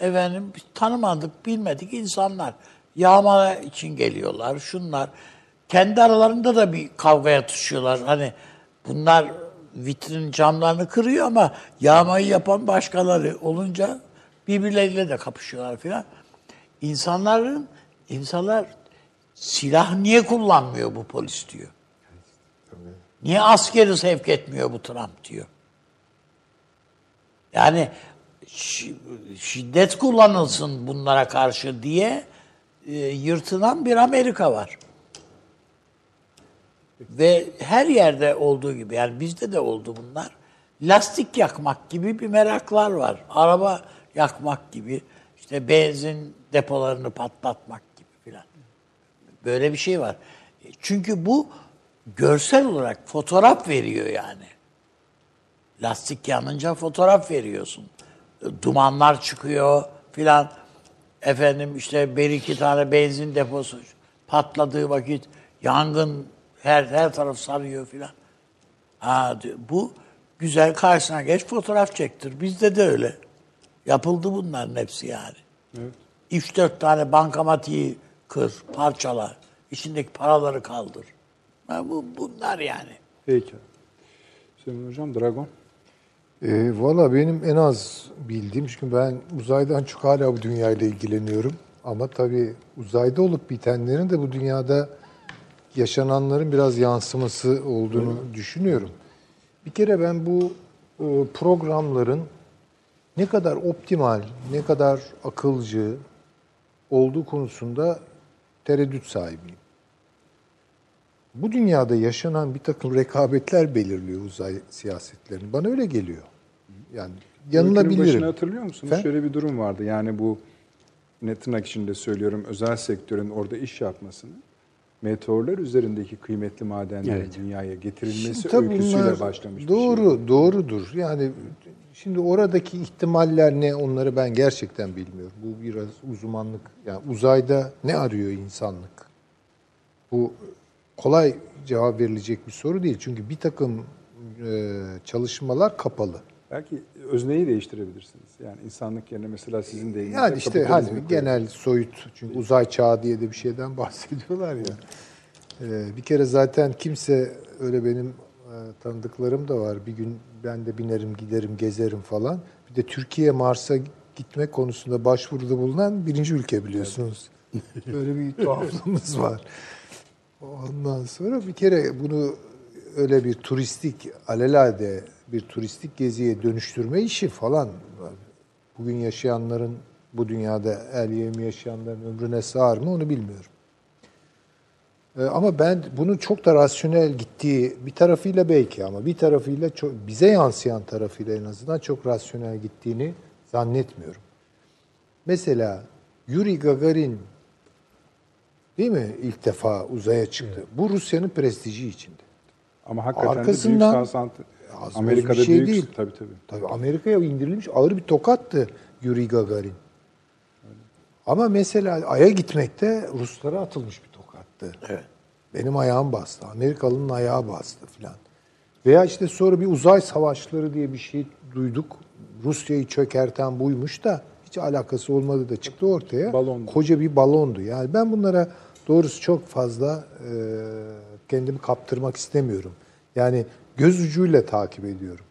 Efendim tanımadık, bilmedik insanlar. Yağma için geliyorlar. Şunlar. Kendi aralarında da bir kavgaya tutuşuyorlar. Hani bunlar vitrin camlarını kırıyor ama yağmayı yapan başkaları olunca birbirleriyle de kapışıyorlar filan. İnsanların insanlar silah niye kullanmıyor bu polis diyor. Niye askeri sevk etmiyor bu Trump diyor. Yani şi- şiddet kullanılsın bunlara karşı diye e, yırtılan bir Amerika var. Ve her yerde olduğu gibi yani bizde de oldu bunlar. Lastik yakmak gibi bir meraklar var. Araba yakmak gibi, işte benzin depolarını patlatmak gibi filan. Böyle bir şey var. Çünkü bu görsel olarak fotoğraf veriyor yani. Lastik yanınca fotoğraf veriyorsun. Dumanlar çıkıyor filan. Efendim işte bir iki tane benzin deposu patladığı vakit yangın her her taraf sarıyor filan. Ha, diyor, bu güzel karşısına geç fotoğraf çektir. Bizde de öyle. Yapıldı bunların hepsi yani. Üç dört tane bankamatiği kır, parçala. içindeki paraları kaldır. Ha, bu, bunlar yani. Peki. Süleyman Hocam, Dragon. E, Valla benim en az bildiğim, çünkü ben uzaydan çok hala bu dünyayla ilgileniyorum. Ama tabii uzayda olup bitenlerin de bu dünyada yaşananların biraz yansıması olduğunu düşünüyorum. Bir kere ben bu e, programların ne kadar optimal, ne kadar akılcı olduğu konusunda tereddüt sahibiyim. Bu dünyada yaşanan bir takım rekabetler belirliyor uzay siyasetlerini. Bana öyle geliyor. Yani yanılabilirim. hatırlıyor musunuz? Efendim? Şöyle bir durum vardı. Yani bu ne tırnak içinde söylüyorum özel sektörün orada iş yapmasını meteorlar üzerindeki kıymetli madenlerin Evet. dünyaya getirilmesi Şimdi öyküsüyle başlamış Doğru, bir şey. doğrudur. Yani şimdi oradaki ihtimaller ne onları ben gerçekten bilmiyorum. Bu biraz uzmanlık. Yani uzayda ne arıyor insanlık? Bu kolay cevap verilecek bir soru değil. Çünkü bir takım e, çalışmalar kapalı. Belki özneyi değiştirebilirsiniz. Yani insanlık yerine mesela sizin deyiminizle Yani işte hani koyun. genel soyut çünkü uzay çağı diye de bir şeyden bahsediyorlar ya. Ee, bir kere zaten kimse öyle benim e, tanıdıklarım da var. Bir gün ben de binerim giderim gezerim falan. Bir de Türkiye Mars'a gitme konusunda başvuruda bulunan birinci ülke biliyorsunuz. Böyle bir tuhaflığımız var. Ondan sonra bir kere bunu öyle bir turistik alelade bir turistik geziye dönüştürme işi falan. Bugün yaşayanların bu dünyada el yemi yaşayanların ömrüne sığar mı onu bilmiyorum. Ee, ama ben bunun çok da rasyonel gittiği bir tarafıyla belki ama bir tarafıyla çok, bize yansıyan tarafıyla en azından çok rasyonel gittiğini zannetmiyorum. Mesela Yuri Gagarin değil mi ilk defa uzaya çıktı. Bu Rusya'nın prestiji içinde. Ama hakikaten Arkasından- de büyük. Az Amerika'da bir şey büyük değil. tabii tabii. Tabii Amerika'ya indirilmiş ağır bir tokattı Yuri Gagarin. Ama mesela Ay'a gitmekte Ruslara atılmış bir tokattı. Evet. Benim ayağım bastı. Amerikalı'nın ayağı bastı filan. Veya işte sonra bir uzay savaşları diye bir şey duyduk. Rusya'yı çökerten buymuş da hiç alakası olmadı da çıktı ortaya. Balondu. Koca bir balondu. Yani ben bunlara doğrusu çok fazla e, kendimi kaptırmak istemiyorum. Yani göz ucuyla takip ediyorum.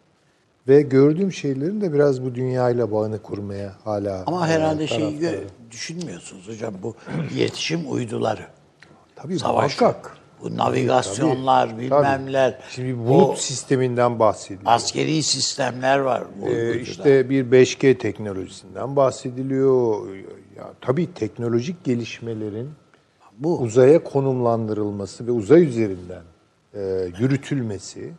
Ve gördüğüm şeylerin de biraz bu dünyayla bağını kurmaya hala Ama e, herhalde şeyi taraftarım. gö- düşünmüyorsunuz hocam bu iletişim uyduları. Tabii Savaş. muhakkak. Bu navigasyonlar, Tabii. bilmemler. Şimdi bir bulut o sisteminden bahsediliyor. askeri sistemler var bu Ee, uyduda. işte bir 5G teknolojisinden bahsediliyor. Ya tabii teknolojik gelişmelerin Bu. uzaya konumlandırılması ve uzay üzerinden e, yürütülmesi e,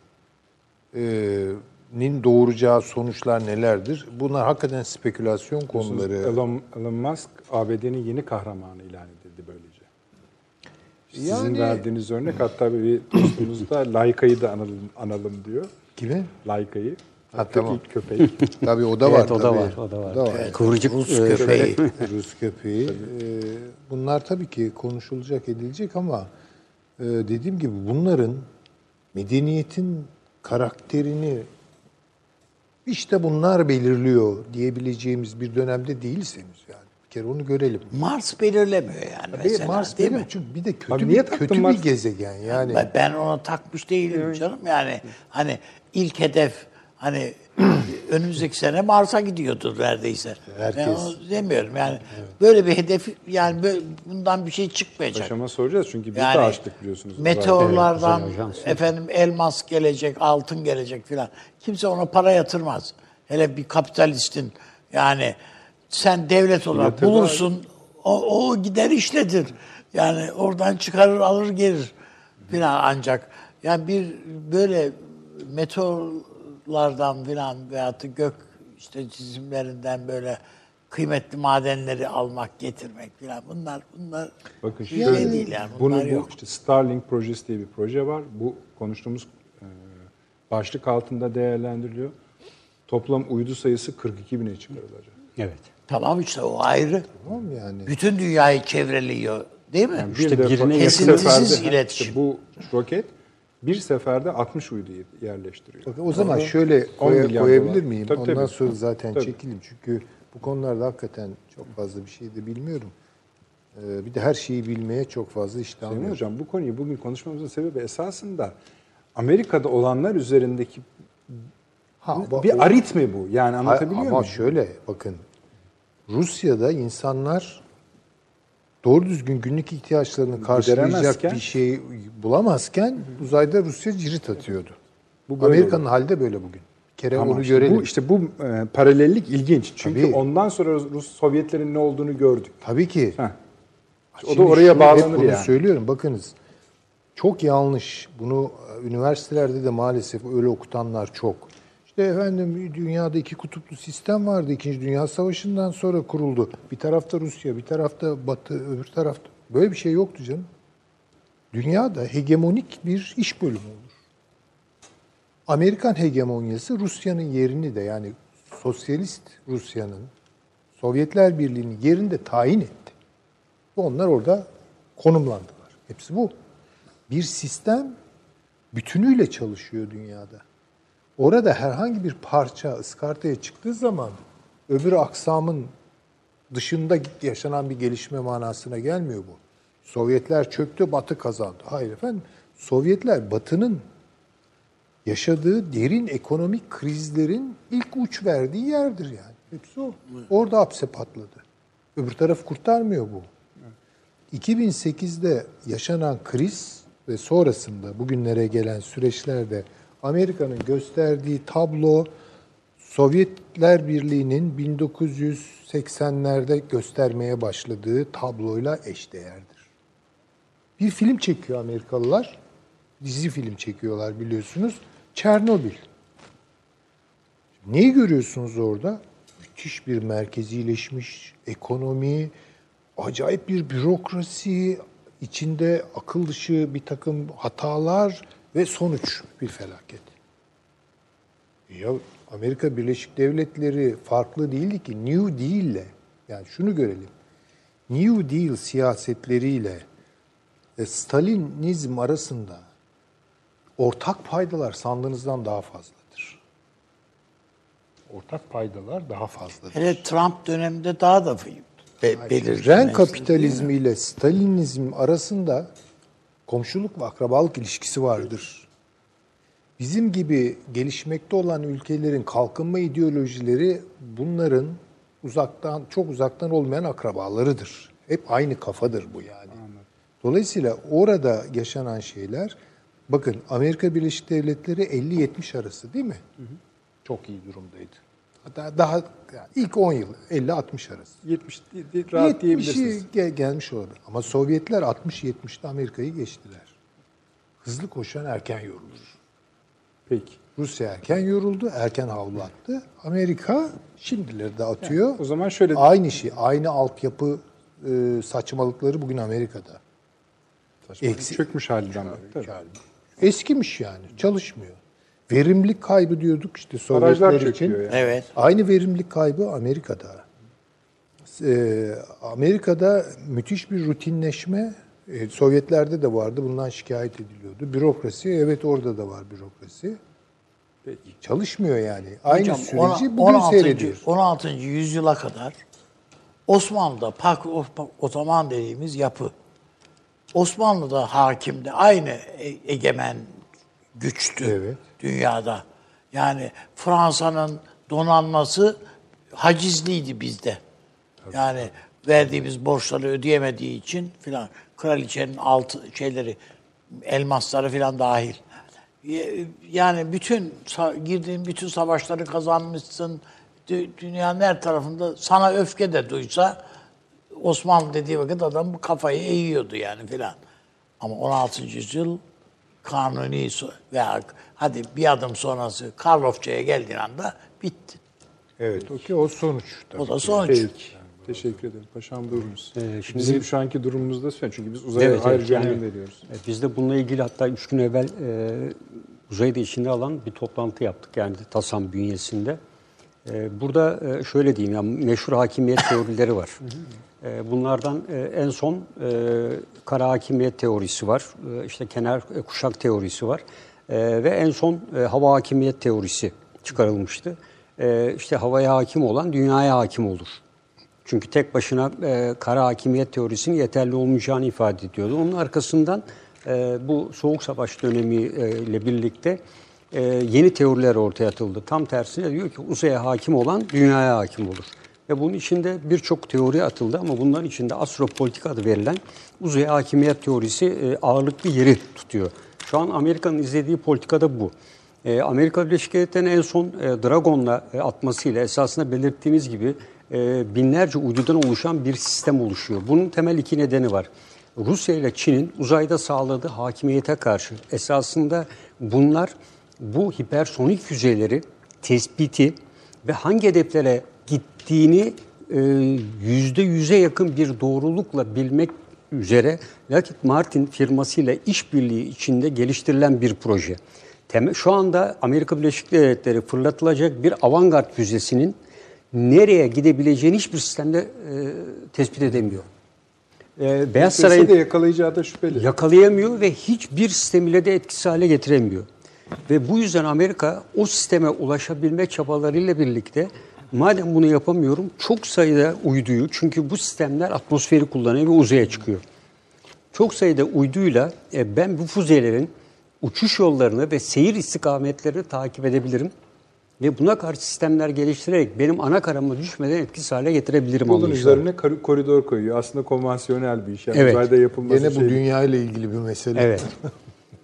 nin doğuracağı sonuçlar nelerdir? Bunlar hakikaten spekülasyon konuları. Elon, Elon Musk ABD'nin yeni kahramanı ilan edildi böylece. Sizin Yani- verdiğiniz örnek hatta bir dostumuz da Layka'yı da analım, analım diyor. Kimi? Layka'yı. Ha, Köpek, tamam. köpek. Tabii o da var. Evet, o da tabii. var, o da var. Evet, Kıvırcık, Rus e, köpeği. Rus köpeği. Ee, bunlar tabii ki konuşulacak, edilecek ama e, dediğim gibi bunların medeniyetin karakterini işte bunlar belirliyor diyebileceğimiz bir dönemde değiliz henüz yani. Bir kere onu görelim. Mars belirlemiyor yani Bir mesela Mars değil mi? çünkü bir de kötü Abi bir niye kötü bir Mars? gezegen yani. Ben- Ben ona takmış değilim canım. Yani hani ilk hedef hani önümüzdeki sene Mars'a gidiyordur neredeyse. Herkes. Ben onu demiyorum yani. Böyle bir hedef yani böyle, bundan bir şey çıkmayacak. Paşama soracağız çünkü biz Yani de açtık biliyorsunuz. Meteorlardan Evet, efendim elmas gelecek, altın gelecek filan. Kimse ona para yatırmaz. Hele bir kapitalistin yani sen devlet olarak Yatırdı bulursun o, o gider işletir. Yani oradan çıkarır alır gelir filan ancak yani bir böyle meteorlardan filan veyahut da gök işte çizimlerinden böyle kıymetli madenleri almak, getirmek filan bunlar bunlar Bakın şey değil yani. bunu Bunlar bu yok. işte Starlink projesi diye bir proje var. Bu konuştuğumuz e, başlık altında değerlendiriliyor. Toplam uydu sayısı 42 bine çıkarılacak. Evet. Tamam işte o ayrı. Tamam yani? Bütün dünyayı çevreliyor değil mi? Yani İşte birine bir Kesintisiz seferde- iletişim. işte bu roket bir seferde 60 uydu yerleştiriyor. Bakın o zaman şöyle 10 koya- koyabilir dolar. miyim? Tabii, Ondan tabii. sonra zaten Tabii. çekilim. Çünkü bu konularda hakikaten çok fazla bir şey de bilmiyorum. Ee, bir de her şeyi bilmeye çok fazla iştahım Sayın. Hocam bu konuyu bugün konuşmamızın sebebi esasında Amerika'da olanlar üzerindeki Ha, bu- bir o- aritmi bu. Yani anlatabiliyor Ama muyum? şöyle bakın. Rusya'da insanlar doğru düzgün günlük ihtiyaçlarını karşılayacak bir şey bulamazken uzayda Rusya cirit atıyordu. Bu Amerika'nın halde de böyle bugün. Bir kere Ama onu işte görelim. Bu işte bu e, paralellik ilginç. Çünkü Tabii. ondan sonra Rus Sovyetlerin ne olduğunu gördük. Tabii ki. Heh. O Şimdi da oraya bağlanır bunu yani. söylüyorum. Bakınız. Çok yanlış. Bunu e, üniversitelerde de maalesef öyle okutanlar çok. İşte efendim dünyada iki kutuplu sistem vardı. İkinci Dünya Savaşı'ndan sonra kuruldu. Bir tarafta Rusya, bir tarafta Batı, öbür tarafta. Böyle bir şey yoktu canım. Dünyada hegemonik bir iş bölümü olur. Amerikan hegemonyası Rusya'nın yerini de yani sosyalist Rusya'nın Sovyetler Birliği'nin yerini de tayin etti. Onlar orada konumlandılar. Hepsi bu. Bir sistem bütünüyle çalışıyor dünyada. Orada herhangi bir parça ıskartaya çıktığı zaman öbür aksamın dışında yaşanan bir gelişme manasına gelmiyor bu. Sovyetler çöktü, Batı kazandı. Hayır efendim. Sovyetler Batı'nın yaşadığı derin ekonomik krizlerin ilk uç verdiği yerdir yani. Hepsi o. Orada hapse patladı. Öbür taraf kurtarmıyor bu. 2008'de yaşanan kriz ve sonrasında bugünlere gelen süreçlerde Amerika'nın gösterdiği tablo Sovyetler Birliği'nin 1980'lerde göstermeye başladığı tabloyla eşdeğerdir. Bir film çekiyor Amerikalılar. Dizi film çekiyorlar biliyorsunuz. Çernobil. Neyi görüyorsunuz orada? Müthiş bir merkezileşmiş ekonomi, acayip bir bürokrasi, içinde akıl dışı bir takım hatalar ve sonuç bir felaket. Ya Amerika Birleşik Devletleri farklı değildi ki New Deal'le yani şunu görelim. New Deal siyasetleriyle e, Stalinizm arasında ortak paydalar sandığınızdan daha fazladır. Ortak paydalar daha fazladır. Hele Trump döneminde daha da be- belirgin. Ren kapitalizmi ile Stalinizm arasında komşuluk ve akrabalık ilişkisi vardır. Bizim gibi gelişmekte olan ülkelerin kalkınma ideolojileri bunların uzaktan çok uzaktan olmayan akrabalarıdır. Hep aynı kafadır bu yani. Dolayısıyla orada yaşanan şeyler bakın Amerika Birleşik Devletleri 50-70 arası değil mi? Çok iyi durumdaydı. Hatta daha yani ilk 10 yıl 50-60 arası. 70 di- di- rahat 70'i diyebilirsiniz. ge- gelmiş olabilir. Ama Sovyetler 60-70'te Amerika'yı geçtiler. Hızlı koşan erken yorulur. Peki. Rusya erken yoruldu, erken havlu attı. Amerika şimdileri de atıyor. O zaman şöyle Aynı şey, aynı altyapı e, saçmalıkları bugün Amerika'da. Eksi- çökmüş halinden. Yani eskimiş yani, çalışmıyor. Verimlilik kaybı diyorduk işte Sovyetler için. yani. Evet. Aynı verimlilik kaybı Amerika'da. Ee, Amerika'da müthiş bir rutinleşme, e, Sovyetlerde de vardı, bundan şikayet ediliyordu. Bürokrasi, evet orada da var bürokrasi. Peki. Çalışmıyor yani. Aynı Hocam, süreci ona- bugün 16. seyrediyoruz. 16. yüzyıla kadar Osmanlı'da Pak Otoman dediğimiz yapı Osmanlı'da hakimdi. Aynı e- egemen güçtü Evet. Dünyada. Yani Fransa'nın donanması hacizliydi bizde. Yani verdiğimiz borçları ödeyemediği için filan kraliçenin altı şeyleri elmasları filan dahil. Yani bütün girdiğin bütün savaşları kazanmışsın. Dü- Dünyanın her tarafında sana öfke de duysa Osmanlı dediği vakit adam bu kafayı eğiyordu yani filan. Ama 16. yüzyıl kanuni veya hadi bir adım sonrası Karlofça'ya geldiğin anda bitti. Evet, o ki o sonuç. tabii O da ki. sonuç. Peki. Teşekkür ederim. Paşam buyurunuz. Ee, şimdi- Bizim şu anki durumumuzda söyle. Çünkü biz uzaya Evet, evet, ayrıca yani- önem veriyoruz. E, Biz de bununla ilgili hatta üç gün evvel e, uzayı da içinde alan bir toplantı yaptık yani TASAM bünyesinde. E, burada e, şöyle diyeyim, yani meşhur hakimiyet teorileri var. E, bunlardan e, en son e, kara hakimiyet teorisi var, e, işte kenar e, kuşak teorisi var e, ve en son e, hava hakimiyet teorisi çıkarılmıştı. E, işte havaya hakim olan dünyaya hakim olur. Çünkü tek başına e, kara hakimiyet teorisinin yeterli olmayacağını ifade ediyordu. Onun arkasından e, bu Soğuk Savaş dönemiyle birlikte e, yeni teoriler ortaya atıldı. Tam tersine diyor ki uzaya hakim olan dünyaya hakim olur. Ve bunun içinde birçok teori atıldı ama bunların içinde astropolitik adı verilen uzaya hakimiyet teorisi e, ağırlıklı yeri tutuyor. Şu an Amerika'nın izlediği politikada bu. E, Amerika Birleşik Devletleri'nin en son e, Dragon'la e, atmasıyla esasında belirttiğiniz gibi e, binlerce uydudan oluşan bir sistem oluşuyor. Bunun temel iki nedeni var. Rusya ile Çin'in uzayda sağladığı hakimiyete karşı esasında bunlar bu hipersonik füzeleri tespiti ve hangi hedeflere gittiğini e, yüzde yüze yakın bir doğrulukla bilmek üzere Lockheed Martin firmasıyla işbirliği içinde geliştirilen bir proje. Şu anda Amerika Birleşik Devletleri fırlatılacak bir avantgard füzesinin nereye gidebileceğini hiçbir sistemde e, tespit edemiyor. E, Beyaz Saray'ın de yakalayacağı da şüpheli. Yakalayamıyor ve hiçbir sistem ile de etkisiz hale getiremiyor. Ve bu yüzden Amerika o sisteme ulaşabilme çabalarıyla birlikte madem bunu yapamıyorum çok sayıda uyduyu çünkü bu sistemler atmosferi kullanıyor ve uzaya çıkıyor. Çok sayıda uyduyla e, ben bu füzelerin uçuş yollarını ve seyir istikametlerini takip edebilirim ve buna karşı sistemler geliştirerek benim ana karama düşmeden etkisiz hale getirebilirim. Bunun üzerine koridor koyuyor. Aslında konvansiyonel bir iş. Yani evet. uzayda yapılması Yine bu şey... dünya ile ilgili bir mesele. Evet.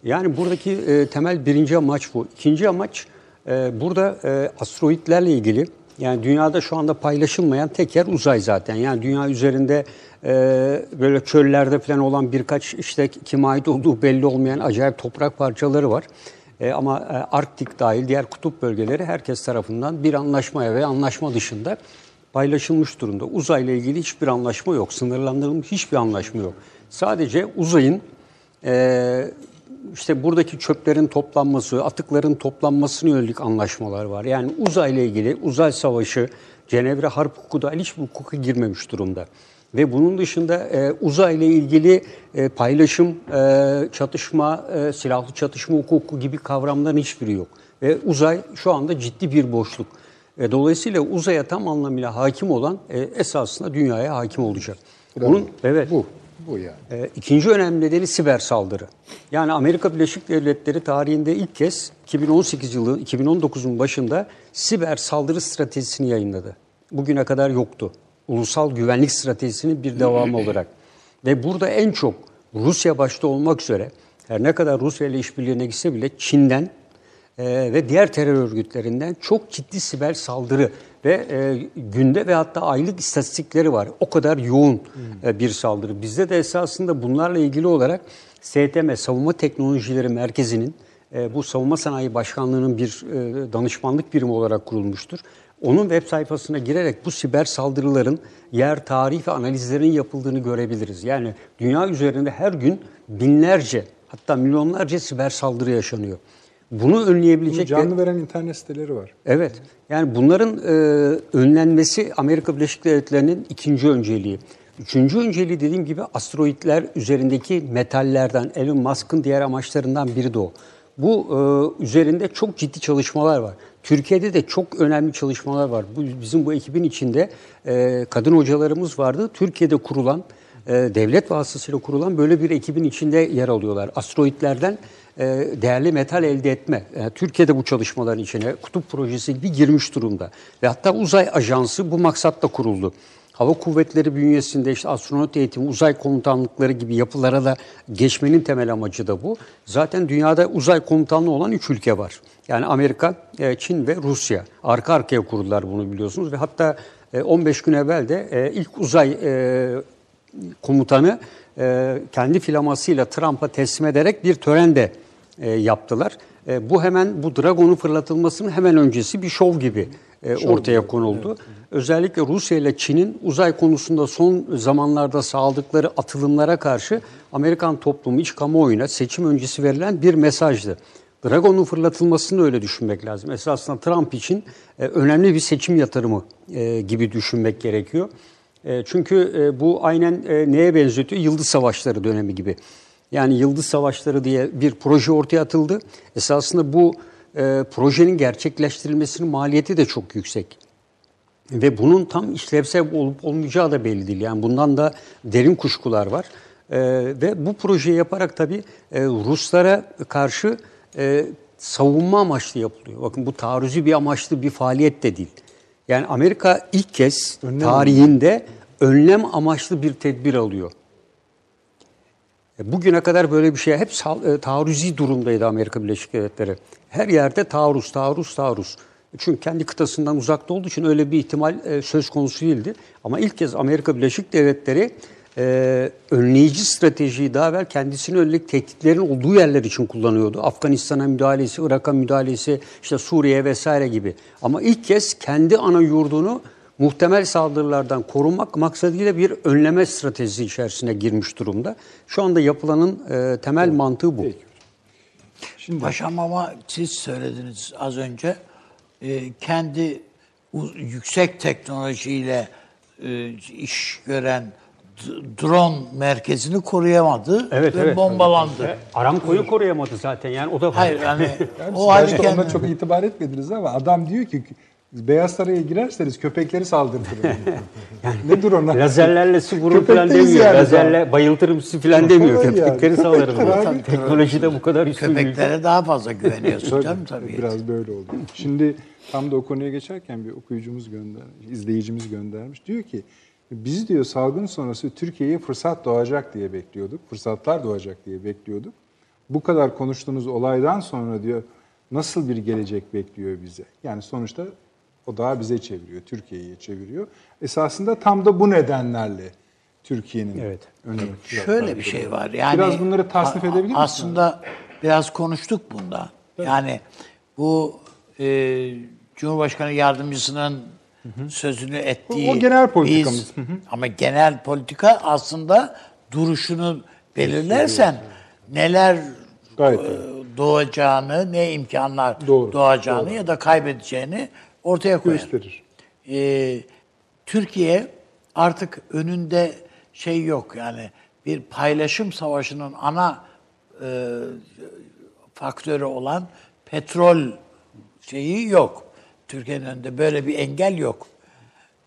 yani buradaki e, temel birinci amaç bu. İkinci amaç e, burada e, asteroidlerle ilgili yani dünyada şu anda paylaşılmayan tek yer uzay zaten. Yani dünya üzerinde e, böyle çöllerde falan olan birkaç işte kime ait olduğu belli olmayan acayip toprak parçaları var. E, ama e, Arktik dahil diğer kutup bölgeleri herkes tarafından bir anlaşmaya ve anlaşma dışında paylaşılmış durumda. Uzayla ilgili hiçbir anlaşma yok. Sınırlandırılmış hiçbir anlaşma yok. Sadece uzayın e, işte buradaki çöplerin toplanması, atıkların toplanmasına yönelik anlaşmalar var. Yani uzayla ilgili uzay savaşı, Cenevre Harp Hukuku dahil hiçbir hukuka girmemiş durumda. Ve bunun dışında e, uzayla ilgili e, paylaşım, e, çatışma, e, silahlı çatışma hukuku gibi kavramların hiçbiri yok. Ve uzay şu anda ciddi bir boşluk. E, dolayısıyla uzaya tam anlamıyla hakim olan e, esasında dünyaya hakim olacak. Bunun evet bu bu yani. E, ikinci önemli nedeni siber saldırı. Yani Amerika Birleşik Devletleri tarihinde ilk kez 2018 yılı 2019'un başında siber saldırı stratejisini yayınladı. Bugüne kadar yoktu ulusal güvenlik stratejisinin bir devamı olarak. Ve burada en çok Rusya başta olmak üzere her ne kadar Rusya ile işbirliğine gitse bile Çin'den e, ve diğer terör örgütlerinden çok ciddi siber saldırı ve e, günde ve hatta aylık istatistikleri var. O kadar yoğun e, bir saldırı. Bizde de esasında bunlarla ilgili olarak STM, Savunma Teknolojileri Merkezi'nin e, bu Savunma Sanayi Başkanlığı'nın bir e, danışmanlık birimi olarak kurulmuştur. Onun web sayfasına girerek bu siber saldırıların yer, tarih ve analizlerin yapıldığını görebiliriz. Yani dünya üzerinde her gün binlerce hatta milyonlarca siber saldırı yaşanıyor. Bunu önleyebilecek... Bunu canlı veren internet siteleri var. Evet. Yani bunların e, önlenmesi Amerika Birleşik Devletleri'nin ikinci önceliği. Üçüncü önceliği dediğim gibi asteroidler üzerindeki metallerden Elon Musk'ın diğer amaçlarından biri de o. Bu e, üzerinde çok ciddi çalışmalar var. Türkiye'de de çok önemli çalışmalar var. Bu, bizim bu ekibin içinde e, kadın hocalarımız vardı. Türkiye'de kurulan, e, devlet vasıtasıyla kurulan böyle bir ekibin içinde yer alıyorlar. Asteroidlerden değerli metal elde etme. E, Türkiye'de bu çalışmaların içine kutup projesi gibi girmiş durumda. Ve hatta uzay ajansı bu maksatla kuruldu. Hava kuvvetleri bünyesinde işte astronot eğitimi, uzay komutanlıkları gibi yapılara da geçmenin temel amacı da bu. Zaten dünyada uzay komutanlığı olan üç ülke var. Yani Amerika, e, Çin ve Rusya. Arka arkaya kurdular bunu biliyorsunuz ve hatta 15 e, gün evvel de e, ilk uzay komutanı kendi filamasıyla Trump'a teslim ederek bir tören de yaptılar. Bu hemen bu Dragon'un fırlatılmasının hemen öncesi bir şov gibi ortaya konuldu. Evet. Özellikle Rusya ile Çin'in uzay konusunda son zamanlarda sağladıkları atılımlara karşı Amerikan toplumu iç kamuoyuna seçim öncesi verilen bir mesajdı. Dragon'un fırlatılmasını öyle düşünmek lazım. Esasında Trump için e, önemli bir seçim yatırımı e, gibi düşünmek gerekiyor. E, çünkü e, bu aynen e, neye benzetiyor? Yıldız Savaşları dönemi gibi. Yani Yıldız Savaşları diye bir proje ortaya atıldı. Esasında bu e, projenin gerçekleştirilmesinin maliyeti de çok yüksek. Ve bunun tam işlevsel olup olmayacağı da belli değil. Yani bundan da derin kuşkular var. Ee, ve bu projeyi yaparak tabii e, Ruslara karşı e, savunma amaçlı yapılıyor. Bakın bu taarruzi bir amaçlı bir faaliyet de değil. Yani Amerika ilk kez tarihinde önlem amaçlı bir tedbir alıyor. E, Bugüne kadar böyle bir şey hep e, taarruzi durumdaydı Amerika Birleşik Devletleri. Her yerde taarruz, taarruz, taarruz. Çünkü kendi kıtasından uzakta olduğu için öyle bir ihtimal e, söz konusu değildi. Ama ilk kez Amerika Birleşik Devletleri önleyici stratejiyi daha evvel kendisine yönelik tehditlerin olduğu yerler için kullanıyordu. Afganistan'a müdahalesi, Irak'a müdahalesi, işte Suriye vesaire gibi. Ama ilk kez kendi ana yurdunu muhtemel saldırılardan korunmak maksadıyla bir önleme stratejisi içerisine girmiş durumda. Şu anda yapılanın e, temel mantığı bu. Şimdi Paşam ama siz söylediniz az önce e, kendi yüksek teknolojiyle e, iş gören drone merkezini koruyamadı Evet, ve evet. bombalandı. Aramco'yu koruyamadı zaten yani o da Hayır yani Yani o halde ona çok itibar etmediniz ama adam diyor ki Beyaz Saray'a girerseniz köpekleri saldırtırım. ne dur ona? Lazerlerle su vurur falan demiyor. yani Lazerle bayıltırım sizi falan demiyor. Yani. Köpekleri salarım. Tabii. Teknolojide bu kadar üstün değil. köpeklere daha fazla güveniyorsun canım tabii. Biraz böyle oldu. Şimdi tam da o konuya geçerken bir okuyucumuz gönder, izleyicimiz göndermiş. Diyor ki biz diyor salgın sonrası Türkiye'ye fırsat doğacak diye bekliyorduk. Fırsatlar doğacak diye bekliyorduk. Bu kadar konuştuğunuz olaydan sonra diyor nasıl bir gelecek bekliyor bize? Yani sonuçta o daha bize çeviriyor, Türkiye'ye çeviriyor. Esasında tam da bu nedenlerle Türkiye'nin Evet. önüne Şöyle bir şey var. Yani Biraz bunları tasnif edebilir misin? Aslında biraz konuştuk bunda. Yani bu e, Cumhurbaşkanı yardımcısının sözünü ettiği O- o genel politikamız. biz- ama genel politika aslında duruşunu belirlersen neler Gayet e, doğacağını, ne imkanlar Doğru, doğacağını doğru. ya da kaybedeceğini ortaya koyar. gösterir. Ee, Türkiye artık önünde şey yok yani bir paylaşım savaşının ana e, faktörü olan petrol şeyi yok. Türkiye'nin önünde böyle bir engel yok.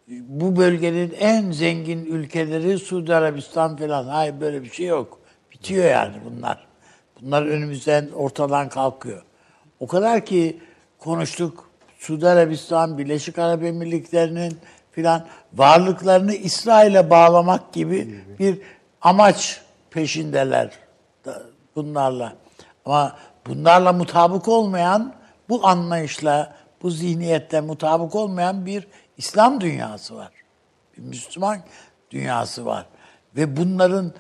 Bu bölgenin en zengin ülkeleri Suudi Arabistan falan. Hayır böyle bir şey yok. Bitiyor yani bunlar. Bunlar önümüzden ortadan kalkıyor. O kadar ki konuştuk Suudi Arabistan, Birleşik Arap Emirlikleri'nin filan varlıklarını İsrail'e bağlamak gibi bir amaç peşindeler bunlarla. Ama bunlarla mutabık olmayan, bu anlayışla, bu zihniyetle mutabık olmayan bir İslam dünyası var. Bir Müslüman dünyası var. Ve bunların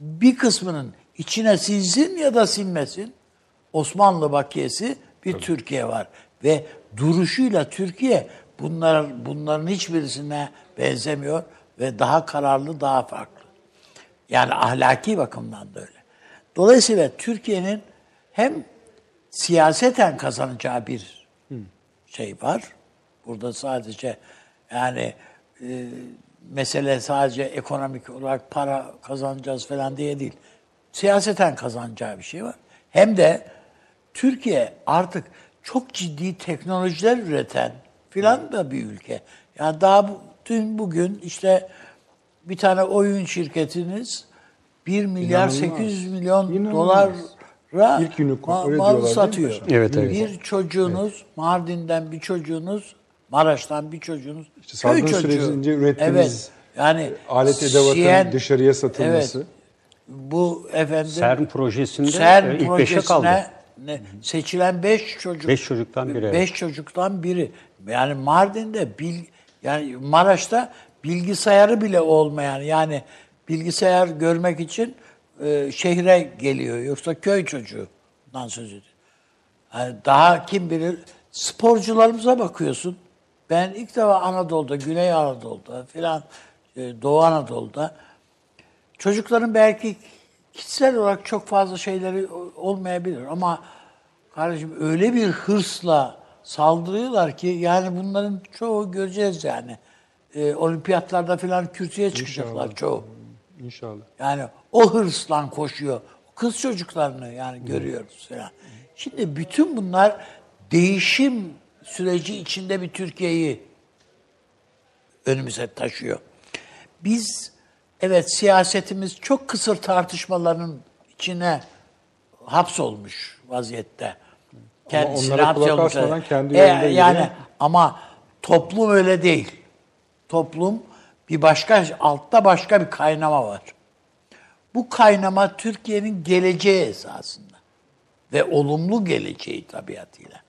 bir kısmının içine sinsin ya da sinmesin Osmanlı bakiyesi bir Türkiye var. Ve duruşuyla Türkiye bunlar, bunların hiçbirisine benzemiyor ve daha kararlı, daha farklı. Yani ahlaki bakımdan da öyle. Dolayısıyla Türkiye'nin hem siyaseten kazanacağı bir şey var. Burada sadece yani e, mesele sadece ekonomik olarak para kazanacağız falan diye değil. Siyaseten kazanacağı bir şey var. Hem de Türkiye artık çok ciddi teknolojiler üreten filan da bir ülke. Yani daha bu, dün bugün işte bir tane oyun şirketiniz 1 milyar İnanılmaz. 800 milyon İnanılmaz. dolara İlk unicorn, ma- öyle mal diyorlar satıyor. Evet, evet. Bir çocuğunuz, Mardin'den bir çocuğunuz, Maraş'tan bir çocuğunuz, İşte salgın çocuğu. sürecince ürettiğiniz evet, yani alet edevatın Siyen- dışarıya satılması. Evet, bu efendim CERN projesinde CERN e, ilk beşe kaldı. projesine ne- seçilen beş çocuk. Beş çocuktan biri. Beş çocuktan biri. Yani Mardin'de bil, yani Maraş'ta bilgisayarı bile olmayan yani bilgisayar görmek için e, şehre geliyor. Yoksa köy çocuğundan söz ediyor. Yani daha kim bilir sporcularımıza bakıyorsun. Ben ilk defa Anadolu'da, Güney Anadolu'da filan e, Doğu Anadolu'da çocukların belki kişisel olarak çok fazla şeyleri olmayabilir ama kardeşim öyle bir hırsla saldırıyorlar ki yani bunların çoğu göreceğiz yani. Ee, olimpiyatlarda falan kürsüye çıkacaklar çoğu. İnşallah. Yani o hırsla koşuyor. Kız çocuklarını yani görüyoruz falan. Şimdi bütün bunlar değişim süreci içinde bir Türkiye'yi önümüze taşıyor. Biz evet siyasetimiz çok kısır tartışmaların içine hapsolmuş vaziyette. Kendisine onlara kulak asmadan kendi E, yolunda Yani ama toplum öyle değil. Toplum bir başka, altta başka bir kaynama var. Bu kaynama Türkiye'nin geleceği esasında. Ve olumlu geleceği tabiatıyla.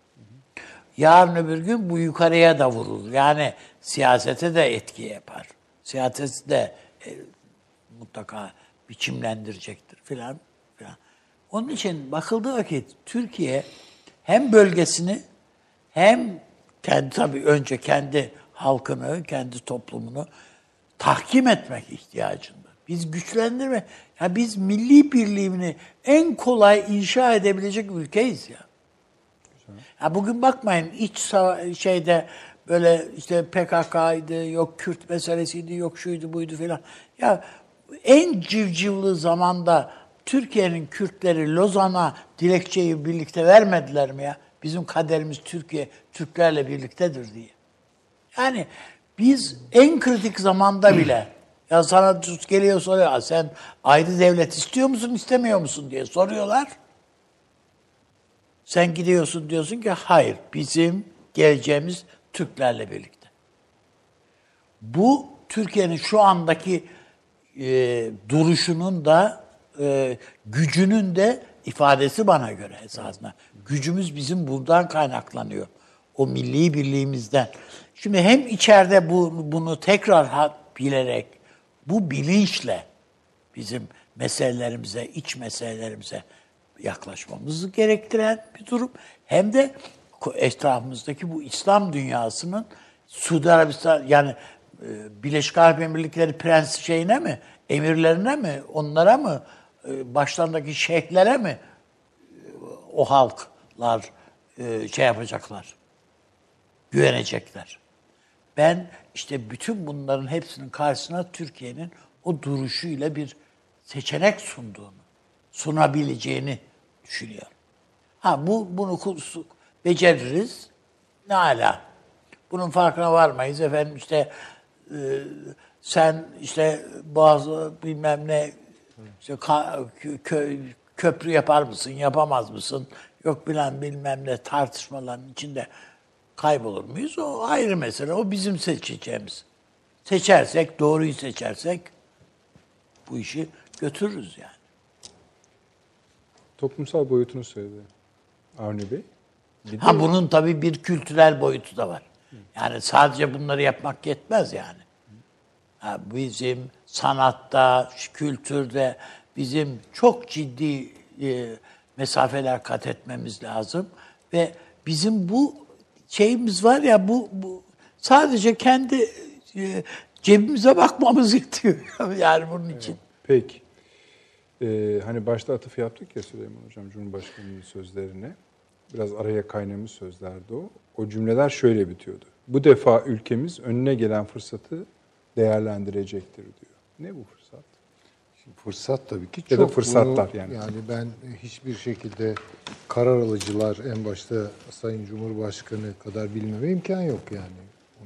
Yarın öbür gün bu yukarıya da vurur. Yani siyasete de etki yapar. Siyaseti de e, mutlaka biçimlendirecektir filan filan. Onun için bakıldığı vakit Türkiye hem bölgesini hem kendi tabii önce kendi halkını, kendi toplumunu tahkim etmek ihtiyacında. Biz güçlendirme, ya biz milli birliğini en kolay inşa edebilecek ülkeyiz ya. Ya bugün bakmayın iç şeyde böyle işte PKK'ydı, yok Kürt meselesiydi, yok şuydu buydu filan. Ya en civcivli zamanda Türkiye'nin Kürtleri Lozan'a dilekçeyi birlikte vermediler mi ya? Bizim kaderimiz Türkiye, Türklerle birliktedir diye. Yani biz en kritik zamanda bile ya sana tut geliyor soruyor "Aa, sen ayrı devlet istiyor musun istemiyor musun diye soruyorlar. Sen gidiyorsun diyorsun ki hayır bizim geleceğimiz Türklerle birlikte. Bu Türkiye'nin şu andaki e, duruşunun da e, gücünün de ifadesi bana göre esasında. Gücümüz bizim buradan kaynaklanıyor. O milli birliğimizden. Şimdi hem içeride bu, bunu tekrar bilerek, bu bilinçle bizim meselelerimize, iç meselelerimize yaklaşmamızı gerektiren bir durum. Hem de etrafımızdaki bu İslam dünyasının Suudi Arabistan yani Birleşik Arap Emirlikleri prens şeyine mi, emirlerine mi, onlara mı, e, başlarındaki şeyhlere mi e, o halklar e, şey yapacaklar, güvenecekler. Ben işte bütün bunların hepsinin karşısına Türkiye'nin o duruşuyla bir seçenek sunduğunu, sunabileceğini düşünüyorum. Ha bu bunu beceririz. Ne ala. Bunun farkına varmayız efendim işte e, sen işte bazı bilmem ne işte ka- kö- kö- köprü yapar mısın, yapamaz mısın? Yok bilen bilmem ne tartışmaların içinde kaybolur muyuz? O ayrı mesele. O bizim seçeceğimiz. Seçersek, doğruyu seçersek bu işi götürürüz yani. Toplumsal boyutunu söyledi Avni Bey. Bir Ha bunun tabii bir kültürel boyutu da var. Yani sadece bunları yapmak yetmez yani. Ha, bizim sanatta, kültürde bizim çok ciddi e, mesafeler kat etmemiz lazım ve bizim bu şeyimiz var ya bu, bu sadece kendi e, cebimize bakmamız yetiyor yani bunun için. Peki. Ee, hani başta atıf yaptık ya Süleyman Hocam Cumhurbaşkanı'nın sözlerine. Biraz araya kaynamış sözlerdi o. O cümleler şöyle bitiyordu. Bu defa ülkemiz önüne gelen fırsatı değerlendirecektir diyor. Ne bu fırsat? Fırsat tabii ki Ya çok. da fırsatlar Bunu- yani. Yani ben hiçbir şekilde karar alıcılar en başta Sayın Cumhurbaşkanı kadar bilmeme imkan yok yani.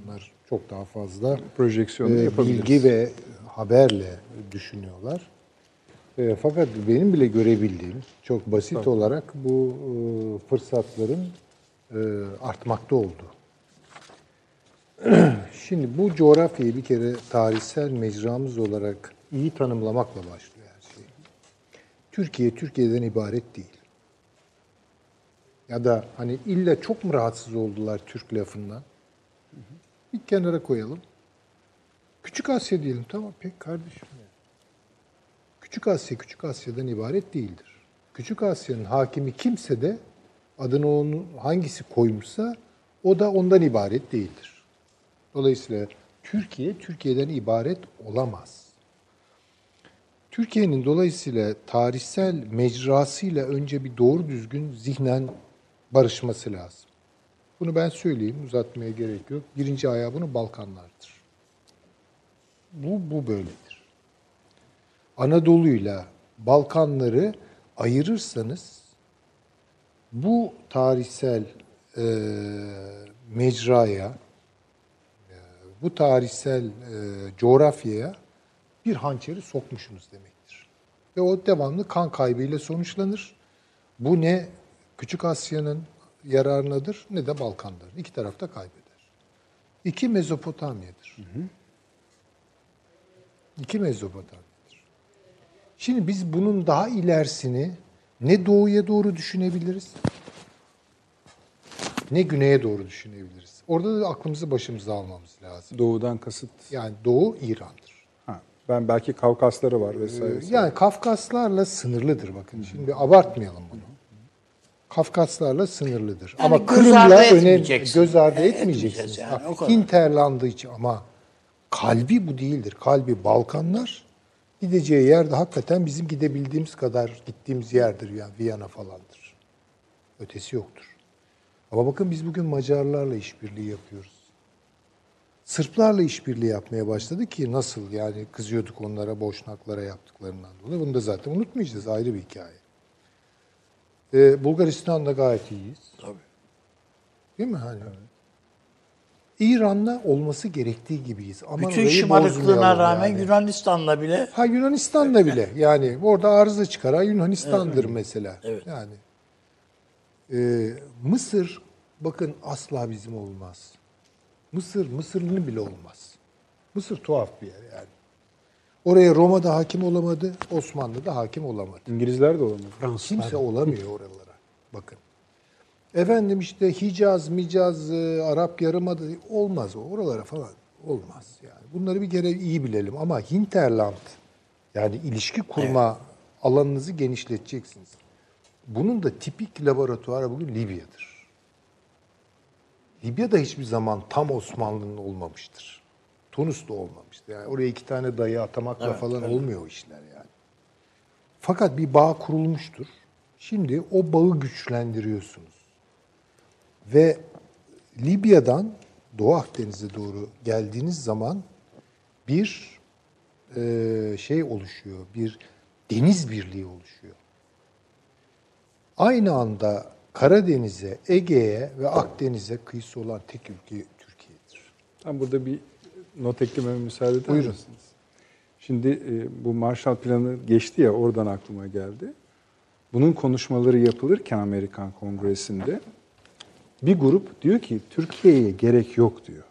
Onlar çok daha fazla Projeksiyonu e, bilgi ve haberle düşünüyorlar. E, fakat benim bile görebildiğim çok basit olarak bu e, fırsatların e, artmakta oldu. Şimdi bu coğrafyayı bir kere tarihsel mecramız olarak iyi tanımlamakla başlıyor her şey. Türkiye Türkiye'den ibaret değil. Ya da hani illa çok mu rahatsız oldular Türk lafından? Bir kenara koyalım. Küçük Asya diyelim tamam pek kardeşim. Küçük Asya Küçük Asya'dan ibaret değildir. Küçük Asya'nın hakimi kimse de adını onu hangisi koymuşsa o da ondan ibaret değildir. Dolayısıyla Türkiye Türkiye'den ibaret olamaz. Türkiye'nin dolayısıyla tarihsel mecrasıyla önce bir doğru düzgün zihnen barışması lazım. Bunu ben söyleyeyim, uzatmaya gerek yok. Birinci ayağı bunun Balkanlardır. Bu, bu böyledir. Anadolu'yla Balkanları ayırırsanız bu tarihsel e, mecraya, e, bu tarihsel e, coğrafyaya bir hançeri sokmuşsunuz demektir. Ve o devamlı kan kaybıyla sonuçlanır. Bu ne Küçük Asya'nın yararınadır ne de Balkanların. İki tarafta kaybeder. İki Mezopotamya'dır. İki Mezopotamya'dır. Şimdi biz bunun daha ilerisini ne doğuya doğru düşünebiliriz ne güneye doğru düşünebiliriz. Orada da aklımızı başımıza almamız lazım. Doğudan kasıt. Yani Doğu İran'dır. Ha, ben belki Kavkasları var vesaire. Yani Kafkaslarla sınırlıdır bakın. Şimdi abartmayalım bunu. Kafkaslarla sınırlıdır. Yani ama Kırım'la göz ardı Etmeyeceğiz etmeyeceksiniz. yani, Ha, o kadar. Hinterland'ı için ama kalbi bu değildir. Kalbi Balkanlar. Gideceği yer de hakikaten bizim gidebildiğimiz kadar gittiğimiz yerdir yani Viyana falandır. Ötesi yoktur. Ama bakın biz bugün Macarlarla işbirliği yapıyoruz. Sırplarla işbirliği yapmaya başladı ki nasıl yani kızıyorduk onlara Boşnaklara yaptıklarından dolayı. Bunu da zaten unutmayacağız ayrı bir hikaye. Ee, Bulgaristan'da gayet iyiyiz. Tabii. Değil mi hani? İran'la olması gerektiği gibiyiz. Aman Bütün şımarıklığına rağmen yani. Yunanistan'la bile Ha Yunanistan'da bile yani orada arıza çıkaran Yunanistan'dır mesela. Evet. Yani Ee, Mısır bakın asla bizim olmaz. Mısır Mısırlı'nın bile olmaz. Mısır tuhaf bir yer yani. Oraya Roma'da hakim olamadı, Osmanlı'da hakim olamadı. İngilizler de olamaz. Kimse olamıyor oralara. Bakın. Efendim işte Hicaz, Micaz, e, Arap Yarımada olmaz o. Oralara falan olmaz yani. Bunları bir kere iyi bilelim ama Hinterland yani ilişki kurma alanınızı genişleteceksiniz. Bunun da tipik laboratuvarı bugün Libya'dır. Libya da hiçbir zaman tam Osmanlı'nın olmamıştır. Tunus da olmamıştır. Yani oraya iki tane dayı atamakla falan olmuyor o işler yani. Fakat bir bağ kurulmuştur. Şimdi o bağı güçlendiriyorsunuz. Ve Libya'dan Doğu Akdeniz'e doğru geldiğiniz zaman bir e, şey oluşuyor, bir deniz birliği oluşuyor. Aynı anda Karadeniz'e, Ege'ye ve Akdeniz'e kıyısı olan tek ülke Türkiye'dir. Ben burada bir not eklememe müsaade eder Buyurun. misiniz? Şimdi e, bu Marshall Planı geçti ya oradan aklıma geldi. Bunun konuşmaları yapılırken Amerikan Kongresi'nde bir grup diyor ki Türkiye'ye gerek yok diyor.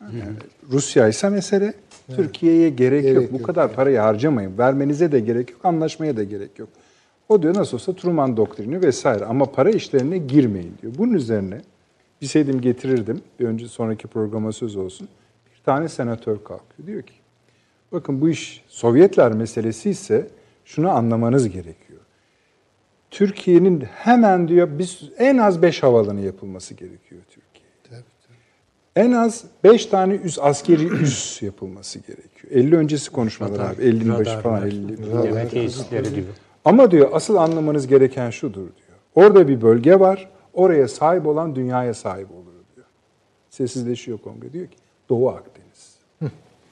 Yani Rusya ise mesele Türkiye'ye gerek, Gerek yok. Bu yok, kadar parayı harcamayın. Vermenize de gerek yok. Anlaşmaya da gerek yok. O diyor nasıl olsa Truman doktrini vesaire ama para işlerine girmeyin diyor. Bunun üzerine bilseydim getirirdim. Bir önce sonraki programa söz olsun. Bir tane senatör kalkıyor. Diyor ki bakın bu iş Sovyetler meselesi ise şunu anlamanız gerekiyor. Türkiye'nin hemen diyor biz en az 5 havalanı yapılması gerekiyor Türkiye'ye. En az 5 bir üs askeri üs yapılması gerekiyor. 50 öncesi konuşmalar abi. 50'nin başı falan 50. Yemek tesisleri gibi. Ama diyor asıl anlamanız gereken şudur diyor. Orada bir bölge var. Oraya sahip olan dünyaya sahip olur diyor. Sessizleşiyor kongre. Diyor ki Doğu Akdeniz.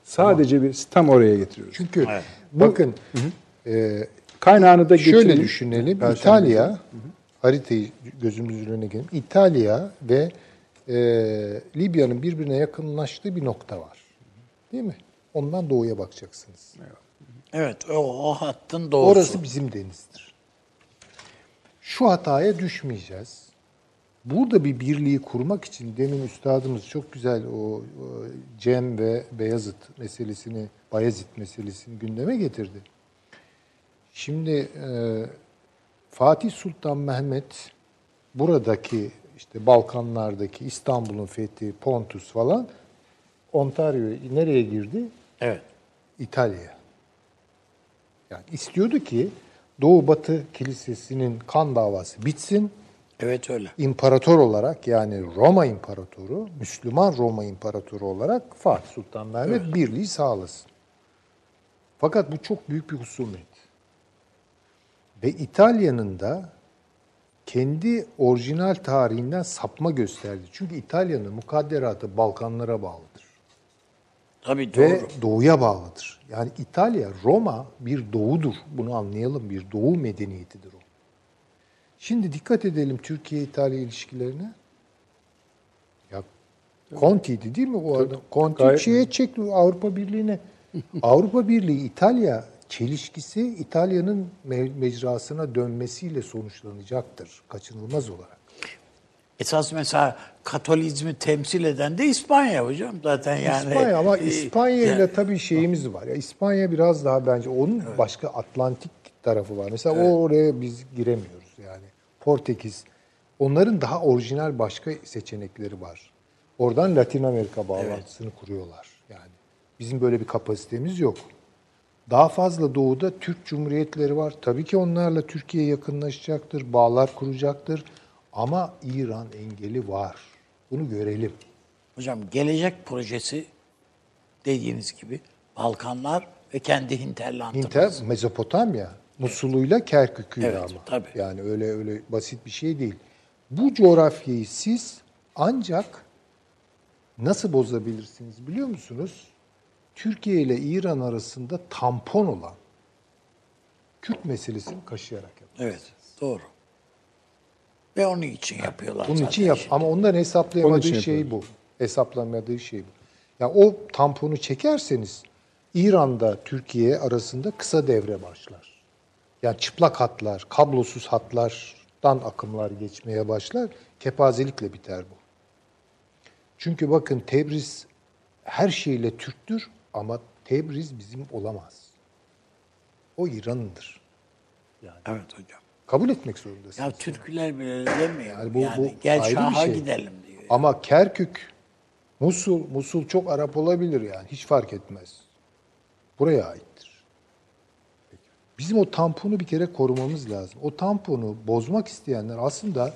Sadece bir tam oraya getiriyoruz. Çünkü bakın e, Kaynağını da Şöyle getirin. düşünelim. Perşembe İtalya, haritayı gözümüzün önüne gelelim. İtalya ve e, Libya'nın birbirine yakınlaştığı bir nokta var. Değil mi? Ondan doğuya bakacaksınız. evet o, o hattın doğrusu. Orası bizim denizdir. Şu hataya düşmeyeceğiz. Burada bir birliği kurmak için demin üstadımız çok güzel o, o Cem ve Beyazıt meselesini, Bayezid meselesini gündeme getirdi. Şimdi e, Fatih Sultan Mehmet buradaki işte Balkanlardaki İstanbul'un fethi, Pontus falan Ontario nereye girdi? Evet. İtalya'ya. Yani istiyordu ki Doğu Batı Kilisesi'nin kan davası bitsin. Evet öyle. İmparator olarak yani Roma İmparatoru, Müslüman Roma İmparatoru olarak Fatih Sultan Mehmet birliği sağlasın. Fakat bu çok büyük bir husumet. Ve İtalya'nın da kendi orijinal tarihinden sapma gösterdi. Çünkü İtalya'nın mukadderatı Balkanlara bağlıdır. Tabii doğru. Ve doğuya bağlıdır. Yani İtalya, Roma bir doğudur. Bunu anlayalım. Bir doğu medeniyetidir o. Şimdi dikkat edelim Türkiye-İtalya ilişkilerine. Ya Conti'ydi değil mi o adam? Conti şeye çekti Avrupa Birliği'ne. Avrupa Birliği İtalya çelişkisi İtalya'nın me- mecrasına dönmesiyle sonuçlanacaktır. Kaçınılmaz olarak. Esas mesela Katolizmi temsil eden de İspanya hocam zaten yani. İspanya ama e, İspanya yani- ile tabii şeyimiz var. Ya İspanya biraz daha bence onun başka Atlantik tarafı var. Mesela o oraya biz giremiyoruz yani. Portekiz onların daha orijinal başka seçenekleri var. Oradan Latin Amerika bağlantısını kuruyorlar yani. Bizim böyle bir kapasitemiz yok. Daha fazla doğuda Türk Cumhuriyetleri var. Tabii ki onlarla Türkiye yakınlaşacaktır, bağlar kuracaktır. Ama İran engeli var. Bunu görelim. Hocam gelecek projesi dediğiniz gibi Balkanlar ve kendi hinterlandımız. Inter Mezopotamya, Musul'uyla Kerkük'üyle Evet, ama. tabii. Yani öyle öyle basit bir şey değil. Bu coğrafyayı siz ancak nasıl bozabilirsiniz biliyor musunuz? Türkiye ile İran arasında tampon olan Kürt meselesini kaşıyarak yapın. Evet doğru. Ve onun için yapıyorlar Bunun zaten için yap şimdi. ama onların Onun hesaplayamadığı için şey bu. Hesaplamadığı şey bu. Yani o tamponu çekerseniz İran'da Türkiye arasında kısa devre başlar. Yani çıplak hatlar, kablosuz hatlardan akımlar geçmeye başlar. Kepazelikle biter bu. Çünkü bakın Tebriz her şeyle Türktür ama Tebriz bizim olamaz. O İran'ındır. Evet hocam. Kabul etmek zorundasınız. Ya Türkler bile demiyor. Yani bu- yani bu gel ayrı bir Şah'a şey. gidelim diyor. Ama Kerkük, Musul, Musul çok Arap olabilir yani. Hiç fark etmez. Buraya aittir. Bizim o tamponu bir kere korumamız lazım. O tamponu bozmak isteyenler aslında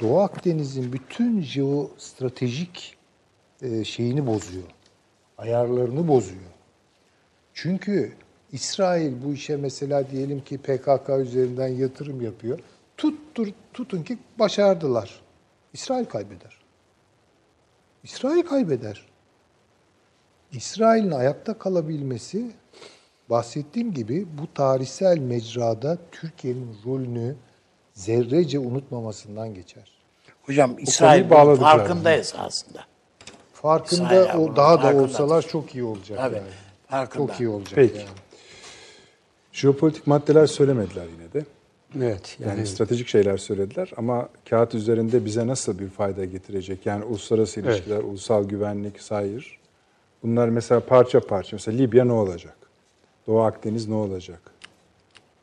Doğu Akdeniz'in bütün jeostratejik e, şeyini bozuyor. Ayarlarını bozuyor. Çünkü İsrail bu işe mesela diyelim ki PKK üzerinden yatırım yapıyor. Tuttur, tutun ki başardılar. İsrail kaybeder. İsrail kaybeder. İsrail'in ayakta kalabilmesi bahsettiğim gibi bu tarihsel mecrada Türkiye'nin rolünü zerrece unutmamasından geçer. Hocam İsrail bağladık bunun farkında İsrail o daha da olsalar çok iyi olacak Tabii, yani. farkında. Çok iyi olacak Peki. yani. Jeopolitik maddeler söylemediler yine de. Evet. Yani, Yani, stratejik şeyler söylediler ama kağıt üzerinde bize nasıl bir fayda getirecek? Yani uluslararası Evet. ilişkiler, ulusal güvenlik, sayır. Bunlar mesela parça parça. Mesela Libya ne olacak? Doğu Akdeniz ne olacak?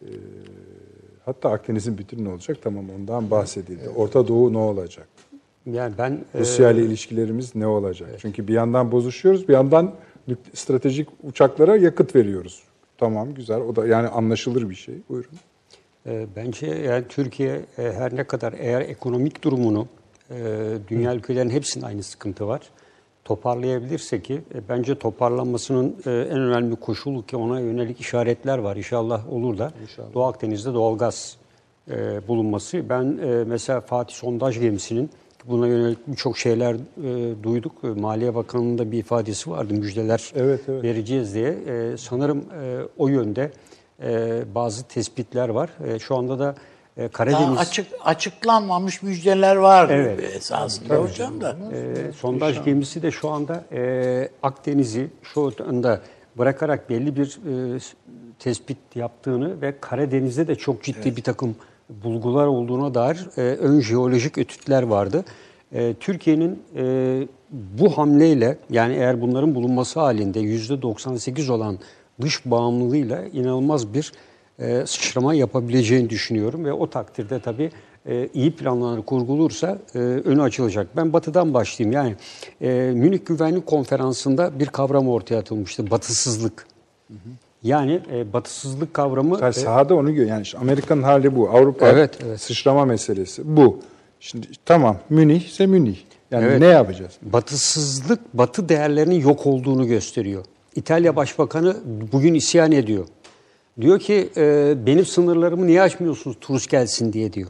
Ee, hatta Akdeniz'in bütünü ne olacak? Tamam ondan bahsedildi. Orta Doğu ne olacak? Yani ben e, Rusya ile ilişkilerimiz ne olacak? Çünkü bir yandan bozuşuyoruz, bir yandan stratejik uçaklara yakıt veriyoruz. Tamam, güzel. O da yani anlaşılır bir şey. Buyurun. E, Bence yani Türkiye e, her ne kadar eğer ekonomik durumunu e, dünya ülkelerinin hepsinin aynı sıkıntı var. Toparlayabilirse ki e, bence toparlanmasının e, en önemli koşulu ki ona yönelik işaretler var. İnşallah olur da Doğu Akdeniz'de doğalgaz e, bulunması. Ben e, mesela Fatih sondaj gemisinin buna yönelik birçok şeyler e, duyduk. E, Maliye Bakanı'nın da bir ifadesi vardı. Müjdeler Evet, evet. vereceğiz diye. E, sanırım e, o yönde e, bazı tespitler var. E, şu anda da e, Karadeniz Daha açık açıklanmamış müjdeler var Evet. esasında hocam da. e, sondaj gemisi de şu anda e, Akdeniz'i şu anda bırakarak belli bir e, tespit yaptığını ve Karadeniz'de de çok ciddi bir takım bulgular olduğuna dair e, ön jeolojik etütler vardı. E, Türkiye'nin e, bu hamleyle yani eğer bunların bulunması halinde %98 olan dış bağımlılığıyla inanılmaz bir e, sıçrama yapabileceğini düşünüyorum ve o takdirde tabii e, iyi planlar kurgulursa e, önü açılacak. Ben batıdan başlayayım. Yani e, Münih Güvenlik Konferansı'nda bir kavram ortaya atılmıştı. Batısızlık. Yani e, batısızlık kavramı Yani e, sahada onu gör. Yani işte Amerika'nın hali bu. Avrupa Evet, evet. sıçrama meselesi bu. Şimdi tamam Münih ise Münih. Yani Evet. ne yapacağız? batısızlık batı değerlerinin yok olduğunu gösteriyor. İtalya Başbakanı bugün isyan ediyor. Diyor ki e, benim sınırlarımı niye açmıyorsunuz turist gelsin diye diyor.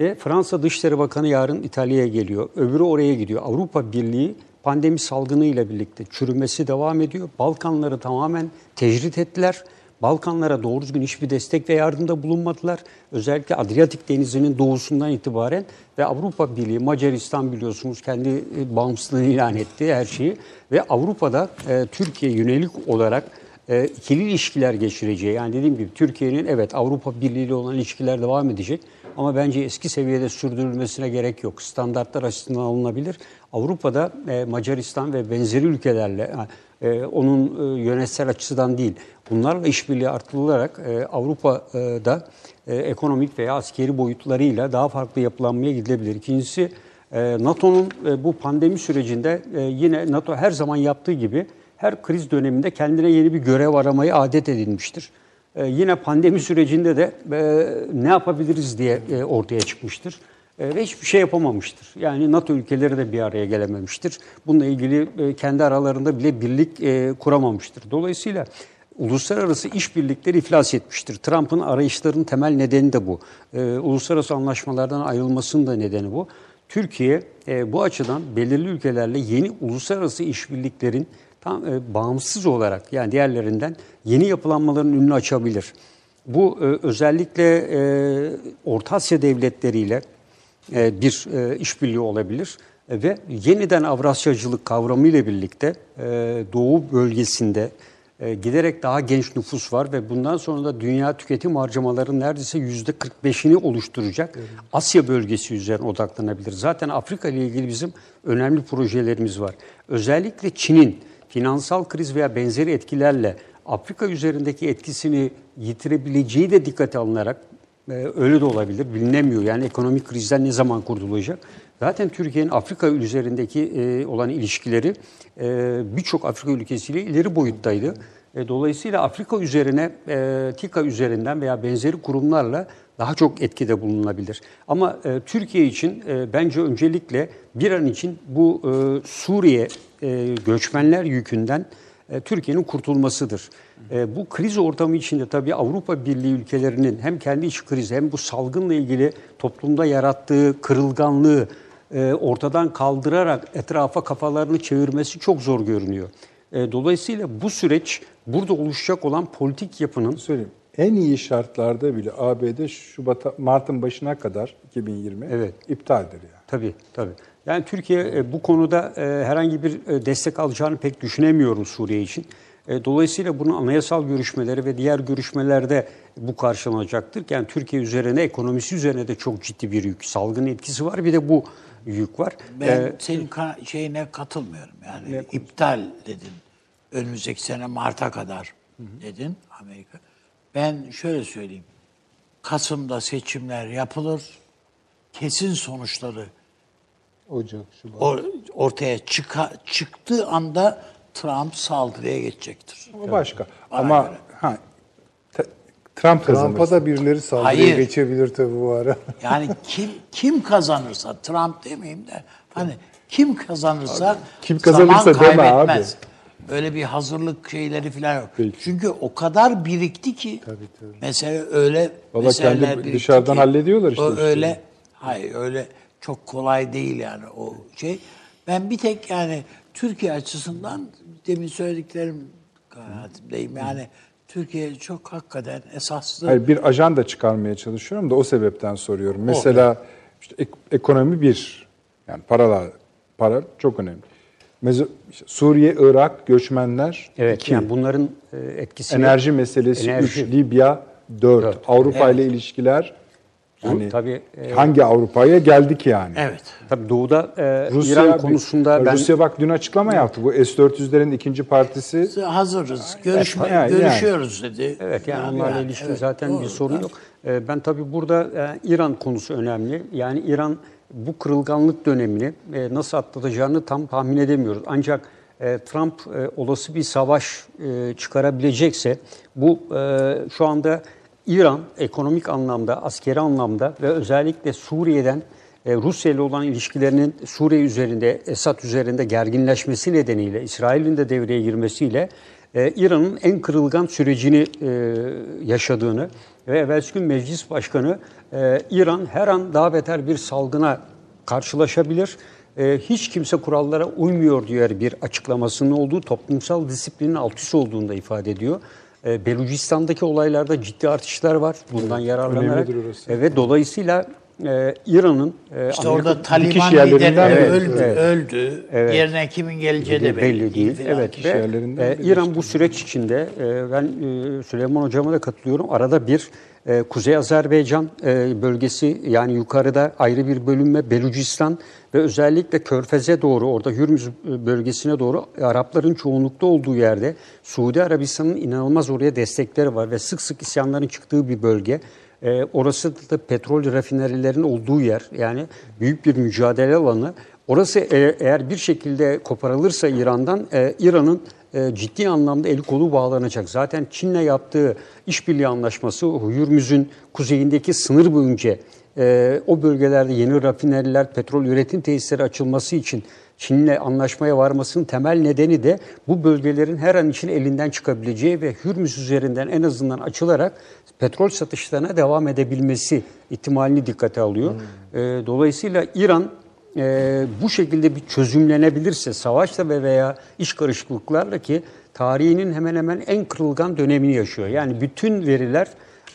Ve Fransa Dışişleri Bakanı yarın İtalya'ya geliyor. Öbürü oraya gidiyor. Avrupa Birliği pandemi salgınıyla birlikte çürümesi devam ediyor. Balkanları tamamen tecrit ettiler. Balkanlara doğru düzgün hiçbir destek ve yardımda bulunmadılar. Özellikle Adriyatik Denizi'nin doğusundan itibaren ve Avrupa Birliği, Macaristan biliyorsunuz kendi e, bağımsızlığını ilan etti her şeyi. Ve Avrupa'da e, Türkiye yönelik olarak e, ikili ilişkiler geçireceği. Yani dediğim gibi Türkiye'nin evet Avrupa Birliği ile olan ilişkiler devam edecek. Ama bence eski seviyede sürdürülmesine gerek yok. Standartlar açısından alınabilir. Avrupa'da e, Macaristan ve benzeri ülkelerle e, onun e, yönetsel açıdan değil, bunlarla işbirliği artırılarak e, Avrupa'da e, ekonomik veya askeri boyutlarıyla daha farklı yapılanmaya gidilebilir. İkincisi e, NATO'nun e, bu pandemi sürecinde e, yine NATO her zaman yaptığı gibi her kriz döneminde kendine yeni bir görev aramayı adet edinmiştir. E, yine pandemi sürecinde de e, ne yapabiliriz diye e, ortaya çıkmıştır. E, ve hiçbir şey yapamamıştır. Yani NATO ülkeleri de bir araya gelememiştir. Bununla ilgili kendi aralarında bile birlik kuramamıştır. Dolayısıyla uluslararası işbirlikleri iflas etmiştir. Trump'ın arayışlarının temel nedeni de bu. Uluslararası anlaşmalardan ayrılmasının da nedeni bu. Türkiye bu açıdan belirli ülkelerle yeni uluslararası işbirliklerin tam e, bağımsız olarak yani diğerlerinden yeni yapılanmaların önünü açabilir. Bu e, özellikle e, Orta Asya devletleriyle e, bir e, işbirliği olabilir E, ve yeniden Avrasyacılık kavramı ile birlikte e, Doğu bölgesinde e, giderek daha genç nüfus var ve bundan sonra da dünya tüketim harcamalarının neredeyse yüzde 45'ini oluşturacak Asya bölgesi üzerine odaklanabilir. Zaten Afrika ile ilgili bizim önemli projelerimiz var. Özellikle Çin'in finansal kriz veya benzeri etkilerle Afrika üzerindeki etkisini yitirebileceği de dikkate alınarak e, öyle de olabilir bilinemiyor. Yani ekonomik krizden ne zaman kurtulacak? Zaten Türkiye'nin Afrika üzerindeki e, olan ilişkileri e, birçok Afrika ülkesiyle ileri boyuttaydı. E, dolayısıyla Afrika üzerine, e, TİKA üzerinden veya benzeri kurumlarla daha çok etkide bulunabilir. Ama e, Türkiye için e, bence öncelikle bir an için bu e, Suriye e, göçmenler yükünden e, Türkiye'nin kurtulmasıdır. E, bu kriz ortamı içinde tabii Avrupa Birliği ülkelerinin hem kendi iç krizi hem bu salgınla ilgili toplumda yarattığı kırılganlığı e, ortadan kaldırarak etrafa kafalarını çevirmesi çok zor görünüyor. E, dolayısıyla bu süreç burada oluşacak olan politik yapının Söyleyeyim. En iyi şartlarda bile ABD Şubat Mart'ın başına kadar 2020 Evet. iptaldir yani. Tabii tabii. Yani Türkiye e, bu konuda e, herhangi bir e, destek alacağını pek düşünemiyorum Suriye için. Dolayısıyla bunun anayasal görüşmeleri ve diğer görüşmelerde bu karşılanacaktır. Yani Türkiye üzerine, ekonomisi üzerine de çok ciddi bir yük, salgın etkisi var. Bir de bu yük var. Ben E, senin ka- şeyine katılmıyorum. Yani iptal dedin. Önümüzdeki sene Mart'a kadar dedin Amerika. Ben şöyle söyleyeyim. Kasım'da seçimler yapılır. Kesin sonuçları Ocak, Şubat. or- ortaya çıka- çıktığı anda Trump saldırıya geçecektir. O başka. Bana Ama göre. ha, Trump kazanırsa. Trump'a da birileri saldırıya Hayır. geçebilir tabii bu ara. Yani kim kim kazanırsa Trump demeyeyim de hani kim kazanırsa kim kazanırsa zaman deme abi. Öyle bir hazırlık şeyleri falan yok. Peki. Çünkü o kadar birikti ki mesela öyle Valla kendi dışarıdan ki, hallediyorlar işte o işleri. öyle hayır öyle çok kolay değil yani o şey. Ben bir tek yani Türkiye açısından demin söylediklerim kanaatimdeyim. Yani Türkiye çok hakikaten esaslı Hayır, bir ajanda çıkarmaya çalışıyorum da o sebepten soruyorum. Mesela işte ek- ekonomi bir, yani paralar, para çok önemli. Mezo- Suriye, Irak, göçmenler evet, iki, yani bunların e, etkisi enerji meselesi Enerji. üç, Libya dört, Dört. Avrupa ile ilişkiler yani tabii, e, hangi Avrupa'ya geldik yani? Evet. Tabii doğuda e, Rusya, İran konusunda ben Rusya bak dün açıklama yaptı. Bu S-400'lerin ikinci partisi Hazırız. Görüşme, yani- görüşüyoruz dedi. Evet yani onlarla ilişkin evet, zaten doğru. bir sorun yok. Ee, ben tabii burada e, İran konusu önemli. Yani İran bu kırılganlık dönemini e, nasıl atlatacağını tam tahmin edemiyoruz. Ancak e, Trump e, olası bir savaş e, çıkarabilecekse bu e, şu anda İran ekonomik anlamda, askeri anlamda ve özellikle Suriye'den e, Rusya ile olan ilişkilerinin Suriye üzerinde, Esad üzerinde gerginleşmesi nedeniyle, İsrail'in de devreye girmesiyle e, İran'ın en kırılgan sürecini e, yaşadığını ve evvelsi gün meclis başkanı e, İran her an daha beter bir salgına karşılaşabilir. E, hiç kimse kurallara uymuyor diyor bir açıklamasının olduğu toplumsal disiplinin alt üst olduğunu da ifade ediyor. E, Belucistan'daki olaylarda ciddi artışlar var. Bundan yararlanarak. Evet dolayısıyla e, İran'ın e, İşte Amerika- orada Taliban lideri biri. öldü, Evet. öldü. Evet. Yerine kimin geleceği de belli, değil. filan. Evet ve e, İran bu süreç içinde e, ben e, Süleyman hocama da katılıyorum. Arada bir e, Kuzey Azerbaycan e, bölgesi yani yukarıda ayrı bir bölünme Belucistan ve özellikle Körfez'e doğru orada Hürmüz bölgesine doğru Arapların çoğunlukta olduğu yerde Suudi Arabistan'ın inanılmaz oraya destekleri var ve sık sık isyanların çıktığı bir bölge. E, orası da petrol rafinerilerin olduğu yer. Yani büyük bir mücadele alanı. Orası e, eğer bir şekilde koparılırsa İran'dan e, İran'ın e, ciddi anlamda eli kolu bağlanacak. Zaten Çin'le yaptığı işbirliği anlaşması Hürmüz'ün kuzeyindeki sınır boyunca e, o bölgelerde yeni rafineriler, petrol üretim tesisleri açılması için Çin'le anlaşmaya varmasının temel nedeni de bu bölgelerin her an için elinden çıkabileceği ve Hürmüz üzerinden en azından açılarak petrol satışlarına devam edebilmesi ihtimalini dikkate alıyor. E, dolayısıyla İran e, bu şekilde bir çözümlenebilirse savaşla ve veya iş karışıklıklarla ki tarihinin hemen hemen en kırılgan dönemini yaşıyor. Yani bütün veriler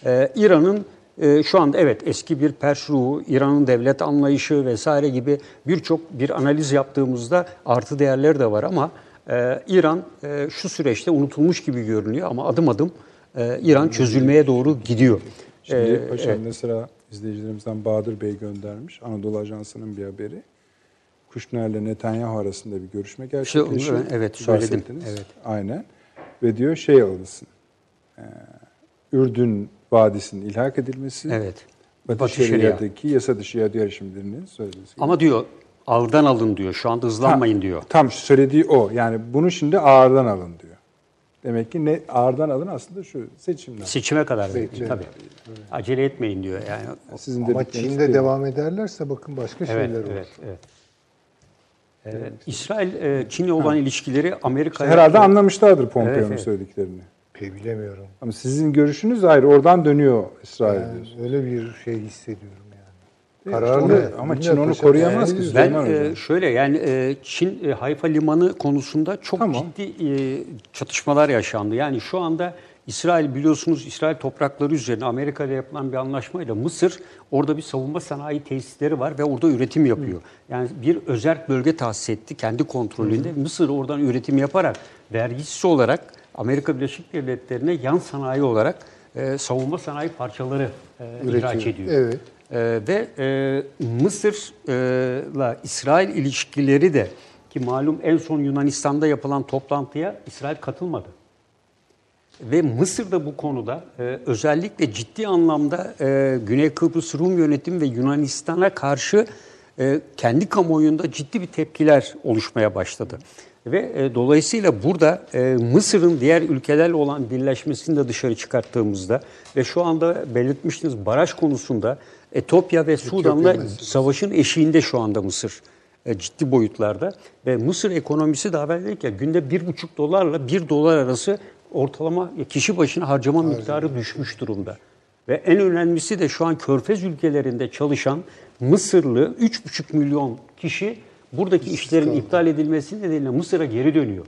e, İran'ın e, şu anda evet eski bir Pers ruhu, İran'ın devlet anlayışı vesaire gibi birçok bir analiz yaptığımızda artı değerleri de var ama e, İran e, şu süreçte unutulmuş gibi görünüyor ama adım adım e, İran çözülmeye doğru gidiyor. Şimdi E, paşam evet. mesela izleyicilerimizden Bahadır Bey göndermiş. Anadolu Ajansı'nın bir haberi. Kuşner'le Netanyahu arasında bir görüşme gerçekleşiyor. onu- evet, söyledim. Evet. Aynen. Ve diyor şey alınsın. Ee, Ürdün Vadisi'nin ilhak edilmesi. Evet. Batı, Batı Şeria. Şeria'daki yasa dışı yahudi yarışımlarının söylediği. Ama diyor ağırdan alın diyor. Şu anda hızlanmayın diyor. Tam söylediği o. Yani bunu şimdi ağırdan alın diyor. Demek ki ne ağırdan alın aslında şu seçimden. Seçime kadar bekleyin tabii. Acele etmeyin diyor yani. Sizin Ama Çin'de değil. devam ederlerse bakın başka Evet, şeyler olur. evet, evet. Evet. İsrail e, Çin'le olan ilişkileri Amerika'ya Herhalde anlamışlardır Pompeo'nun Evet, evet. söylediklerini. Pek bilemiyorum. Ama sizin görüşünüz ayrı. Oradan dönüyor İsrail Yani diyorsun. öyle bir şey hissediyorum yani. İşte Kararlı. onu- ama Çin onu koruyamaz yani ki. Ben e, şöyle yani e, Çin e, Hayfa limanı konusunda çok Tamam. ciddi e, çatışmalar yaşandı. Yani şu anda İsrail biliyorsunuz İsrail toprakları üzerine Amerika ile yapılan bir anlaşmayla Mısır orada bir savunma sanayi tesisleri var ve orada üretim yapıyor. Yani bir özerk bölge tahsis etti kendi kontrolünde. Mısır oradan üretim yaparak vergisiz olarak Amerika Birleşik Devletleri'ne yan sanayi olarak e, savunma sanayi parçaları e, ihraç ediyor. Evet. Ee, ve e, Mısır'la İsrail ilişkileri de ki malum en son Yunanistan'da yapılan toplantıya İsrail katılmadı. Ve Mısır da bu konuda e, özellikle ciddi anlamda e, Güney Kıbrıs Rum yönetimi ve Yunanistan'a karşı e, kendi kamuoyunda ciddi bir tepkiler oluşmaya başladı. Ve e, dolayısıyla burada e, Mısır'ın diğer ülkelerle olan birleşmesini de dışarı çıkarttığımızda ve şu anda belirtmiştiniz baraj konusunda Etiyopya ve Sudan'la savaşın eşiğinde şu anda Mısır e, ciddi boyutlarda. Ve Mısır ekonomisi daha evvel dedik ya günde bir buçuk dolarla bir dolar arası ortalama kişi başına harcama miktarı düşmüş durumda. Ve en önemlisi de şu an Körfez ülkelerinde çalışan Mısırlı 3,5 milyon kişi buradaki işlerin iptal edilmesi nedeniyle Mısır'a geri dönüyor.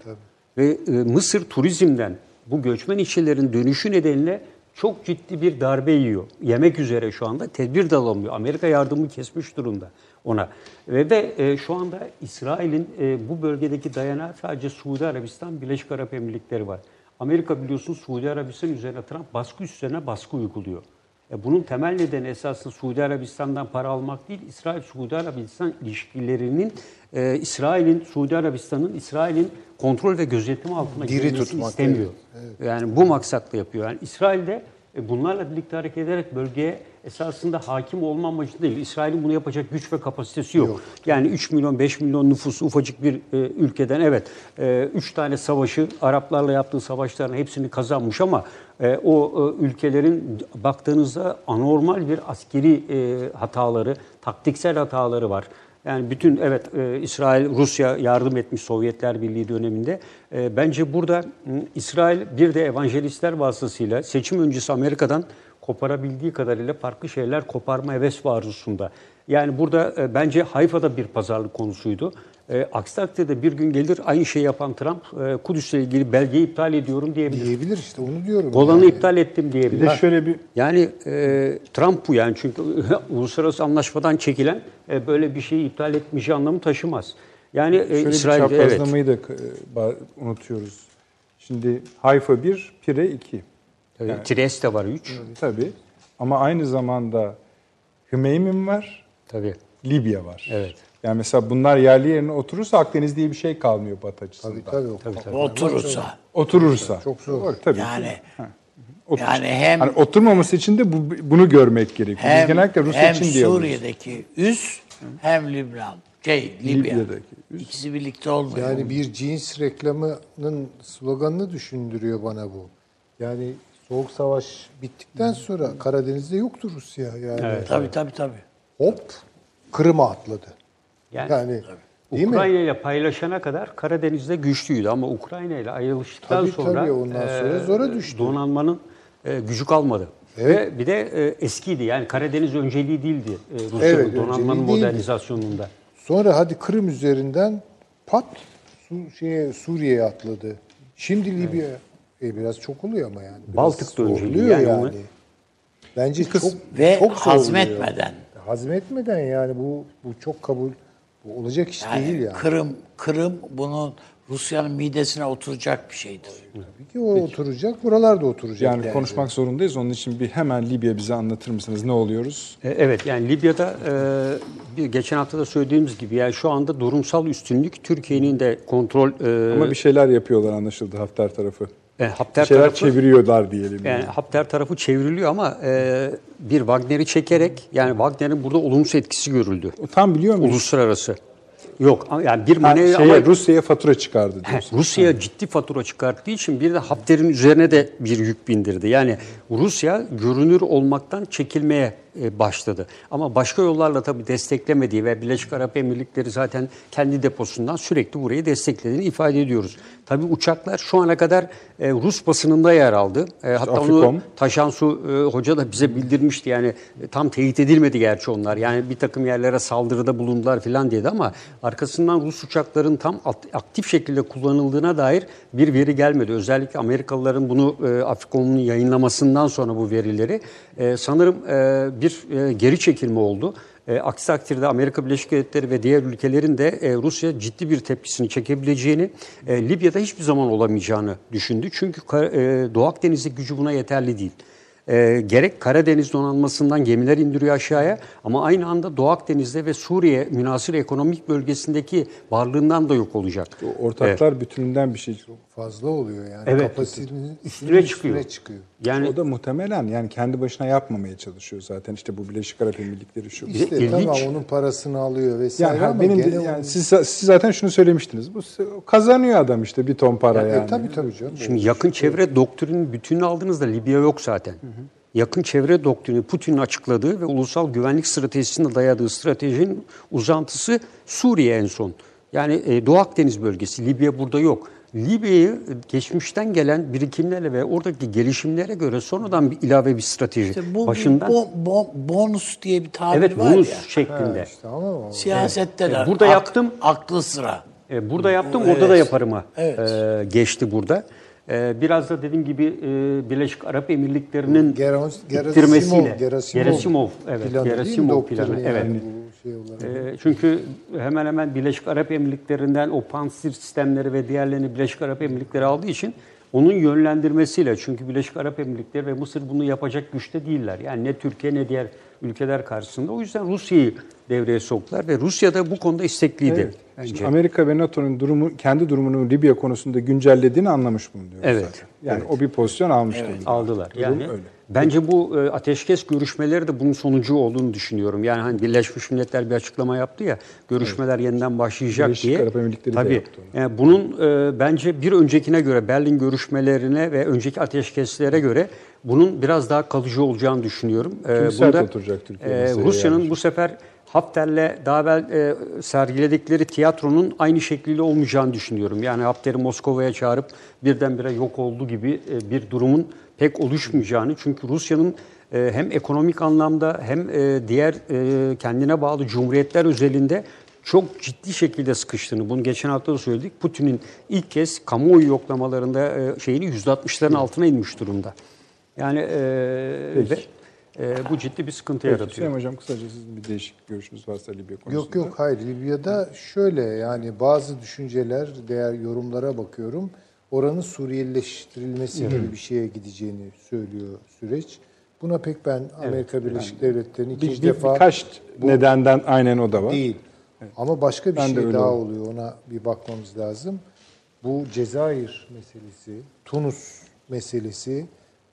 Ve e, Mısır turizmden bu göçmen işçilerin dönüşü nedeniyle çok ciddi bir darbe yiyor. Yemek üzere şu anda tedbir de alamıyor. Amerika yardımı kesmiş durumda ona. Ve, ve e, şu anda İsrail'in e, bu bölgedeki dayanağı sadece Suudi Arabistan, Birleşik Arap Emirlikleri var. Amerika biliyorsun Suudi Arabistan üzerine Trump baskı üstlerine baskı uyguluyor. E, bunun temel nedeni esasında Suudi Arabistan'dan para almak değil, İsrail-Suudi Arabistan ilişkilerinin e, İsrail'in, Suudi Arabistan'ın İsrail'in kontrol ve gözetim altına Diri girmesini tutmak, istemiyor. Yani bu maksatla yapıyor. Yani İsrail de e, bunlarla birlikte hareket ederek bölgeye esasında hakim olma amacı değil. İsrail'in bunu yapacak güç ve kapasitesi yok. Yani 3 milyon 5 milyon nüfusu ufacık bir e, ülkeden evet 3 tane savaşı Araplarla yaptığı savaşların hepsini kazanmış ama e, o e, ülkelerin baktığınızda anormal bir askeri e, hataları, taktiksel hataları var. Yani bütün evet e, İsrail, Rusya yardım etmiş Sovyetler Birliği döneminde. E, bence burada İsrail bir de evangelistler vasıtasıyla seçim öncesi Amerika'dan koparabildiği kadarıyla farklı şeyler koparma heves arzusunda. Yani burada e, bence Hayfa'da bir pazarlık konusuydu. E, aksi takdirde bir gün gelir aynı şeyi yapan Trump e, Kudüs'le ilgili belgeyi iptal ediyorum diyebilir. Diyebilir işte onu diyorum. Golan'ı yani. iptal ettim diyebilir. Bir de şöyle bir Yani e, Trump bu yani çünkü uluslararası anlaşmadan çekilen e, böyle bir şeyi iptal etmeyeceği anlamı taşımaz. Yani e, şöyle bir İsrail'de evet. çaprazlamayı da e, unutuyoruz. Şimdi Hayfa 1, Pire 2. Tabii, Trieste var 3. Tabii. Ama aynı zamanda Hümeymin var, Tabii. Libya var. Evet. Yani mesela bunlar yerli yerine oturursa Akdeniz diye bir şey kalmıyor Batı açısından. Tabii tabii. o- Oturursa. Oturursa. Çok zor. Doğru, tabii. Yani Otur- yani hem Hani oturmaması için de bu, bunu görmek gerekiyor. Biz hem, genellikle Rusya hem için diye. Suriye'deki üs hem Lübnan. Şey, Libya. Libya'daki üs. İkisi birlikte olmuyor. Yani bir cins reklamının sloganını düşündürüyor bana bu. Yani Soğuk Savaş bittikten sonra Karadeniz'de yoktu Rusya. Yani tabii tabii tabii. hop Kırım'a atladı. Yani, Yani değil mi? Ukrayna ile paylaşana kadar Karadeniz'de güçlüydü ama Ukrayna ile ayrılıştıktan Tabii, sonra, tabii, ondan sonra zora düştü. donanmanın e, gücü kalmadı. Evet. Ve bir de e, eskiydi yani Karadeniz önceliği değildi e, Rusya'nın Evet, donanmanın önceliği değildi. modernizasyonunda. Sonra hadi Kırım üzerinden pat Su, şeye Suriye'ye atladı. Şimdi Libya e, biraz çok oluyor ama yani. Biraz Baltık'ta önceliği yani onu- Bence çok Ve çok hazmetmeden. Hazmetmeden yani bu bu çok kabul bu olacak iş Yani değil yani. Kırım, Kırım bunun Rusya'nın midesine oturacak bir şeydir. Tabii ki o oturacak, buralar da oturacak. Yani konuşmak zorundayız. Onun için bir hemen Libya bize anlatır mısınız? Ne oluyoruz? E, Evet yani Libya'da e, bir geçen hafta da söylediğimiz gibi yani şu anda durumsal üstünlük Türkiye'nin de kontrol e, Ama bir şeyler yapıyorlar anlaşıldı Hafter tarafı. E, Hafter Bir şeyler tarafı çeviriyorlar diyelim. yani Hafter tarafı çevriliyor ama e, bir Wagner'i çekerek yani Wagner'in burada olumsuz etkisi görüldü. Tam biliyor muyuz? Uluslararası. Yok yani bir manevra şeye, ama Rusya'ya fatura çıkardı diyorsun. Rusya ciddi fatura çıkarttığı için bir de Hafter'in üzerine de bir yük bindirdi. Yani Rusya görünür olmaktan çekilmeye e, başladı. Ama başka yollarla tabii desteklemediği ve Birleşik Arap Emirlikleri zaten kendi deposundan sürekli burayı desteklediğini ifade ediyoruz. Tabii uçaklar şu ana kadar e, Rus basınında yer aldı. E, hatta Afrikom. onu Taşansu e, Hoca da bize bildirmişti. Yani e, tam teyit edilmedi gerçi onlar. Yani bir takım yerlere saldırıda bulundular falan dedi ama arkasından Rus uçakların tam aktif şekilde kullanıldığına dair bir veri gelmedi. Özellikle Amerikalıların bunu e, Afrikom'un yayınlamasından sonra bu verileri e, sanırım e, bir e, geri çekilme oldu. E, aksi takdirde Amerika Birleşik Devletleri ve diğer ülkelerin de e, Rusya ciddi bir tepkisini çekebileceğini, e, Libya'da hiçbir zaman olamayacağını düşündü. Çünkü e, Doğu Akdeniz'deki gücü buna yeterli değil. E, gerek Karadeniz donanmasından gemiler indiriyor aşağıya ama aynı anda Doğu Akdeniz'de ve Suriye münasır ekonomik bölgesindeki varlığından da yok olacak. Ortaklar bütününden bir şey. Fazla oluyor yani. Evet. Kapasitenin Üstüne çıkıyor. üstüne çıkıyor. Yani O da muhtemelen yani kendi başına yapmamaya çalışıyor zaten. İşte bu Birleşik Arap Emirlikleri şu. İşte İlginç. tamam onun parasını alıyor vesaire Yani ama benim de, yani onun- siz, siz zaten şunu söylemiştiniz. Bu kazanıyor adam işte bir ton para yani. E, tabii tabii canım. Şimdi yakın çevre doktrinin bütününü aldığınızda Libya yok zaten. Yakın çevre doktrini Putin'in açıkladığı ve ulusal güvenlik stratejisine dayadığı stratejinin uzantısı Suriye en son. Yani e, Doğu Akdeniz bölgesi, Libya burada yok. Libya'yı e, geçmişten gelen birikimlerle ve oradaki gelişimlere göre sonradan bir ilave bir strateji. İşte bu Başından bo- bo- bonus diye bir tabir evet var bonus ya. şeklinde. Tamam ama Siyasette de Evet, burada ak- yaptım. aklı sıra. E, burada yaptım, orada da yaparıma Evet. e, geçti burada. E, biraz da dediğim gibi e, Birleşik Arap Emirlikleri'nin Geras- Gerasimov-. Gerasimov Gerasimov, evet. planı? Gerasimov planı, yani evet. Şey olarak. E, çünkü hemen hemen Birleşik Arap Emirlikleri'nden o pansir sistemleri ve diğerlerini Birleşik Arap Emirlikleri aldığı için onun yönlendirmesiyle çünkü Birleşik Arap Emirlikleri ve Mısır bunu yapacak güçte değiller. Yani ne Türkiye ne diğer ülkeler karşısında. O yüzden Rusya'yı devreye soktular ve Rusya da bu konuda istekliydi. Evet. Bence. Şimdi Amerika ve NATO'nun durumu kendi durumunu Libya konusunda güncellediğini anlamış bulunuyor Evet, zaten. Yani o bir pozisyon almış durumda. aldılar. Durum Yani öyle. Bence bu e, ateşkes görüşmeleri de bunun sonucu olduğunu düşünüyorum. Yani hani Birleşmiş Milletler bir açıklama yaptı ya, görüşmeler yeniden başlayacak Birleşik diye. Arap Emirlikleri de Tabii. yaptı onu. Yani bunun e, bence bir öncekine göre Berlin görüşmelerine ve önceki ateşkeslere göre bunun biraz daha kalıcı olacağını düşünüyorum. E, Çünkü sert oturacak Türkiye e, Rusya'nın yani. bu sefer Hafter'le daha evvel e, sergiledikleri tiyatronun aynı şekliyle olmayacağını düşünüyorum. Yani Hafter'i Moskova'ya çağırıp birdenbire yok oldu gibi e, bir durumun pek oluşmayacağını. Çünkü Rusya'nın e, hem ekonomik anlamda hem e, diğer e, kendine bağlı cumhuriyetler özelinde çok ciddi şekilde sıkıştığını, bunu geçen hafta da söyledik. Putin'in ilk kez kamuoyu yoklamalarında şeyini %60'ların altına inmiş durumda. Yani e, ve, e, bu ciddi bir sıkıntı Peki, yaratıyor. Süleyman Hocam kısaca sizin bir değişik görüşünüz varsa Libya konusunda. Yok yok hayır Libya'da şöyle yani bazı düşünceler, değer yorumlara bakıyorum. Oranın Suriyelileştirilmesi gibi bir şeye gideceğini söylüyor süreç. Buna pek ben Amerika Birleşik Devletleri'nin Bir, ikinci bir- defa birkaç nedenden aynen o da var. değil. Ama başka bir Ben şey daha oldum. oluyor. Ona bir bakmamız lazım. Bu Cezayir meselesi, Tunus meselesi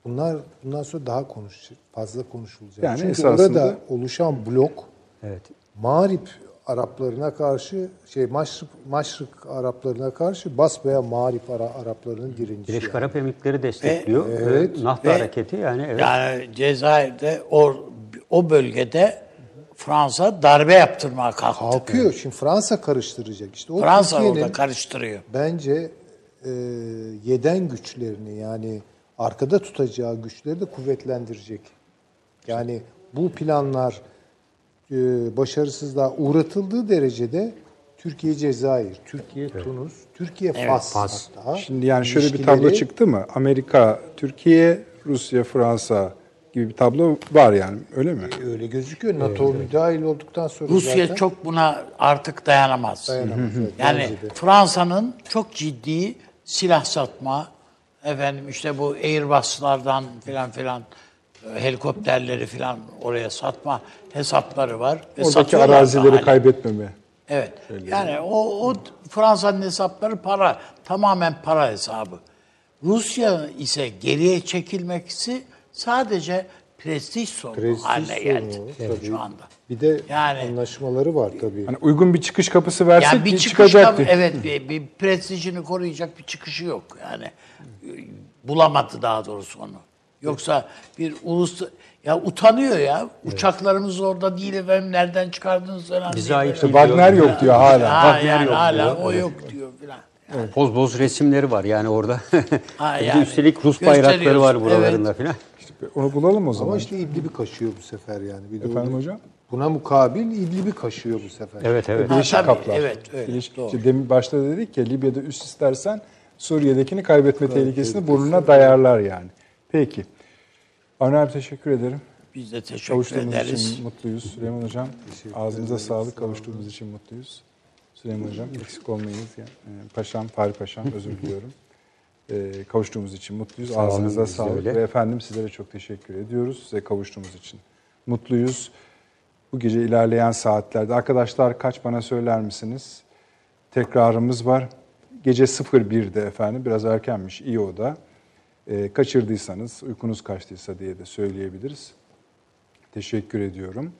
bunlar bundan sonra daha konuş fazla konuşulacak. Yani Çünkü esasında- orada oluşan blok Evet. Mağrip Araplarına karşı şey Maşrık, Maşrık Araplarına karşı basbaya Mağrip Ara, Araplarının direnişi. Birleşik yani. Arap Emirlikleri destekliyor. Evet. Ee, Nahta Ve- hareketi yani evet. Yani Cezayir'de o, o bölgede Fransa darbe yaptırmaya kalktı. Kalkıyor. Şimdi Fransa karıştıracak. İşte o Fransa Türkiye'nin orada karıştırıyor. bence e, yeden güçlerini yani arkada tutacağı güçleri de kuvvetlendirecek. Yani bu planlar e, başarısızlığa uğratıldığı derecede Türkiye Cezayir, Türkiye Tunus, Türkiye Fas, Fas. hatta Şimdi yani şöyle bir tablo çıktı mı? Amerika, Türkiye, Rusya, Fransa gibi bir tablo var yani öyle mi? Öyle gözüküyor. NATO müdahil olduktan sonra Rusya zaten çok buna artık dayanamaz. dayanamaz. Evet, Yani. Fransa'nın çok ciddi silah satma, efendim işte bu Airbus'lardan filan filan e, helikopterleri filan oraya satma hesapları var. Ve Oradaki arazileri hala. kaybetmeme. Evet. Yani o, o Fransa'nın hesapları para. Tamamen para hesabı. Rusya ise geriye çekilmesi sadece prestij sorunu Prestij haline geldi tabii. şu anda. Bir de Yani- anlaşmaları var tabii. Hani uygun bir çıkış kapısı versek Yani bir bir çıkış çıkacaktı. evet bir, bir prestijini koruyacak bir çıkışı yok yani. E, Bulamadı daha doğrusu onu. Yoksa bir ulus ya utanıyor ya. Uçaklarımız orada değil efendim. Nereden çıkardınız falan Bize ait değil Wagner yok diyor hala. Ha, Wagner yani yok hala diyor. o yok diyor filan. Boz boz resimleri var yani orada. Ha, Bir de yani Üstelik Rus bayrakları var buralarında falan. Onu bulalım o zaman. Ama işte İdlib'i kaşıyor bu sefer yani. Bir de Efendim hocam? Buna mukabil İdlib'i kaşıyor bu sefer. Evet evet. Birleşik tabii, kaplar. evet, öyle, Birleşik- doğru. İşte demin başta dedik ya Libya'da üst istersen Suriye'dekini kaybetme tehlikesini burnuna dayarlar yani. Peki. Avni abi teşekkür ederim. Biz de teşekkür Kavuştuğumuz ederiz. için mutluyuz. Süleyman Hocam ağzınıza sağlık. Kavuştuğumuz için mutluyuz. Süleyman Hocam eksik olmayınız. Yani. Ee, Paşam, Fahri Paşam özür diliyorum. Ee, kavuştuğumuz için mutluyuz. Sağ olun, Ağzınıza biz de sağlık. öyle. Ve efendim sizlere çok teşekkür ediyoruz. Size kavuştuğumuz için mutluyuz. Bu gece ilerleyen saatlerde. Arkadaşlar kaç bana söyler misiniz? Tekrarımız var. Gece 01'de efendim. Biraz erkenmiş. iyi o da. Ee, kaçırdıysanız, uykunuz kaçtıysa diye de söyleyebiliriz. Teşekkür ediyorum.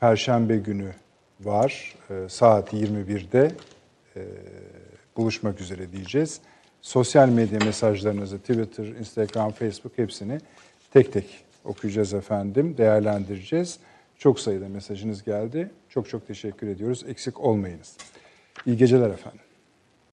Perşembe günü var. Ee, saat 21'de e, buluşmak üzere diyeceğiz. Sosyal medya mesajlarınızı Twitter, Instagram, Facebook hepsini tek tek okuyacağız efendim, değerlendireceğiz. Çok sayıda mesajınız geldi. Çok çok teşekkür ediyoruz. Eksik olmayınız. İyi geceler efendim.